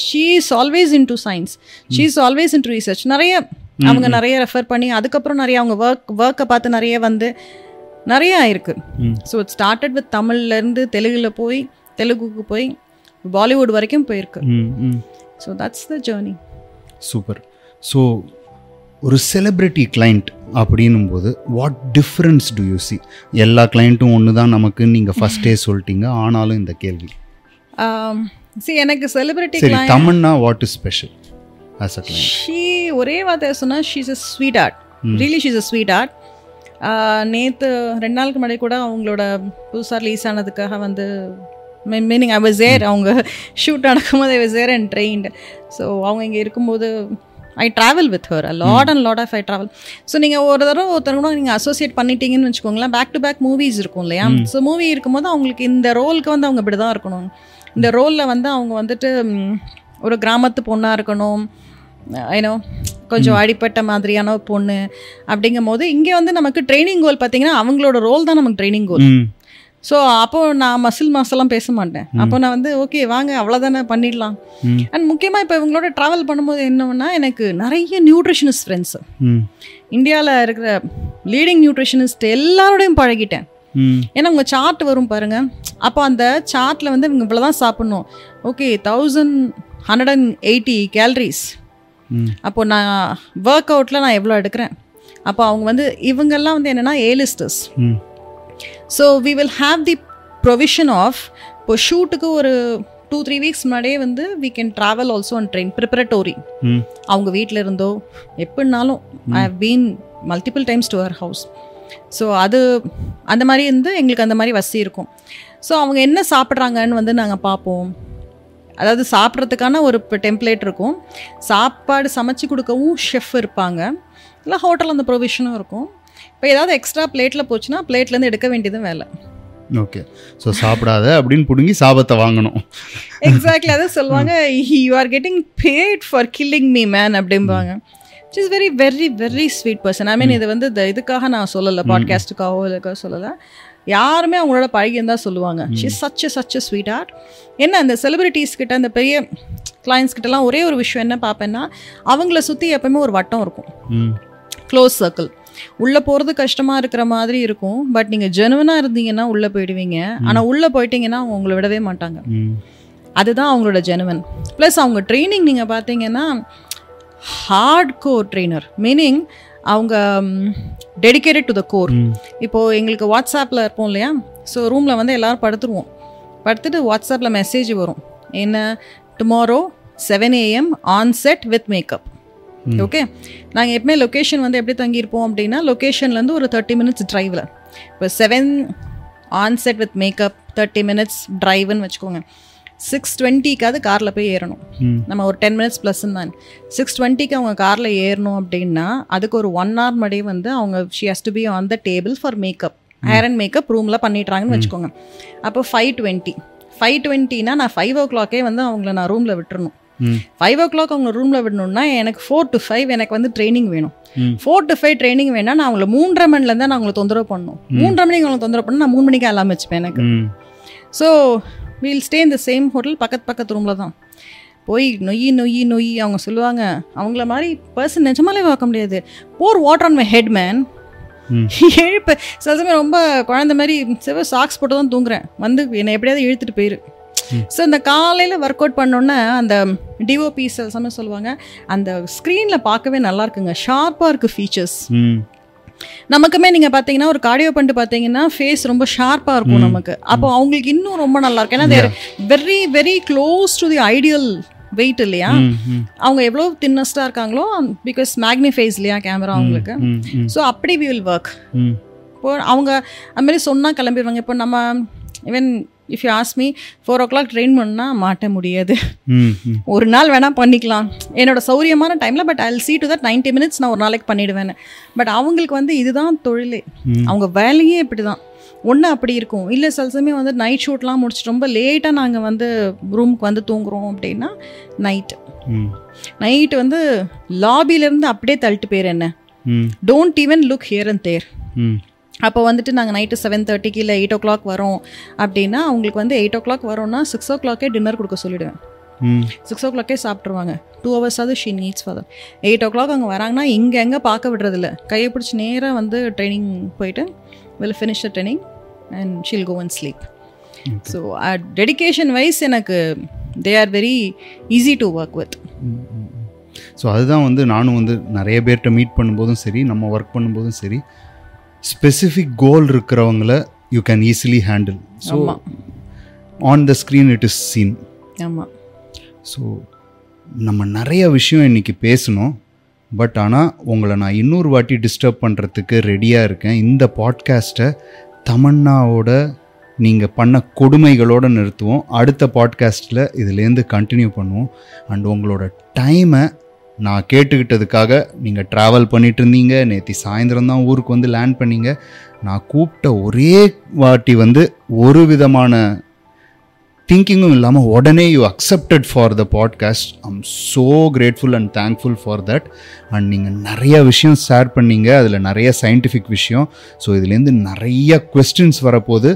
she is always in to science she is always in to research நிறைய அவங்க நிறைய ரெஃபர் பண்ணி அதுக்கப்புறம் நிறைய அவங்க ஒர்க் ஒர்க்கை பார்த்து நிறைய வந்து நிறைய ஆயிருக்கு. ஸோ இட் ஸ்டார்டட் வித் தமிழ்லேருந்து தெலுங்குல போய் தெலுங்குக்கு போய் பாலிவுட் வரைக்கும் போயிருக்கு. So that's the journey super so ஒரு செலிப்ரிட்டி கிளைண்ட் அப்படின்னும் போது what difference do you see எல்லா கிளைண்ட்டும் ஒன்று தான் நமக்கு நீங்கள் ஃபஸ்ட்டே சொல்லிட்டீங்க. ஆனாலும் இந்த கேள்வி. சி எனக்கு செலிபிரிட்டி சரி Tamannaah what is special as a she ஒரே வார்த்தை சொன்னால் she's a sweetheart really she's a sweetheart நேற்று ரெண்டு நாளுக்கு முன்னாடி கூட அவங்களோட புதுசாக ரிலீஸ் ஆனதுக்காக வந்து மீனிங் ஐ வாஸ் ஏர் அவங்க ஷூட் நடக்கும்போது I was air and trained so அவங்க இங்கே இருக்கும்போது I travel with her lot and lot of I travel so நீங்கள் ஒரு தடவை ஒருத்தர் கூட நீங்கள் அசோசியேட் பண்ணிட்டீங்கன்னு வச்சுக்கோங்களேன் பேக் டு பேக் மூவிஸ் இருக்கும் இல்லையா? ஸோ மூவி இருக்கும்போது அவங்களுக்கு இந்த ரோலுக்கு வந்து அவங்க இப்படி தான் இருக்கணும். இந்த ரோலில் வந்து அவங்க வந்துட்டு ஒரு கிராமத்து பொண்ணாக இருக்கணும். ஏன்னோ கொஞ்சம் அடிப்பட்ட மாதிரியான பொண்ணு. அப்படிங்கும் போது இங்கே வந்து நமக்கு ட்ரைனிங் கோல் பார்த்தீங்கன்னா அவங்களோட ரோல் தான் நமக்கு ட்ரைனிங் கோல் ஸோ அப்போ நான் மசில் மாசெல்லாம் பேச மாட்டேன். அப்போ நான் வந்து ஓகே வாங்க அவ்வளோதானே பண்ணிடலாம். அண்ட் முக்கியமாக இப்போ இவங்களோட ட்ராவல் பண்ணும்போது என்னன்னா எனக்கு நிறைய நியூட்ரிஷனிஸ்ட் ஃப்ரெண்ட்ஸ் இந்தியாவில் இருக்கிற லீடிங் நியூட்ரிஷனிஸ்ட் எல்லாரோடையும் பழகிட்டேன். ஏன்னா உங்கள் சார்ட் வரும் பாருங்க. அப்போ அந்த சார்ட்டில் வந்து இவங்க இவ்வளோ தான் சாப்பிட்ணும். Okay thousand hundred and eighty calories hmm. அப்போ நான் ஒர்க் அவுட்டில் நான் எவ்வளோ எடுக்கிறேன்? அப்போ அவங்க வந்து இவங்கெல்லாம் வந்து என்னென்னா A listers so we will have the provision of இப்போ ஷூட்டுக்கு ஒரு டூ த்ரீ வீக்ஸ் முன்னாடியே வந்து we can travel also and train preparatory அவங்க வீட்டில் இருந்தோ எப்படினாலும் I have been multiple times to her house so அது அந்த மாதிரி இருந்து எங்களுக்கு அந்த மாதிரி வசதி இருக்கும். ஸோ அவங்க என்ன சாப்பிட்றாங்கன்னு வந்து நாங்கள் பார்ப்போம். அதாவது சாப்பிட்றதுக்கான ஒரு டெம்ப்ளேட் இருக்கும். சாப்பாடு சமைச்சு கொடுக்கவும் ஷெஃப் இருப்பாங்க. இல்லை ஹோட்டல் அந்த ப்ரொவிஷனும் இருக்கும். இப்போ ஏதாவது எக்ஸ்ட்ரா பிளேட்டில் போச்சுன்னா பிளேட்லேருந்து எடுக்க வேண்டியதும் வேலை. ஓகே ஸோ சாப்பிடாத அப்படின்னு பிடுங்கி சாபத்தை வாங்கணும். எக்ஸாக்ட்லி அதான் சொல்லுவாங்க you are getting bad for killing me. Man அப்படிம்பாங்க is very very very sweet person I mean இது வந்து இந்த இதுக்காக நான் சொல்லலை பாட்காஸ்ட்டுக்காகவோ இதுக்காக சொல்லலை. யாருமே அவங்களோட பழகின்னு தான் சொல்லுவாங்க she such such sweetheart என்ன அந்த செலிபிரிட்டிஸ் கிட்ட அந்த பெரிய கிளைண்ட்ஸ் கிட்டலாம் ஒரே ஒரு விஷயம் என்ன பார்ப்பேன்னா அவங்கள சுற்றி எப்பவுமே ஒரு வட்டம் இருக்கும். க்ளோஸ் சர்க்கிள் உள்ளே போகிறது கஷ்டமாக இருக்கிற மாதிரி இருக்கும். பட் நீங்கள் ஜெனுவனாக இருந்தீங்கன்னா உள்ளே போயிடுவீங்க. ஆனால் உள்ளே போயிட்டீங்கன்னா அவங்க உங்களை விடவே மாட்டாங்க. அதுதான் அவங்களோட ஜெனுவன் ப்ளஸ் அவங்க ட்ரைனிங் நீங்கள் பார்த்தீங்கன்னா ஹார்ட் கோர் ட்ரெயினர் மீனிங் அவங்க டெடிகேட்டட் டு த கோர் இப்போது எங்களுக்கு வாட்ஸ்அப்பில் இருப்போம் இல்லையா? ஸோ ரூமில் வந்து எல்லோரும் படுத்துருவோம். படுத்துட்டு வாட்ஸ்அப்பில் மெசேஜ் வரும். என்ன? Tomorrow seven AM on set with makeup okay நாங்கள் எப்பவுமே லொக்கேஷன் வந்து எப்படி தங்கியிருப்போம் அப்படின்னா லொக்கேஷன்லேருந்து ஒரு தேர்ட்டி மினிட்ஸ் ட்ரைவில் இப்போ seven on set with makeup thirty minutes ட்ரைவ்னு வச்சுக்கோங்க. சிக்ஸ் டுவெண்ட்டிக்காவது காரில் போய் ஏறணும். நம்ம ஒரு டென் மினிட்ஸ் ப்ளஸ் தான். சிக்ஸ் டுவெண்ட்டிக்கு அவங்க காரில் ஏறணும் அப்படின்னா அதுக்கு ஒரு ஒன் ஹவர் முன்னாடியே வந்து அவங்க she has to be on the table for makeup hair and makeup ரூமில் பண்ணிடுறாங்கன்னு வச்சுக்கோங்க. அப்போ ஃபைவ் டுவெண்ட்டி ஃபைவ் டுவெண்ட்டினா நான் ஃபைவ் ஓ கிளாக்கே வந்து அவங்கள நான் ரூமில் விட்டுறணும். ஃபைவ் ஓ கிளாக் அவங்க ரூமில் விடணும்னா எனக்கு ஃபோர் டு ஃபைவ் எனக்கு வந்து ட்ரைனிங் வேணும். ஃபோர் டு ஃபைவ் ட்ரைனிங் வேணா நான் அவங்கள மூன்றரை மணிலேருந்து நான் அவங்களை தொந்தரவு பண்ணணும். மூன்றரை மணிக்கு அவங்களை தொந்தரவு பண்ணணும் நான் மூணு மணிக்கு அலாம் வச்சுப்பேன் எனக்கு. ஸோ வீல் ஸ்டே இந்த சேம் ஹோட்டல் பக்கத்து பக்கத்து ரூமில் தான். போய் நொய்யி நொய்யி நொய்யி அவங்க சொல்லுவாங்க. அவங்கள மாதிரி பர்சன் நிஜமாலே பார்க்க முடியாது. Pour water on my head man. எழுப்பு. சில சமயம் ரொம்ப குழந்த மாதிரி சிவ சாக்ஸ் போட்டு தான் தூங்குறேன். வந்து என்னை எப்படியாவது இழுத்துட்டு போயிரு. ஸோ இந்த காலையில் ஒர்க் அவுட் பண்ணோன்னே அந்த டிஓபி சில சமயம் சொல்லுவாங்க? அந்த ஸ்க்ரீனில் பார்க்கவே நல்லா இருக்குங்க. ஷார்ப்பாக இருக்குது ஃபீச்சர்ஸ் நமக்குமே நீங்கள் பார்த்தீங்கன்னா ஒரு கார்டியோ பண்ணிட்டு பார்த்தீங்கன்னா ஃபேஸ் ரொம்ப ஷார்ப்பாக இருக்கும் நமக்கு. அப்போ அவங்களுக்கு இன்னும் ரொம்ப நல்லா இருக்கும். ஏன்னா very very close to the ideal weight இல்லையா? அவங்க எவ்வளோ தின்னஸ்டாக இருக்காங்களோ பிகாஸ் மேக்னிஃபைஸ் இல்லையா கேமரா அவங்களுக்கு? ஸோ அப்படி வி வில் ஒர்க் இப்போ அவங்க அது மாதிரி சொன்னால் கிளம்பிடுவாங்க. இப்போ நம்ம even if you ask me four o'clock train பண்ணால் மாட்ட முடியாது. ஒரு நாள் வேணால் பண்ணிக்கலாம். என்னோட சௌரியமான time but I see to that 90 minutes நான் ஒரு நாளைக்கு பண்ணிடுவேன் பட் அவங்களுக்கு வந்து இதுதான் தொழிலே. அவங்க வேலையே இப்படி தான் ஒன்று அப்படி இருக்கும். இல்லை சில சமயம் வந்து நைட் ஷூட்லாம் முடிச்சுட்டு ரொம்ப லேட்டாக நாங்கள் வந்து ரூமுக்கு வந்து தூங்குறோம் அப்படின்னா நைட் ம். நைட் வந்து லாபிலேருந்து அப்படியே தள்ளிட்டு போயிரு என்ன. Don't even look here and there அப்போ வந்துட்டு நாங்கள் நைட்டு செவன் தேர்ட்டிக்கு இல்லை எயிட் ஓ கிளாக் வரோம். அப்படின்னா அவங்களுக்கு வந்து எயிட் ஓ கிளாக் வரோம்னா சிக்ஸ் ஓ கிளாக்கே டின்னர் கொடுக்க சொல்லிடுவேன். சிக்ஸ் ஓ கிளாக்கே சாப்பிட்ருவாங்க two ஹவர்ஸாவது she needs for eight o'clock அவங்க வராங்கன்னா இங்கே எங்கே பார்க்க விடுறதில்ல. கையை பிடிச்சி நேராக வந்து ட்ரைனிங் போயிட்டு will finish the training and she'll go and sleep so dedication wise எனக்கு they are very easy to work with so அதுதான் வந்து நானும் வந்து நிறைய பேர்கிட்ட மீட் பண்ணும்போதும் சரி நம்ம ஒர்க் பண்ணும்போதும் சரி ஸ்பெசிஃபிக் கோல் இருக்கிறவங்கள you can easily handle so. On the screen it is seen ஆமாம் ஸோ நம்ம நிறைய விஷயம் இன்னைக்கு பேசணும். பட் ஆனால் உங்களை நான் இன்னொரு வாட்டி டிஸ்டர்ப் பண்ணுறதுக்கு ரெடியாக இருக்கேன். இந்த பாட்காஸ்ட்டை தமன்னாவோட நீங்கள் பண்ண கொடுமைகளோடு நிறுத்துவோம். அடுத்த பாட்காஸ்ட்டில் இதுலேருந்து கண்டினியூ பண்ணுவோம். அண்ட் உங்களோட டைமை நான் கேட்டுக்கிட்டதுக்காக நீங்கள் ட்ராவல் பண்ணிட்டு இருந்தீங்க நேற்று சாயந்தரம் தான் ஊருக்கு வந்து லேண்ட் பண்ணீங்க. நான் கூப்பிட்ட ஒரே வாட்டி வந்து ஒரு விதமான திங்கிங்கும் இல்லாமல் உடனே you accepted for the podcast I'm so grateful and thankful for that and நீங்கள் நிறைய விஷயம் ஷேர் பண்ணீங்க. அதில் நிறைய சயின்டிஃபிக் விஷயம். ஸோ இதுலேருந்து நிறைய கொஸ்டின்ஸ் வரப்போகுது.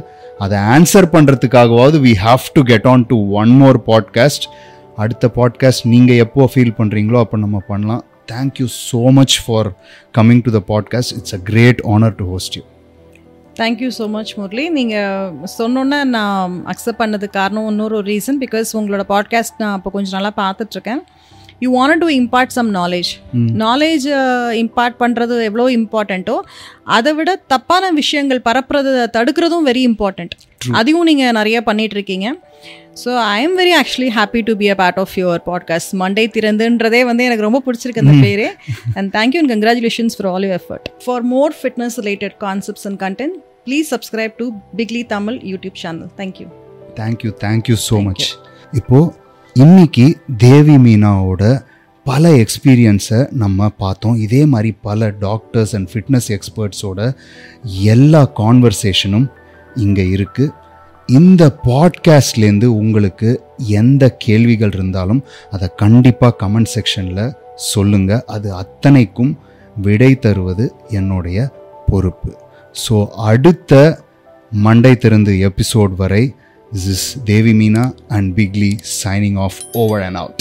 அதை answer பண்ணுறதுக்காகவாவது we have to get on to one more podcast அடுத்த பாட்காஸ்ட் நீங்கள் எப்போ ஃபீல் பண்ணுறீங்களோ அப்போ நம்ம பண்ணலாம். Thank you so much for coming to the podcast it's a great honour to host you thank you so much Murali நீங்கள் சொன்னோன்னே நான் அக்செப்ட் பண்ணது காரணம் இன்னொரு ரீசன் பிகாஸ் உங்களோட பாட்காஸ்ட் நான் இப்போ கொஞ்சம் நல்லா பார்த்துட்ருக்கேன் you want to impart some knowledge knowledge impart பண்ணுறது எவ்வளோ இம்பார்ட்டண்ட்டோ அதை விட தப்பான விஷயங்கள் பரப்புறது தடுக்கிறதும் வெரி இம்பார்ட்டண்ட் அதையும் நீங்கள் நிறைய பண்ணிட்டு இருக்கீங்க. So I am very actually happy to be a part of your podcast Monday திறந்துன்றதே வந்து எனக்கு ரொம்ப பிடிச்சிருக்கு அந்த பேரே. And thank you and congratulations for all you effort for more fitness related concepts and content please subscribe to பிக்லி Tamil YouTube channel thank you thank you thank you so much இப்போது இன்னைக்கு தேவி மீனாவோட பல எக்ஸ்பீரியன்ஸை நம்ம பார்த்தோம். இதே மாதிரி பல டாக்டர்ஸ் அண்ட் ஃபிட்னஸ் எக்ஸ்பர்ட்ஸோட எல்லா கான்வர்சேஷனும் இங்கே இருக்குது இந்த பாட்காஸ்ட்லேருந்து உங்களுக்கு எந்த கேள்விகள் இருந்தாலும் அதை கண்டிப்பாக கமெண்ட் செக்ஷனில் சொல்லுங்கள் அது அத்தனைக்கும் விடை தருவது என்னுடைய பொறுப்பு. ஸோ அடுத்த மண்டை திறந்து எபிசோட் வரை This is Devi Meena and Bigly signing off over and out.